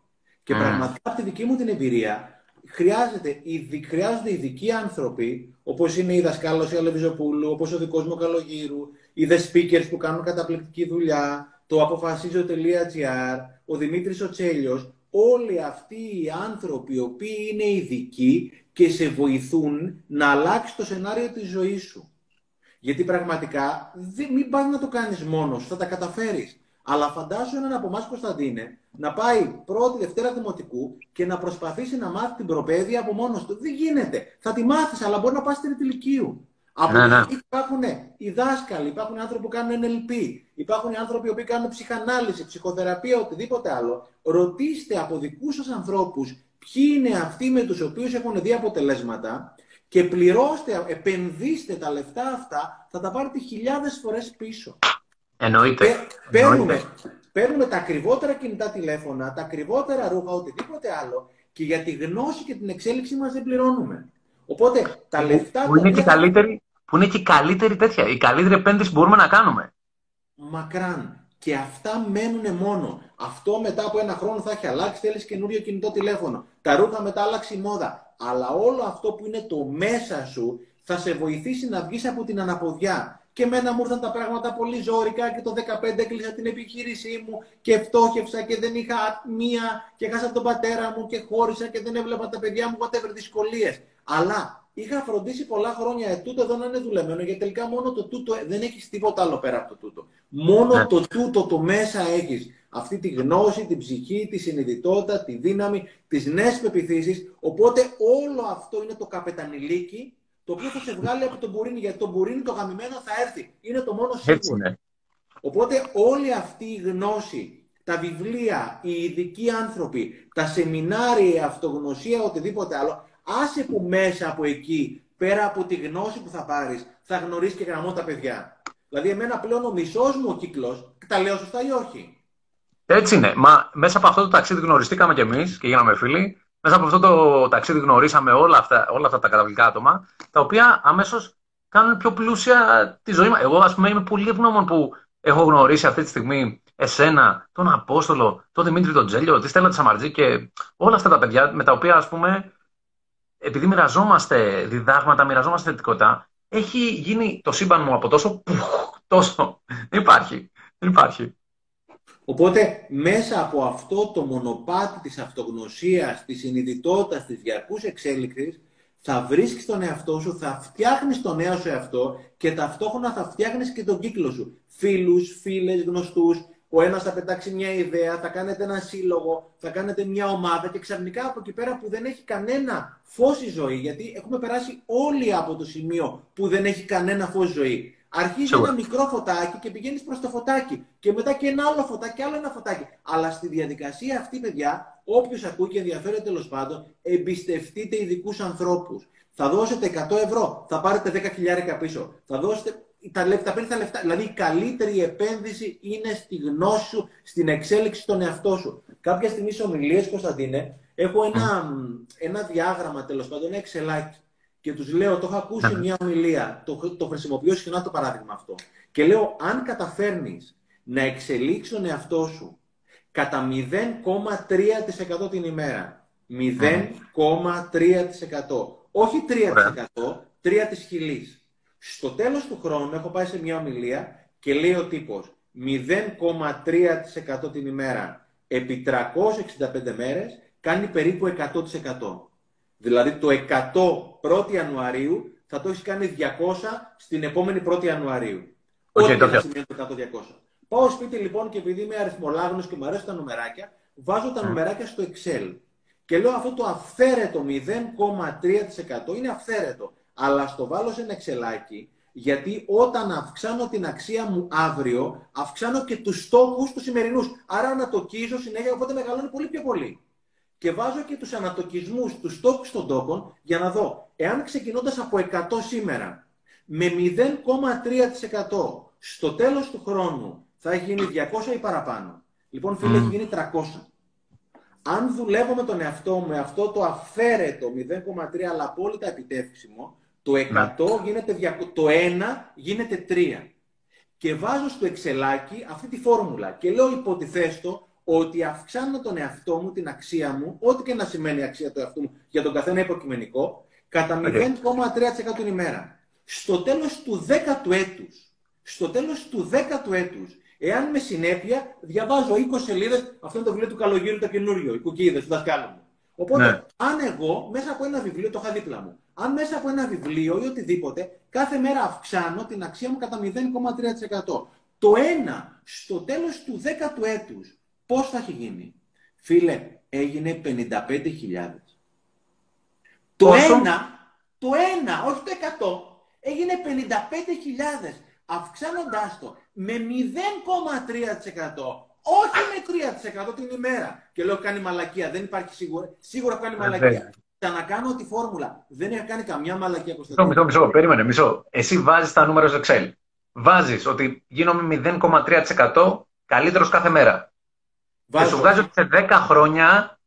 Και mm. πραγματικά από τη δική μου την εμπειρία, χρειάζεται, χρειάζονται ειδικοί άνθρωποι, όπως είναι η δασκάλο η Αλεβιζοπούλου, όπως ο δικός μου Καλογύρου, οι The Speakers που κάνουν καταπληκτική δουλειά, το αποφασίζω.gr, ο Δημήτρης ο Τσέλιος, όλοι αυτοί οι άνθρωποι οι οποίοι είναι ειδικοί και σε βοηθούν να αλλάξει το σενάριο της ζωής σου. Γιατί πραγματικά μην πας να το κάνεις μόνος, θα τα καταφέρεις. Αλλά φαντάσου έναν από εμάς Κωνσταντίνε να πάει πρώτη, Δευτέρα Δημοτικού και να προσπαθήσει να μάθει την προπαίδεια από μόνος του. Δεν γίνεται. Θα τη μάθεις, αλλά μπορεί να πας στην ηλικίου. Από ναι, ναι. υπάρχουν οι δάσκαλοι, υπάρχουν άνθρωποι που κάνουν NLP, υπάρχουν άνθρωποι που κάνουν ψυχανάλυση, ψυχοθεραπεία, οτιδήποτε άλλο. Ρωτήστε από δικούς σας ανθρώπους ποιοι είναι αυτοί με τους οποίους έχουν δει αποτελέσματα και πληρώστε, επενδύστε τα λεφτά αυτά, θα τα πάρετε χιλιάδες φορές πίσω. Εννοείται. Και παίρνουμε, παίρνουμε τα ακριβότερα κινητά τηλέφωνα, τα ακριβότερα ρούχα, οτιδήποτε άλλο και για τη γνώση και την εξέλιξή μας δεν πληρώνουμε. Οπότε τα λεφτά. Που είναι και καλύτερη που είναι και η καλύτερη τέτοια, η καλύτερη επένδυση που μπορούμε να κάνουμε. Μακράν. Και αυτά μένουν μόνο. Αυτό μετά από ένα χρόνο θα έχει αλλάξει, θέλεις καινούριο κινητό τηλέφωνο. Τα ρούχα μετά άλλαξε η μόδα. Αλλά όλο αυτό που είναι το μέσα σου θα σε βοηθήσει να βγεις από την αναποδιά. Και εμένα μου ήρθαν τα πράγματα πολύ ζώρικα και το 15 έκλεισα την επιχείρησή μου και φτώχευσα και δεν είχα μία και χάσα τον πατέρα μου και χώρισα και δεν έβλεπα τα παιδιά μου, whatever δυσκολίες. Αλλά είχα φροντίσει πολλά χρόνια ε, τούτο εδώ να είναι δουλεμένο, γιατί τελικά μόνο το τούτο ε, δεν έχεις τίποτα άλλο πέρα από το τούτο. Μόνο ναι. το τούτο το μέσα έχεις. Αυτή τη γνώση, την ψυχή, τη συνειδητότητα, τη δύναμη, τις νέες πεπιθήσεις. Οπότε όλο αυτό είναι το καπετανιλίκι το οποίο θα σε βγάλει από τον Μπουρίνι, γιατί το Μπουρίνι το γαμημένο θα έρθει. Είναι το μόνο σίγουρο. Οπότε όλη αυτή η γνώση, τα βιβλία, οι ειδικοί άνθρωποι, τα σεμινάρια, η αυτογνωσία, οτιδήποτε άλλο, άσε που μέσα από εκεί, πέρα από τη γνώση που θα πάρεις, θα γνωρίσεις και γραμμό τα παιδιά. Δηλαδή, εμένα πλέον ο μισός μου ο κύκλος, τα λέω σωστά ή όχι; Έτσι είναι. Μα μέσα από αυτό το ταξίδι γνωριστήκαμε κι εμείς και γίναμε φίλοι. Μέσα από αυτό το ταξίδι γνωρίσαμε όλα αυτά, όλα αυτά τα καταπληκτικά άτομα, τα οποία αμέσως κάνουν πιο πλούσια τη ζωή μας. Εγώ, ας πούμε, είμαι πολύ ευγνώμων που έχω γνωρίσει αυτή τη στιγμή εσένα, τον Απόστολο, τον Δημήτρη τον Τζέλιο, τη Στέλλα τη Σαμαρτζή και όλα αυτά τα παιδιά με τα οποία, ας πούμε, επειδή μοιραζόμαστε διδάγματα, μοιραζόμαστε θετικότητα, έχει γίνει το σύμπαν μου από τόσο. τόσο. Δεν υπάρχει. Δεν υπάρχει. Οπότε μέσα από αυτό το μονοπάτι της αυτογνωσίας, της συνειδητότητας, της διαρκούς εξέλιξης, θα βρίσκεις τον εαυτό σου, θα φτιάχνεις τον νέο σου εαυτό και ταυτόχρονα θα φτιάχνεις και τον κύκλο σου. Φίλους, φίλες, γνωστούς, ο ένας θα πετάξει μια ιδέα, θα κάνετε ένα σύλλογο, θα κάνετε μια ομάδα και ξαφνικά από εκεί πέρα που δεν έχει κανένα φως η ζωή, γιατί έχουμε περάσει όλοι από το σημείο που δεν έχει κανένα φως ζωή. Αρχίζει ένα μικρό φωτάκι και πηγαίνεις προς το φωτάκι. Και μετά και ένα άλλο φωτάκι και άλλο ένα φωτάκι. Αλλά στη διαδικασία αυτή, παιδιά, όποιος ακούει και ενδιαφέρεται τέλος πάντων, εμπιστευτείτε ειδικούς ανθρώπους. Θα δώσετε 100 ευρώ, θα πάρετε 10 χιλιάρικα πίσω. Θα δώσετε τα λεφτά, παίρνει τα λεφτά. Δηλαδή η καλύτερη επένδυση είναι στη γνώση σου, στην εξέλιξη των εαυτό σου. Κάποια στιγμή σε ομιλίες, Κωνσταντίνε, έχω ένα, ένα διάγραμμα τέλος πάντων, ένα εξελάκι. Και τους λέω, το έχω ακούσει μια ομιλία, το, το χρησιμοποιώ συχνά το παράδειγμα αυτό. Και λέω, αν καταφέρνεις να εξελίξεις τον εαυτό σου κατά 0,3% την ημέρα. 0,3%. Όχι 3%, 3 της χιλής. Στο τέλος του χρόνου έχω πάει σε μια ομιλία και λέει ο τύπος 0,3% την ημέρα επί 365 μέρες κάνει περίπου 100%. Δηλαδή το 100 1η Ιανουαρίου θα το έχεις κάνει 200 στην επόμενη 1η Ιανουαρίου. Okay, Ό,τι θα σημαίνει το 100-200. Πάω σπίτι λοιπόν και επειδή είμαι αριθμολάγνος και μου αρέσουν τα νομεράκια, βάζω τα νομεράκια στο Excel. Και λέω αυτό το αυθαίρετο 0,3% είναι αυθαίρετο αλλά στο βάλω σε ένα εξελάκι, γιατί όταν αυξάνω την αξία μου αύριο, αυξάνω και τους στόχους τους σημερινούς. Άρα ανατοκίζω συνέχεια, οπότε μεγαλώνει πολύ πιο πολύ. Και βάζω και τους ανατοκισμούς, τους στόχους των τόκων, για να δω, εάν ξεκινώντας από 100 σήμερα, με 0,3% στο τέλος του χρόνου θα έχει γίνει 200 ή παραπάνω. Λοιπόν, φίλε, έχει γίνει 300. Αν δουλεύω με τον εαυτό μου με αυτό το αφαίρετο 0,3 αλλά απόλυτα επιτεύξιμο, το 100 γίνεται, το 1 γίνεται 3. Και βάζω στο εξελάκι αυτή τη φόρμουλα και λέω υποτιθέστο ότι αυξάνω τον εαυτό μου, την αξία μου, ό,τι και να σημαίνει η αξία του εαυτού μου, για τον καθένα υποκειμενικό, κατά 0,3% την ημέρα. Στο τέλος του 10ου έτους, στο τέλος του 10ου έτους, εάν με συνέπεια διαβάζω 20 σελίδες, αυτό είναι το βιβλίο του Καλογύρου το καινούριο, οι κουκίδες του δασκάλου μου. Οπότε, ναι. αν εγώ μέσα από ένα βιβλίο, το είχα δίπλα μου, αν μέσα από ένα βιβλίο ή οτιδήποτε, κάθε μέρα αυξάνω την αξία μου κατά 0,3%. Το ένα στο τέλος του 10ου έτους, πώς θα έχει γίνει; Φίλε, έγινε 55.000. Το ένα, το ένα, όχι το 100, έγινε 55.000. Αυξάνοντάς το με 0,3%. Όχι με 3% την ημέρα. Και λέω κάνει μαλακία. Δεν υπάρχει σίγουρα. Σίγουρα κάνει μαλακία. Ξανακάνω τη φόρμουλα. Δεν έχει κάνει καμιά μαλακία Μισό, μισό, μισό. Περίμενε, μισό. Εσύ βάζεις τα νούμερα στο Excel. Βάζεις ότι γίνομαι 0,3% καλύτερος κάθε μέρα. Βάζω. Και σου βγάζει ότι σε 10 χρόνια.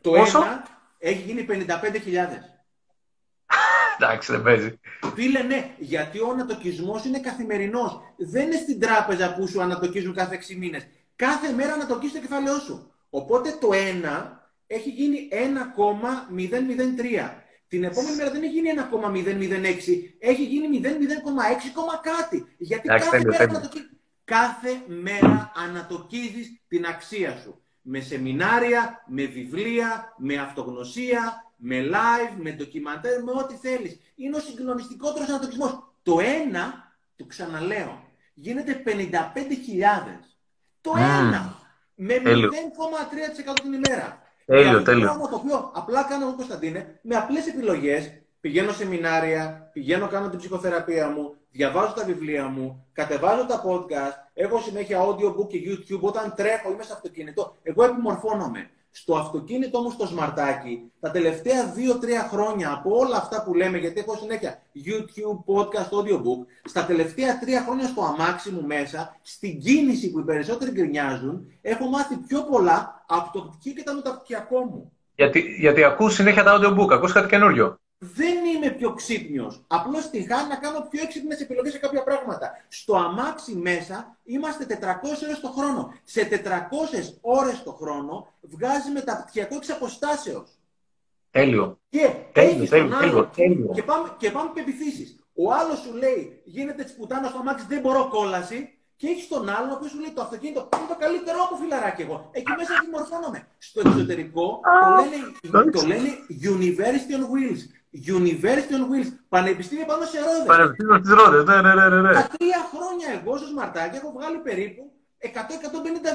Το πόσο; ένα έχει γίνει 55.000. Εντάξει, δεν παίζει. Φίλε, ναι, γιατί ο ανατοκισμός είναι καθημερινός. Δεν είναι στην τράπεζα που σου ανατοκίζουν κάθε 6 μήνες. Κάθε μέρα ανατοκίζει το κεφάλαιό σου. Οπότε το 1 έχει γίνει 1,003. Την επόμενη μέρα δεν έχει γίνει 1,006, έχει γίνει 0,0,6, κάτι. Γιατί κάθε, μέρα ανατοκίζεις, κάθε μέρα ανατοκίζεις την αξία σου. Με σεμινάρια, με βιβλία, με αυτογνωσία, με live, με ντοκιμαντέρ, με ό,τι θέλεις. Είναι ο συγκλονιστικότερος ανατοκισμός. Το ένα, το ξαναλέω, γίνεται 55.000. Το ένα, με 0,3% την ημέρα. Τέλειο, τέλειο. Πράγμα το οποίο απλά κάνω εγώ, Κωνσταντίνε, με απλές επιλογές. Πηγαίνω σεμινάρια, πηγαίνω, κάνω την ψυχοθεραπεία μου, διαβάζω τα βιβλία μου, κατεβάζω τα podcast, έχω συνέχεια audiobook και YouTube. Όταν τρέχω, είμαι σε αυτοκίνητο, εγώ επιμορφώνομαι. Στο αυτοκίνητο όμω το σμαρτάκι, τα τελευταία 2-3 χρόνια από όλα αυτά που λέμε, γιατί έχω συνέχεια YouTube, podcast, audiobook, στα τελευταία 3 χρόνια στο αμάξι μου μέσα, στην κίνηση που οι περισσότεροι γκρινιάζουν, έχω μάθει πιο πολλά από το πτυχίο και τα μεταπτυχιακό μου. Γιατί, γιατί ακούς συνέχεια τα audiobook, ακούς κάτι καινούριο δεν είμαι πιο ξύπνιος. Απλώς τυχά να κάνω πιο έξυπνες επιλογές σε κάποια πράγματα. Στο αμάξι μέσα είμαστε 400 ώρες το χρόνο. Σε 400 ώρες το χρόνο βγάζει μεταπτυχιακό εξ αποστάσεως. Τέλειο. Και τέλειο, τέλειο, τέλειο, τέλειο. Και πάμε, και πάμε Ο άλλος σου λέει γίνεται τη πουτάνα στο αμάξι, δεν μπορώ κόλαση. Και έχει τον άλλον που σου λέει το αυτοκίνητο είναι το καλύτερο από φιλαράκι εγώ. Εκεί μέσα δημορφώνομαι. Στο εξωτερικό το λένε, το λένε University on Wheels. University on Wheels. Πανεπιστήμιο πάνω σε ρόδες. Πανεπιστήμιο στις ρόδες, ναι, ναι, ναι, ναι. ναι. Τα τρία χρόνια εγώ στο Σμαρτάκι έχω βγάλει περίπου 100-150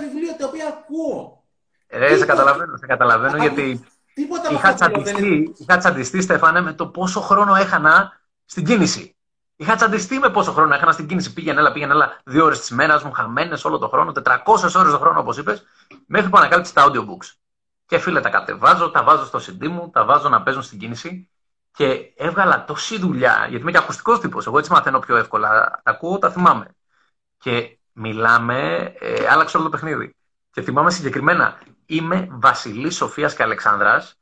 βιβλία τα οποία ακούω. Ε, σε καταλαβαίνω, σε καταλαβαίνω γιατί Τίποτα είχα τσαντιστεί, είχα τσαντιστεί, Στέφανε, με το πόσο χρόνο έχανα στην κίνηση. Είχα τσαντιστεί με πόσο χρόνο έκανα στην κίνηση. Πήγαινε, έλα, πήγαινε, έλα. Δύο ώρες της μέρας μου, χαμένες όλο το χρόνο, 400 ώρες το χρόνο, όπως είπες, μέχρι που ανακάλυψε τα audiobooks. Και φίλε, τα κατεβάζω, τα βάζω στο CD μου, τα βάζω να παίζουν στην κίνηση και έβγαλα τόση δουλειά, γιατί είμαι και ακουστικός τύπος. Εγώ έτσι μαθαίνω πιο εύκολα. Τα ακούω, τα θυμάμαι. Και μιλάμε, ε, άλλαξε όλο το παιχνίδι. Και θυμάμαι συγκεκριμένα, είμαι Βασιλής Σοφίας και Αλεξάνδρας.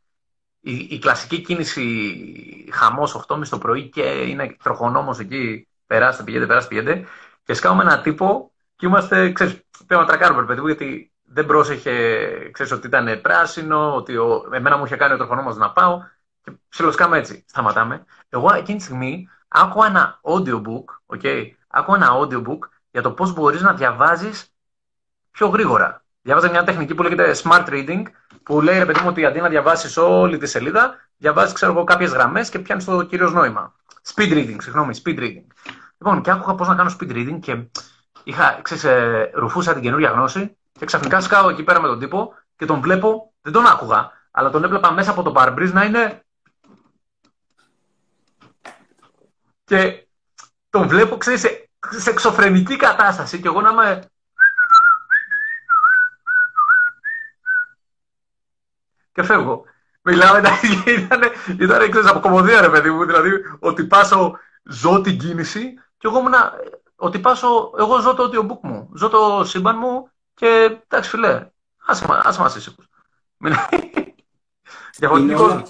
Η, η, κλασική κίνηση χαμός 8.30 το πρωί και είναι τροχονόμος εκεί. Περάστε, πηγαίνετε, περάστε, πηγαίνετε. Και σκάουμε ένα τύπο και είμαστε, ξέρεις, πρέπει να τρακάρουμε, παιδί μου, γιατί δεν πρόσεχε, ξέρεις, ότι ήταν πράσινο, ότι ο, εμένα μου είχε κάνει ο τροχονόμος να πάω. Και ψιλοσκάμε έτσι. Σταματάμε. Εγώ εκείνη τη στιγμή άκουγα ένα audiobook, okay, άκουγα ένα audiobook για το πώς μπορείς να διαβάζεις πιο γρήγορα. Διάβαζα μια τεχνική που λέγεται smart reading, που λέει ρε παιδί μου ότι αντί να διαβάσεις όλη τη σελίδα, διαβάζεις ξέρω εγώ κάποιες γραμμές και πιάνεις το κυρίω νόημα. Speed reading, συγγνώμη, speed reading. Λοιπόν, και άκουγα πώς να κάνω speed reading και είχα, ξέρεις, ε, ρουφούσα την καινούργια γνώση και ξαφνικά σκάω εκεί πέρα με τον τύπο και τον βλέπω, δεν τον άκουγα, αλλά τον έβλεπα μέσα από το παρμπρίζ να είναι Και τον βλέπω, ξέρεις, σε, σε εξωφρενική κατάσταση και εγώ να είμαι... Και φεύγω. Μιλάμε, ήταν, ήταν ξέρεις, από κομμωδία ρε παιδί μου, δηλαδή ότι πάσω, ζω την κίνηση και εγώ ήμουν, ότι πάσω, εγώ ζω το audiobook μου, ζω το σύμπαν μου και εντάξει φιλέ, άσε μας ήσυχους. Διαφορετικός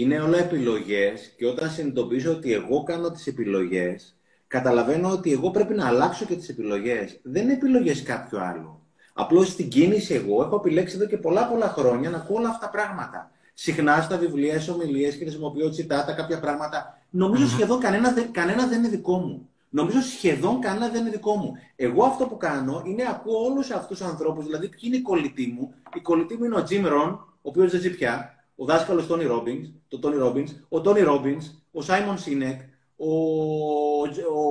είναι όλα επιλογές και όταν συνειδητοποιήσω ότι εγώ κάνω τις επιλογές, καταλαβαίνω ότι εγώ πρέπει να αλλάξω και τις επιλογές. Δεν είναι επιλογές κάποιου άλλου. Απλώς στην κίνηση εγώ έχω επιλέξει εδώ και πολλά πολλά χρόνια να ακούω όλα αυτά τα πράγματα. Συχνά στα βιβλία, σε ομιλίες και χρησιμοποιώ τσιτάτα κάποια πράγματα. Νομίζω mm-hmm. σχεδόν κανένα, κανένα δεν είναι δικό μου. Νομίζω σχεδόν κανένα δεν είναι δικό μου. Εγώ αυτό που κάνω είναι ακούω όλους αυτούς τους ανθρώπους, δηλαδή ποιοι είναι οι κολλητοί μου. Η κολλητή μου είναι ο Jim Rohn, ο οποίος δεν ζει πια ο δάσκαλος Τόνι Ρόμπινς, το Τόνι Ρόμπινς, ο Τόνι Ρόμπινς, ο Σάιμον Σίνεκ, ο, ο,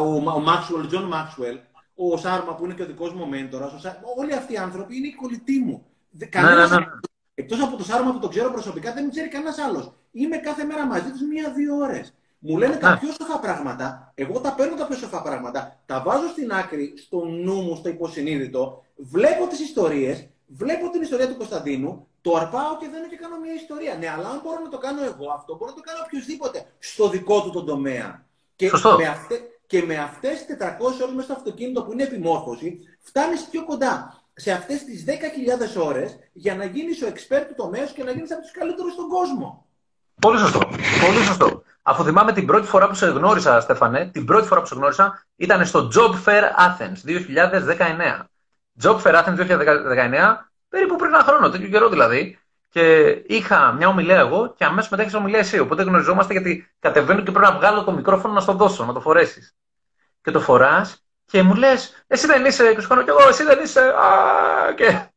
ο, ο Μάξουελ, Τζον Μάξουελ, ο Σάρμα που είναι και ο δικός μου μέντορας, όλοι αυτοί οι άνθρωποι είναι οι κολλητοί μου. Κανένας, ναι, ναι, ναι. Εκτός από το Σάρμα που το ξέρω προσωπικά, δεν με ξέρει κανένας άλλος. Είμαι κάθε μέρα μαζί τους μία-δύο ώρες. Μου λένε τα πιο σοφά πράγματα, εγώ τα παίρνω τα πιο σοφά πράγματα, τα βάζω στην άκρη, στο νου μου, στο υποσυνείδητο, βλέπω τις ιστορίες, βλέπω την ιστορία του Κωνσταντίνου, το αρπάω και δεν και κάνω μια ιστορία. Ναι, αλλά αν μπορώ να το κάνω εγώ αυτό, μπορώ να το κάνω οποιοδήποτε στο δικό του τον τομέα. Και με, αυτέ, και με αυτές τις 400 ώρες μέσα στο αυτοκίνητο που είναι επιμόρφωση, φτάνεις πιο κοντά σε αυτές τις 10.000 ώρες για να γίνεις ο expert του τομέας και να γίνεις από τους καλύτερους στον κόσμο. Πολύ σωστό. Πολύ σωστό. Αφού θυμάμαι την πρώτη φορά που σε γνώρισα, Στέφανε, την πρώτη φορά που σε γνώρισα ήταν στο Job Fair Athens 2019. Job Fair Athens 2019 περίπου πριν ένα χρόνο, τέτοιο καιρό δηλαδή. Και είχα μια ομιλία εγώ και αμέσως μετά έχεις ομιλία εσύ. Οπότε γνωριζόμαστε γιατί κατεβαίνω και πρέπει να βγάλω το μικρόφωνο να στο δώσω, να το φορέσεις. Και το φοράς και μου λες, Εσύ δεν είσαι, και σου κάνω κι εγώ, εσύ δεν είσαι. Α, και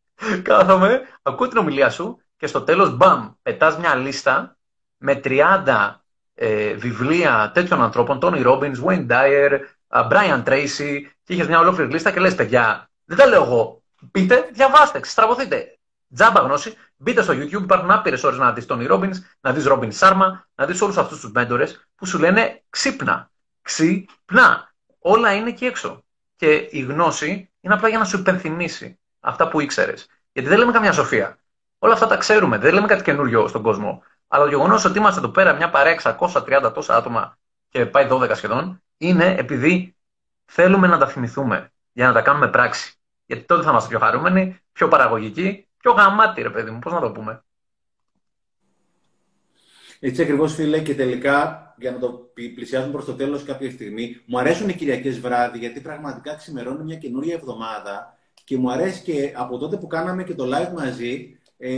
κάθομαι, ακούω την ομιλία σου και στο τέλος, μπαμ, πετάς μια λίστα με 30 ε, βιβλία τέτοιων ανθρώπων, Tony Robbins, Wayne Dyer, Brian Tracy, και είχες μια ολόκληρη λίστα και λες, παιδιά, δεν τα λέω εγώ. Μπείτε, διαβάστε, ξεστραβωθείτε. Τζάμπα γνώση. Μπείτε στο YouTube, υπάρχουν άπειρες ώρες να δεις Τόνι Ρόμπιν, να δεις Ρόμπιν Σάρμα, να δεις όλους αυτούς τους μέντορες που σου λένε ξύπνα. Ξύπνα. Όλα είναι εκεί έξω. Και η γνώση είναι απλά για να σου υπενθυμίσει αυτά που ήξερες. Γιατί δεν λέμε καμιά σοφία. Όλα αυτά τα ξέρουμε. Δεν λέμε κάτι καινούριο στον κόσμο. Αλλά το γεγονός ότι είμαστε εδώ πέρα μια παρέα 630 τόσα άτομα και πάει 12 σχεδόν, είναι επειδή θέλουμε να τα θυμηθούμε για να τα κάνουμε πράξη. Γιατί τότε θα είμαστε πιο χαρούμενοι, πιο παραγωγικοί, πιο γαμάτι, ρε παιδί μου. Πώς να το πούμε. Έτσι ακριβώς, φίλε, και τελικά για να το πλησιάσουμε προς το τέλος κάποια στιγμή. Μου αρέσουν οι Κυριακές βράδυ, γιατί πραγματικά ξημερώνει μια καινούρια εβδομάδα και μου αρέσει και από τότε που κάναμε και το live μαζί. Ε,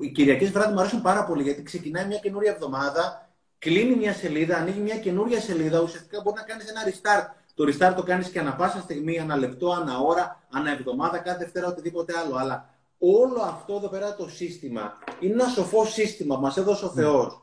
οι Κυριακές βράδυ μου αρέσουν πάρα πολύ, γιατί ξεκινάει μια καινούρια εβδομάδα, κλείνει μια σελίδα, ανοίγει μια καινούρια σελίδα. Ουσιαστικά μπορεί να κάνεις ένα restart το restart το κάνεις και ανα πάσα στιγμή, ανα λεπτό, ανα ώρα, ανα εβδομάδα, κάθε Δευτέρα, οτιδήποτε άλλο. Αλλά όλο αυτό εδώ πέρα το σύστημα είναι ένα σοφό σύστημα που μας έδωσε ο ναι. Θεός.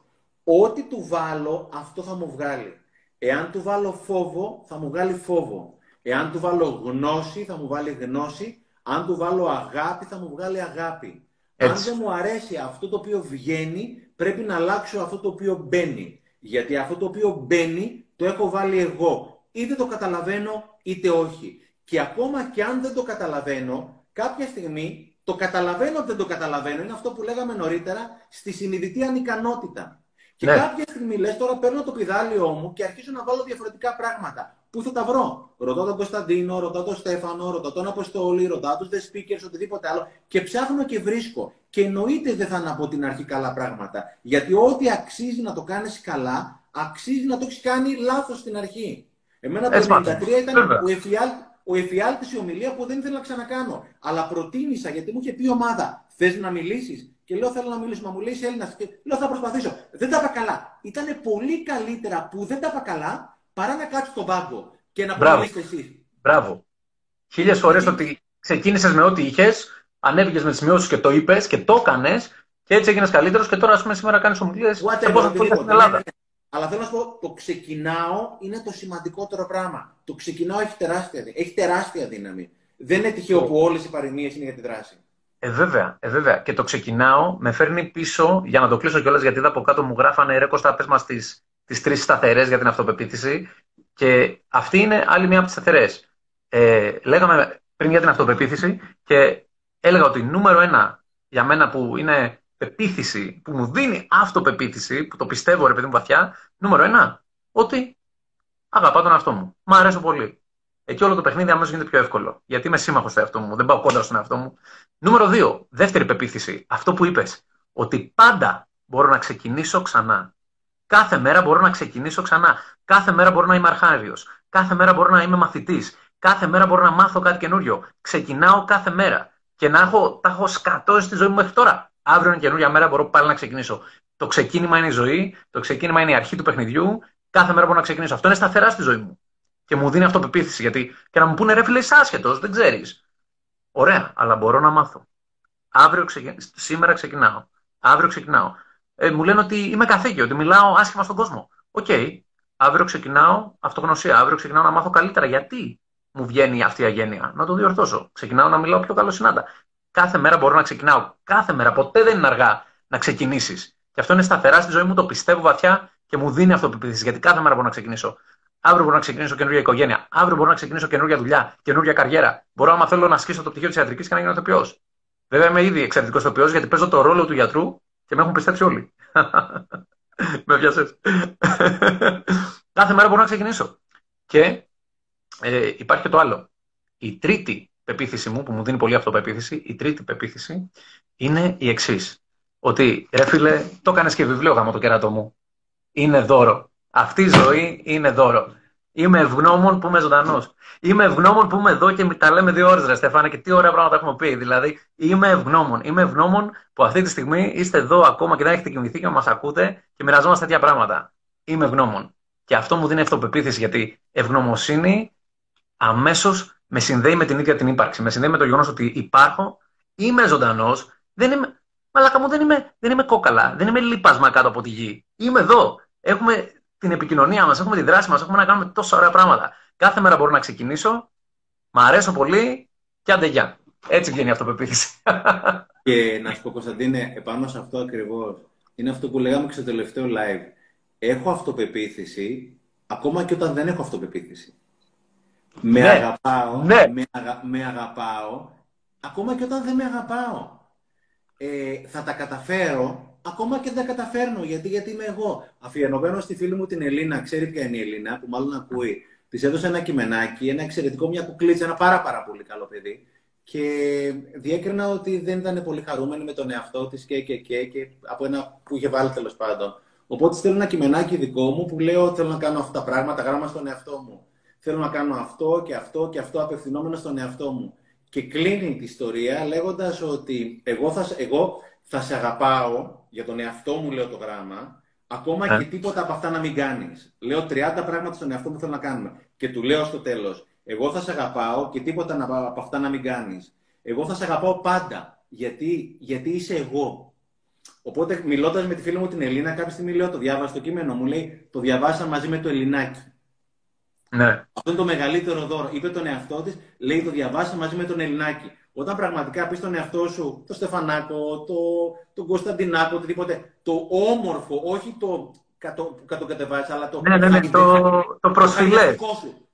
Ό,τι του βάλω, αυτό θα μου βγάλει. Εάν του βάλω φόβο, θα μου βγάλει φόβο. Εάν του βάλω γνώση, θα μου βάλει γνώση. Αν του βάλω αγάπη, θα μου βγάλει αγάπη. Αν δεν μου αρέσει αυτό το οποίο βγαίνει, πρέπει να αλλάξω αυτό το οποίο μπαίνει. Γιατί αυτό το οποίο μπαίνει το έχω βάλει εγώ. Είτε το καταλαβαίνω, είτε όχι. Και ακόμα και αν δεν το καταλαβαίνω, κάποια στιγμή το καταλαβαίνω, δεν το καταλαβαίνω. Είναι αυτό που λέγαμε νωρίτερα στη συνειδητή ανικανότητα. Και ναι. κάποια στιγμή λες, τώρα παίρνω το πιδάλιό μου και αρχίζω να βάλω διαφορετικά πράγματα. Πού θα τα βρω; Ρωτάω τον Κωνσταντίνο, ρωτάω τον Στέφανο, ρωτάω τον Αποστόλη, ρωτάω τους The Speakers, οτιδήποτε άλλο. Και ψάχνω και βρίσκω. Και εννοείται δεν θα είναι από την αρχή καλά πράγματα. Γιατί ό,τι αξίζει να το κάνεις καλά, αξίζει να το έχεις κάνει λάθος στην αρχή. Εμένα το 1993 ήταν ο εφιάλτη ο εφιάλτης η ομιλία που δεν ήθελα να ξανακάνω. Αλλά προτίμησα γιατί μου είχε πει η ομάδα, θες να μιλήσεις; Και λέω: Θέλω να μιλήσω. Μα μου λέει Έλληνας. Λέω: Θα προσπαθήσω. Δεν τα είπα καλά. Ήταν πολύ καλύτερα που δεν τα είπα καλά παρά να κάτσω στον πάγκο και να μιλήσετε εσεί. Μπράβο. Χίλιες φορές ότι ξεκίνησες με ό,τι είχες, ανέβηκες με τις σημειώσεις και το είπες και το έκανες και έτσι έγινες καλύτερος και τώρα, ας πούμε, σήμερα κάνεις ομιλίες. Whatever, στην Ελλάδα. Αλλά θέλω να σου πω, το ξεκινάω είναι το σημαντικότερο πράγμα. Το ξεκινάω έχει τεράστια, έχει τεράστια δύναμη. Δεν είναι τυχαίο που όλες οι παροιμίες είναι για τη δράση. Ε, βέβαια, ε, βέβαια. Και το ξεκινάω, με φέρνει πίσω, για να το κλείσω κιόλας, γιατί εδώ από κάτω μου γράφανε ρε Κώστα, πες μας τις, τις τρεις σταθερές για την αυτοπεποίθηση. Και αυτή είναι άλλη μία από τις σταθερές. Ε, λέγαμε πριν για την αυτοπεποίθηση και έλεγα ότι νούμερο ένα για μένα που είναι πεποίθηση, που μου δίνει αυτοπεποίθηση, που το πιστεύω ρε παιδί μου βαθιά, νούμερο ένα, ότι αγαπάω τον εαυτό μου. Μ' αρέσω πολύ. Εκεί όλο το παιχνίδι αμέσως γίνεται πιο εύκολο. Γιατί είμαι σύμμαχος στο εαυτό μου, δεν πάω κόντρα στον εαυτό μου. Νούμερο 2. Δεύτερη πεποίθηση. Αυτό που είπες. Ότι πάντα μπορώ να ξεκινήσω ξανά. Κάθε μέρα μπορώ να ξεκινήσω ξανά. Κάθε μέρα μπορώ να είμαι αρχάριος. Κάθε μέρα μπορώ να είμαι μαθητής. Κάθε μέρα μπορώ να μάθω κάτι καινούριο. Ξεκινάω κάθε μέρα. Και να έχω, τα έχω σκατώσει στη ζωή μου μέχρι τώρα. Αύριο είναι καινούργια μέρα, μπορώ πάλι να ξεκινήσω. Το ξεκίνημα είναι η ζωή, το ξεκίνημα είναι η αρχή του παιχνιδιού. Κάθε μέρα μπορώ να ξεκινήσω. Αυτό είναι σταθερά στη ζωή μου. Και μου δίνει αυτοπεποίθηση. Γιατί και να μου πούνε ρε φίλε, είσαι άσχετος, δεν ξέρεις. Ωραία, αλλά μπορώ να μάθω. Αύριο Σήμερα ξεκινάω. Αύριο ξεκινάω. Ε, μου λένε ότι είμαι καθίκι, ότι μιλάω άσχημα στον κόσμο. OK. Okay. Αύριο ξεκινάω αυτογνωσία. Αύριο ξεκινάω να μάθω καλύτερα. Γιατί μου βγαίνει αυτή η αγένεια; Να το διορθώσω. Ξεκινάω να μιλάω πιο καλοσυνάτα. Κάθε μέρα μπορώ να ξεκινάω. Κάθε μέρα. Ποτέ δεν είναι αργά να ξεκινήσεις. Και αυτό είναι σταθερά στη ζωή μου. Το πιστεύω βαθιά και μου δίνει αυτοπεποίθηση. Γιατί κάθε μέρα μπορώ να ξεκινήσω. Αύριο μπορώ να ξεκινήσω καινούργια οικογένεια. Αύριο μπορώ να ξεκινήσω καινούργια δουλειά, καινούργια καριέρα. Μπορώ, άμα θέλω, να ασκήσω το πτυχίο της ιατρικής και να γίνω ηθοποιός. Βέβαια, είμαι ήδη εξαιρετικός ηθοποιός γιατί παίζω το ρόλο του γιατρού και με έχουν πιστέψει όλοι. με πιάσε. Κάθε μέρα μπορώ να ξεκινήσω. Και ε, υπάρχει και το άλλο. Η τρίτη πεποίθηση μου, που μου δίνει πολύ αυτοπεποίθηση, η τρίτη πεποίθηση είναι η εξής. Ότι ρε φίλε, το έκανες και βιβλίο γάμο το κεράτο μου. Είναι δώρο. Αυτή η ζωή είναι δώρο. Είμαι ευγνώμων που είμαι ζωντανός. Είμαι ευγνώμων που είμαι εδώ και τα λέμε δύο ώρες, Ρε Στεφάνε, και τι ωραία πράγματα έχουμε πει. Δηλαδή, είμαι ευγνώμων. Είμαι ευγνώμων που αυτή τη στιγμή είστε εδώ ακόμα και δεν έχετε κοιμηθεί και μας ακούτε και μοιραζόμαστε τέτοια πράγματα. Είμαι ευγνώμων. Και αυτό μου δίνει αυτοπεποίθηση γιατί ευγνωμοσύνη αμέσως με συνδέει με την ίδια την ύπαρξη. Με συνδέει με το γεγονός ότι υπάρχω, είμαι ζωντανός, δεν είμαι. Μαλάκα μου δεν είμαι, δεν είμαι κόκαλα, δεν είμαι λίπασμα κάτω από τη γη. Είμαι εδώ. Έχουμε την επικοινωνία μας, έχουμε τη δράση μας, έχουμε να κάνουμε τόσα ωραία πράγματα. Κάθε μέρα μπορώ να ξεκινήσω, μ' αρέσω πολύ και άντε γεια. Έτσι βγαίνει η αυτοπεποίθηση. Και να σου πω, Κωνσταντίνε, επάνω σε αυτό ακριβώς. Είναι αυτό που λέγαμε και στο τελευταίο live. Έχω αυτοπεποίθηση ακόμα και όταν δεν έχω αυτοπεποίθηση. Με ναι. αγαπάω, ναι. Με, αγα... με αγαπάω, ακόμα και όταν δεν με αγαπάω. Ε, θα τα καταφέρω ακόμα και δεν τα καταφέρνω. Γιατί, γιατί είμαι εγώ. Αφιερωμένο στη φίλη μου την Ελίνα, ξέρει ποια είναι η Ελίνα, που μάλλον ακούει. Της έδωσε ένα κειμενάκι, ένα εξαιρετικό, μια κουκλίτσα, ένα πάρα, πάρα πολύ καλό παιδί. Και διέκρινα ότι δεν ήταν πολύ χαρούμενη με τον εαυτό της και, και, και, και από ένα που είχε βάλει τέλος πάντων. Οπότε στέλνω ένα κειμενάκι δικό μου που λέω: Θέλω να κάνω αυτά τα πράγματα, γράμμα στον εαυτό μου. Θέλω να κάνω αυτό και αυτό και αυτό απευθυνόμενο στον εαυτό μου. Και κλείνει την ιστορία λέγοντας ότι εγώ θα, εγώ θα σε αγαπάω για τον εαυτό μου, λέω το γράμμα, ακόμα ε. και τίποτα από αυτά να μην κάνεις. Λέω 30 πράγματα στον εαυτό μου θέλω να κάνουμε. Και του λέω στο τέλος, εγώ θα σε αγαπάω και τίποτα από αυτά να μην κάνεις. Εγώ θα σε αγαπάω πάντα. Γιατί, γιατί είσαι εγώ. Οπότε, μιλώντας με τη φίλη μου την Ελίνα, κάποια στιγμή λέω: Το διάβασα το κείμενο. Μου λέει: Το διαβάσα μαζί με το Ελληνάκι. Ναι. Αυτό είναι το μεγαλύτερο δώρο. Είπε τον εαυτό της, λέει: Το διαβάσα μαζί με τον Ελληνάκι. Όταν πραγματικά πεις στον εαυτό σου, το Στεφανάκο, το, τον Κωνσταντινάκο, οτιδήποτε, το όμορφο, όχι το, που κατοκατεβάζει, αλλά το. Ναι, ναι, ναι, το, το προσφυλές.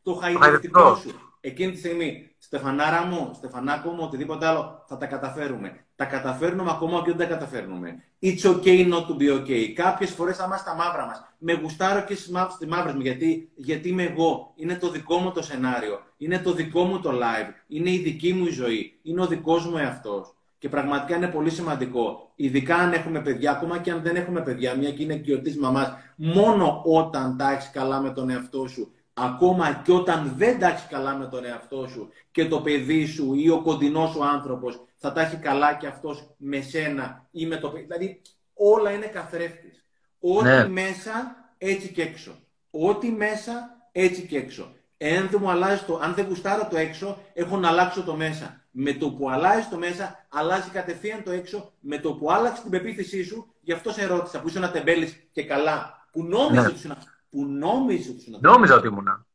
Το χαϊδευτικό σου. Εκείνη τη στιγμή, Στεφανάρα μου, Στεφανάκο μου, οτιδήποτε άλλο, θα τα καταφέρουμε. Τα καταφέρνουμε ακόμα και δεν τα καταφέρνουμε. It's okay not to be okay. Κάποιες φορές θα είμαστε στα μαύρα μας. Με γουστάρω και στις μαύρες μου, γιατί, γιατί είμαι εγώ. Είναι το δικό μου το σενάριο. Είναι το δικό μου το live. Είναι η δική μου η ζωή. Είναι ο δικός μου εαυτός. Και πραγματικά είναι πολύ σημαντικό, ειδικά αν έχουμε παιδιά, ακόμα και αν δεν έχουμε παιδιά, μια και είναι κοιοτής μαμάς, μόνο όταν τα έχεις καλά με τον εαυτό σου, ακόμα και όταν δεν τα έχει καλά με τον εαυτό σου και το παιδί σου ή ο κοντινός σου άνθρωπος θα τα έχει καλά και αυτός με σένα ή με το παιδί. Δηλαδή, όλα είναι καθρέφτης. Ό,τι ναι. μέσα, έτσι και έξω. Ό,τι μέσα, έτσι και έξω. Εάν δεν μου αλλάζει το, αν δεν γουστάρω το έξω, έχω να αλλάξω το μέσα. Με το που αλλάζει το μέσα, αλλάζει κατευθείαν το έξω. Με το που άλλαξε την πεποίθησή σου, γι' αυτό σε ρώτησα, που είσαι να τεμπέλει και καλά. Που νόμιζες ναι. ότι ήσουν Που νόμιζε ότι ήσουν Νόμιζα ότι ήμουν.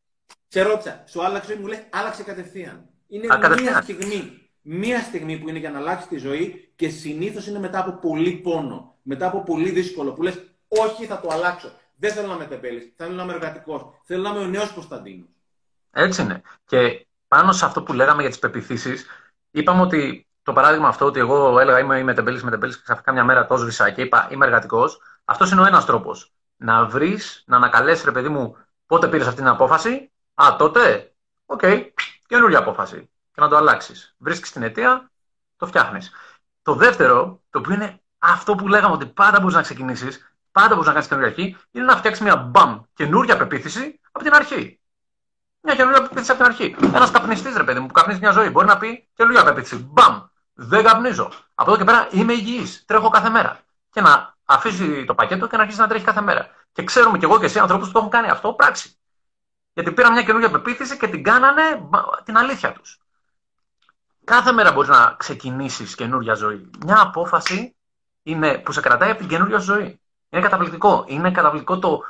Σε ρώτησα, σου άλλαξε, μου λέει, άλλαξε κατευθείαν. Είναι Α, μία στιγμή. Μία στιγμή που είναι για να αλλάξει τη ζωή και συνήθως είναι μετά από πολύ πόνο. Μετά από πολύ δύσκολο. Που λες, Όχι, θα το αλλάξω. Δεν θέλω να είμαι τεμπέλης. Θέλω να είμαι εργατικός. Θέλω να είμαι ο νέος Κωνσταντίνος. Έτσι είναι. Και πάνω σε αυτό που λέγαμε για τις πεπιθήσεις, είπαμε ότι το παράδειγμα αυτό ότι εγώ έλεγα είμαι, είμαι τεμπέλης με τεμπέλης και ξαφνικά μια μέρα το σβήσα και είπα είμαι εργατικός, αυτός είναι ο ένας τρόπος. Να βρεις, να ανακαλέσεις ρε παιδί μου πότε πήρες αυτή την απόφαση. Α, τότε, OK, okay, καινούργια απόφαση. Και να το αλλάξεις. Βρίσκεις την αιτία, το φτιάχνεις. Το δεύτερο, το οποίο είναι αυτό που λέγαμε ότι πάντα μπορείς να ξεκινήσεις, πάντα μπορείς να κάνεις καινούργια αρχή, είναι να φτιάξεις μια μπαμ καινούργια πεποίθηση από την αρχή. Μια καινούργια πεποίθηση από την αρχή. Ένας καπνιστής, ρε παιδί μου, που καπνίζει μια ζωή, μπορεί να πει καινούργια πεποίθηση. Μπαμ! Δεν καπνίζω. Από εδώ και πέρα είμαι υγιής. Τρέχω κάθε μέρα. Και να αφήσει το πακέτο και να αρχίσει να τρέχει κάθε μέρα. Και ξέρουμε κι εγώ και εσύ ανθρώπους που το έχουν κάνει αυτό πράξη. Γιατί πήραν μια καινούργια πεποίθηση και την κάνανε την αλήθεια τους. Κάθε μέρα μπορείς να ξεκινήσεις καινούργια ζωή. Μια απόφαση είναι που σε κρατάει από την καινούργια ζωή. Είναι καταπληκτικό. Είναι καταπληκτικό το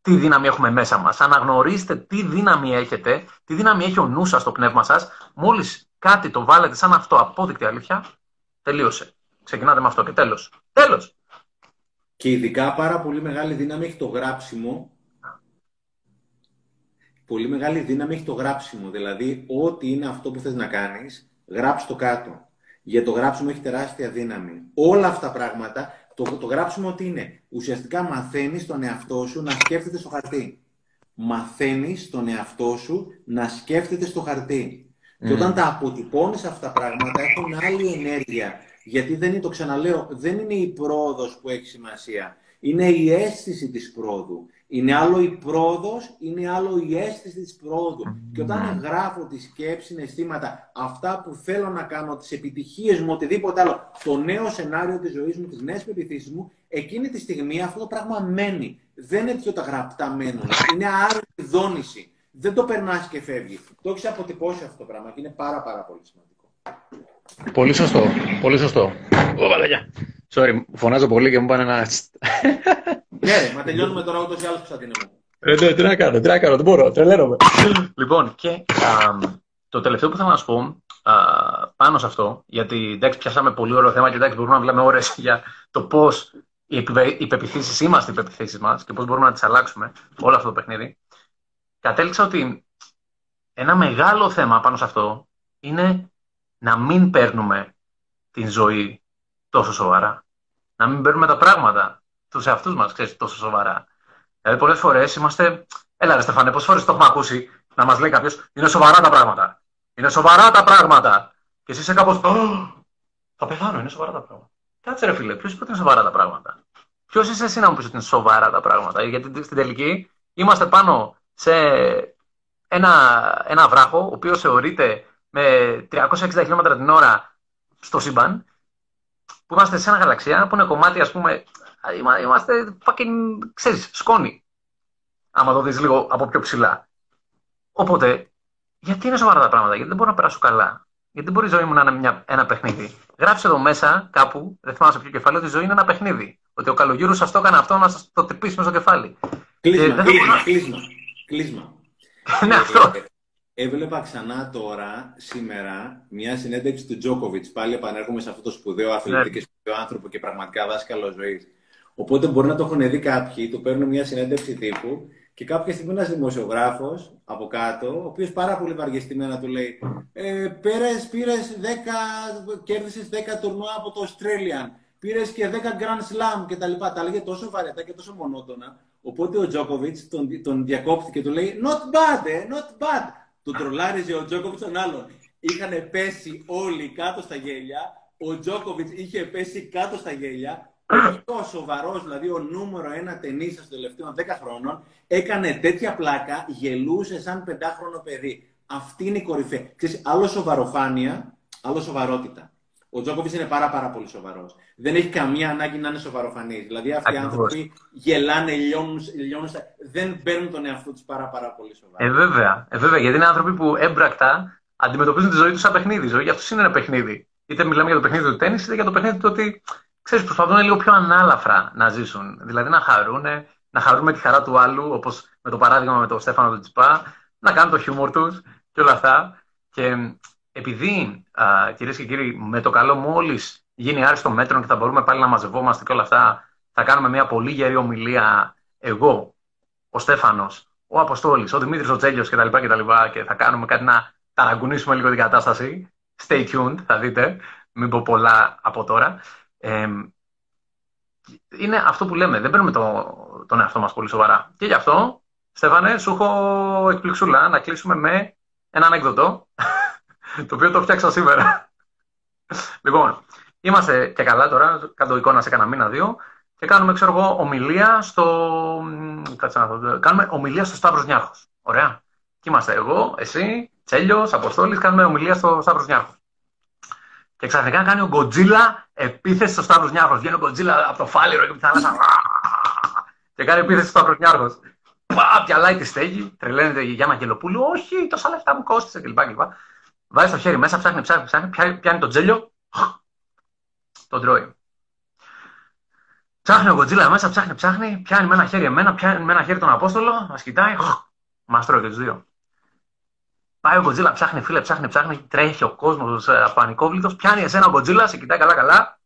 τι δύναμη έχουμε μέσα μας. Αναγνωρίστε τι δύναμη έχετε, τι δύναμη έχει ο νους σας, το πνεύμα σας. Μόλις κάτι το βάλετε σαν αυτό απόδεικτη αλήθεια, τελείωσε. Ξεκινάτε με αυτό και τέλος. Τέλος. Και ειδικά πάρα πολύ μεγάλη δύναμη έχει το γράψιμο. Πολύ μεγάλη δύναμη έχει το γράψιμο. Δηλαδή, ό,τι είναι αυτό που θες να κάνεις, γράψει το κάτω. Για το γράψιμο έχει τεράστια δύναμη. Όλα αυτά τα πράγματα το, το γράψουμε ότι είναι; Ουσιαστικά μαθαίνεις τον εαυτό σου να σκέφτεται στο χαρτί. Μαθαίνεις τον εαυτό σου να σκέφτεται στο χαρτί. Και όταν τα αποτυπώνεις αυτά τα πράγματα έχουν άλλη ενέργεια. Γιατί δεν είναι, το ξαναλέω, δεν είναι η πρόοδος που έχει σημασία. Είναι η αίσθηση της πρόοδου. Είναι άλλο η πρόοδος, είναι άλλο η αίσθηση της πρόοδου. Και όταν γράφω τη σκέψη, συναισθήματα, αυτά που θέλω να κάνω, τις επιτυχίες μου, οτιδήποτε άλλο, το νέο σενάριο της ζωής μου, τις νέες πεπιθήσεις μου, εκείνη τη στιγμή αυτό το πράγμα μένει. Δεν είναι ότι τα γραπτά μένουν. Είναι άλλη δόνηση. Δεν το περνάς και φεύγει. Το έχεις αποτυπώσει αυτό το πράγμα και είναι πάρα, πάρα πολύ σημαντικό. Πολύ σωστό. Πολύ σωστό. Sorry, φωνάζω πολύ και μου πάνε ένα. Ναι, μα τελειώνουμε τώρα ούτως ή άλλως Κωνσταντίνε μου. Ε, ναι, τι να κάνω, τι να κάνω, δεν μπορώ, τρελαίνομαι. λοιπόν, και α, το τελευταίο που θέλω να σου πω α, πάνω σε αυτό, γιατί εντάξει, πιάσαμε πολύ ωραίο θέμα και εντάξει, μπορούμε να μιλάμε ώρες για το πώς οι, οι πεπιθήσεις είμαστε οι πεπιθήσεις μας και πώς μπορούμε να τις αλλάξουμε όλο αυτό το παιχνίδι. Κατέληξα ότι ένα μεγάλο θέμα πάνω σε αυτό είναι να μην παίρνουμε την ζωή τόσο σοβαρά. Να μην παίρνουμε τα πράγματα τους εαυτούς μας, ξέρεις, τόσο σοβαρά. Δηλαδή, πολλές φορές είμαστε. Έλα, ρε Στεφάνε, πόσες φορές το έχουμε ακούσει να μας λέει κάποιος: Είναι σοβαρά τα πράγματα. Είναι σοβαρά τα πράγματα. Και εσύ είσαι κάπως. Θα πεθάνω, είναι σοβαρά τα πράγματα. Κάτσε, ρε φίλε, ποιος είπε ότι είναι σοβαρά τα πράγματα; Ποιος είσαι εσύ να μου πεις ότι είναι σοβαρά τα πράγματα; Γιατί στην τελική είμαστε πάνω σε ένα, ένα βράχο, ο οποίος θεωρείται με 360 χιλιόμετρα την ώρα στο σύμπαν, που είμαστε σε ένα γαλαξία που είναι κομμάτι, ας πούμε, Είμαστε fucking, ξέρεις, σκόνη. Άμα το δεις λίγο από πιο ψηλά. Οπότε, γιατί είναι σοβαρά τα πράγματα, γιατί δεν μπορώ να περάσω καλά; Γιατί δεν μπορεί η ζωή μου να είναι μια, ένα παιχνίδι; Γράψε εδώ μέσα κάπου, δεν θυμάμαι σε ποιο κεφάλι, ότι η ζωή είναι ένα παιχνίδι. Ότι ο καλογύρους σας το έκανε αυτό να σας το τυπήσει μέσα στο κεφάλι. Κλείσμα, κλείσμα, κλείσμα, κλείσμα. ναι, αυτό. Έβλεπα ξανά τώρα, σήμερα, μια συνέντευξη του Τζόκοβιτ. Πάλι επανέρχομαι σε αυτό το σπουδαίο αθλητή ναι. και σπουδαίο άνθρωπο και πραγματικά δάσκαλος ζωής Οπότε μπορεί να το έχουν δει κάποιοι, του παίρνουν μια συνέντευξη τύπου και κάποια στιγμή ένας δημοσιογράφος από κάτω, ο οποίος πάρα πολύ βαριεστημένα του λέει: ε, Πήρες 10, κέρδισες 10 τουρνουά από το Australian, πήρες και 10 Grand Slam κτλ. Τα, τα λέγε τόσο βαρετά και τόσο μονότονα. Οπότε ο Τζόκοβιτ τον, τον διακόπτηκε και του λέει: Not bad, eh, not bad. Του τρολάριζε ο Τζόκοβιτς τον άλλον. Είχαν πέσει όλοι κάτω στα γέλια. Ο Τζόκοβιτς είχε πέσει κάτω στα γέλια ο σοβαρός, δηλαδή ο νούμερο ένα ταινίστα των τελευταίων 10 χρόνων, έκανε τέτοια πλάκα, γελούσε σαν πεντάχρονο παιδί. Αυτή είναι η κορυφαία. Ξέρεις, άλλο σοβαροφάνεια, άλλο σοβαρότητα. Ο Τζόκοβιτς είναι πάρα, πάρα πολύ σοβαρός. Δεν έχει καμία ανάγκη να είναι σοβαροφανής. Δηλαδή αυτοί οι άνθρωποι γελάνε, λιώνουν, λιώνουν, δεν παίρνουν τον εαυτό τους πάρα, πάρα πολύ σοβαρά. Ε, βέβαια. Ε, βέβαια. Γιατί είναι άνθρωποι που έμπρακτα αντιμετωπίζουν τη ζωή τους σαν παιχνίδι. Η ζωή για αυτούς είναι ένα παιχνίδι. Είτε μιλάμε για το παιχνίδι του τέννη, είτε για το παιχνίδι του ότι ξέρεις, προσπαθούν λίγο πιο ανάλαφρα να ζήσουν. Δηλαδή να χαρούν, να χαρούν με τη χαρά του άλλου, όπως με το παράδειγμα με τον Στέφανο του Τσιπά, να κάνουν το χιούμορ τους και όλα αυτά. Και επειδή, κυρίες και κύριοι, με το καλό μόλις γίνει άριστο μέτρο και θα μπορούμε πάλι να μαζευόμαστε και όλα αυτά, θα κάνουμε μια πολύ γερή ομιλία εγώ, ο Στέφανος, ο Αποστόλης, ο Δημήτρης ο Τσέλιο κτλ. Και, και θα κάνουμε κάτι να ταραγκουνήσουμε λίγο την κατάσταση. Stay tuned, θα δείτε. Μην πω πολλά από τώρα είναι αυτό που λέμε. Δεν παίρνουμε το, τον εαυτό μας πολύ σοβαρά. Και γι' αυτό, Στέφανε, σου έχω εκπληξούλα να κλείσουμε με ένα ανέκδοτο, το οποίο το φτιάξα σήμερα. λοιπόν, είμαστε και καλά τώρα, κάτω εικόνα σε κανένα μήνα-δύο, και κάνουμε, ξέρω εγώ, ομιλία στο. Κάτσε να δω. Κάνουμε ομιλία στο Σταύρος Νιάρχος. Ωραία. Και είμαστε εγώ, εσύ, Τσέλιος, Αποστόλης, κάνουμε ομιλία στο Σταύρος Νιάρχος. Και ξαφνικά κάνει ο Γκοτζίλα επίθεση στο Σταύρος Νιάρχος. Βγαίνει ο Γκοτζίλα από το φάληρο και από τη θάλασσα. και κάνει επίθεση στο Σταύρος Νιάρχος. Πα, πιαλάει τη στέγη, τρελαίνεται η Γιάννα Γελοπούλου. Όχι, τόσα λεφτά μου κόστησε κλπ. Κλπ. Βάζει το χέρι μέσα, ψάχνει, ψάχνει, ψάχνει, πιάνει το τζέλιο, τον τρώει. Ψάχνει ο Γκοτζίλα μέσα, ψάχνει, ψάχνει, πιάνει με ένα χέρι εμένα, πιάνει με ένα χέρι τον Απόστολο, μας κοιτάει, μας τρώει και τους δύο. Πάει ο Γκοτζίλα, ψάχνει, φίλε, ψάχνει, ψάχνει, τρέχει ο κόσμος ε, πανικόβλητος. Πιάνει εσένα ο Γκοτζίλα, σε κοιτάει καλά-καλά.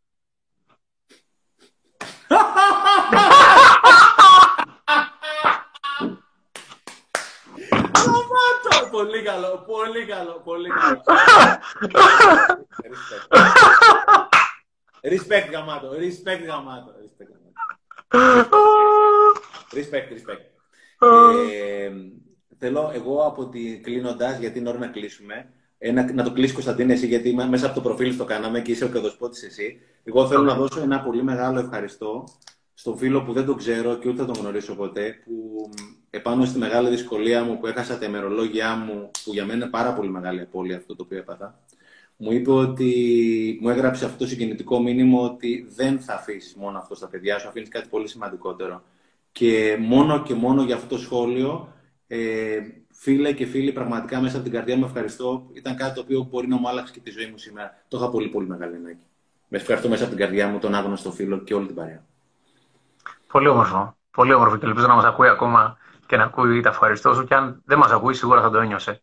Πολύ καλό, πολύ καλό, πολύ καλό. Respect γαμάτο, respect γαμάτο. Respect, respect. Ε, θέλω εγώ από τη κλείνοντας, γιατί είναι ώρα να κλείσουμε, ένα, να το κλείσει Κωνσταντίνε εσύ, γιατί μέσα από το προφίλ το κάναμε και είσαι ο καδοσπότη εσύ. Εγώ θέλω να δώσω ένα πολύ μεγάλο ευχαριστώ στον φίλο που δεν τον ξέρω και ούτε θα τον γνωρίσω ποτέ, που επάνω στη μεγάλη δυσκολία μου που έχασα τα ημερολόγια μου, που για μένα είναι πάρα πολύ μεγάλη απώλεια αυτό το οποίο έπαθα, μου είπε ότι μου έγραψε αυτό το συγκινητικό μήνυμα ότι δεν θα αφήσεις μόνο αυτό στα παιδιά σου, αφήνεις κάτι πολύ σημαντικότερο. Και μόνο και μόνο για αυτό το σχόλιο ε, φίλε και φίλοι, πραγματικά μέσα από την καρδιά μου ευχαριστώ. Ήταν κάτι το οποίο μπορεί να μου άλλαξε και τη ζωή μου σήμερα. Το είχα πολύ, πολύ μεγάλη ανάγκη. Με ευχαριστώ μέσα από την καρδιά μου, τον άγνωστο φίλο και όλη την παρέα. Πολύ όμορφο. Πολύ όμορφο και ελπίζω να μας ακούει ακόμα και να ακούει τα ευχαριστώ σου. Και αν δεν μας ακούει, σίγουρα θα το ένιωσε.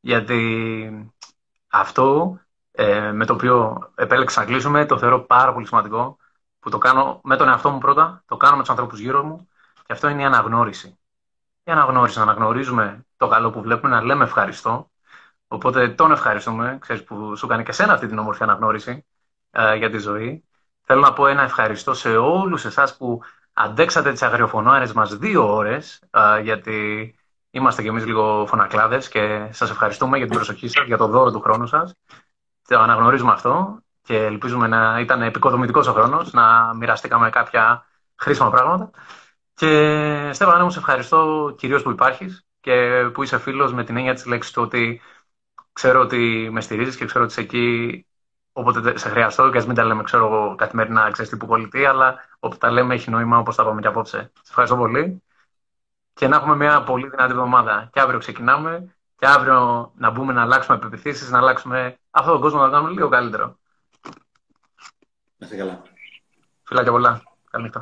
Γιατί αυτό ε, με το οποίο επέλεξα να κλείσουμε το θεωρώ πάρα πολύ σημαντικό. Που το κάνω με τον εαυτό μου πρώτα, το κάνω με τους ανθρώπους γύρω μου. Και αυτό είναι η αναγνώριση η αναγνώριση, να αναγνωρίζουμε το καλό που βλέπουμε, να λέμε ευχαριστώ. Οπότε τον ευχαριστούμε, ξέρεις, που σου κάνει και σένα αυτή την όμορφη αναγνώριση ε, για τη ζωή. Θέλω να πω ένα ευχαριστώ σε όλους εσάς που αντέξατε τις αγριοφωνάρες μας δύο ώρες, ε, γιατί είμαστε κι εμείς λίγο φωνακλάδες και σας ευχαριστούμε για την προσοχή σας, για το δώρο του χρόνου σας. Το αναγνωρίζουμε αυτό και ελπίζουμε να ήταν επικοδομητικός ο χρόνος, να μοιραστήκαμε κάποια χρήσιμα πράγματα. Και Στέφανα, μου σε ευχαριστώ κυρίως που υπάρχεις και που είσαι φίλος με την έννοια της λέξης του ότι ξέρω ότι με στηρίζεις και ξέρω ότι είσαι εκεί Οπότε σε χρειαστώ και ας μην τα λέμε, ξέρω εγώ, καθημερινά, ξέρεις τύπου πολιτεία, αλλά όπου τα λέμε έχει νόημα όπως τα πάμε και απόψε. Σας ευχαριστώ πολύ. Και να έχουμε μια πολύ δυνατή εβδομάδα. Και αύριο ξεκινάμε. Και αύριο να μπούμε να αλλάξουμε πεπιθήσεις, να αλλάξουμε αυτόν τον κόσμο να κάνουμε λίγο καλύτερο. Να είστε καλά. Φιλάκια πολλά. Καλή.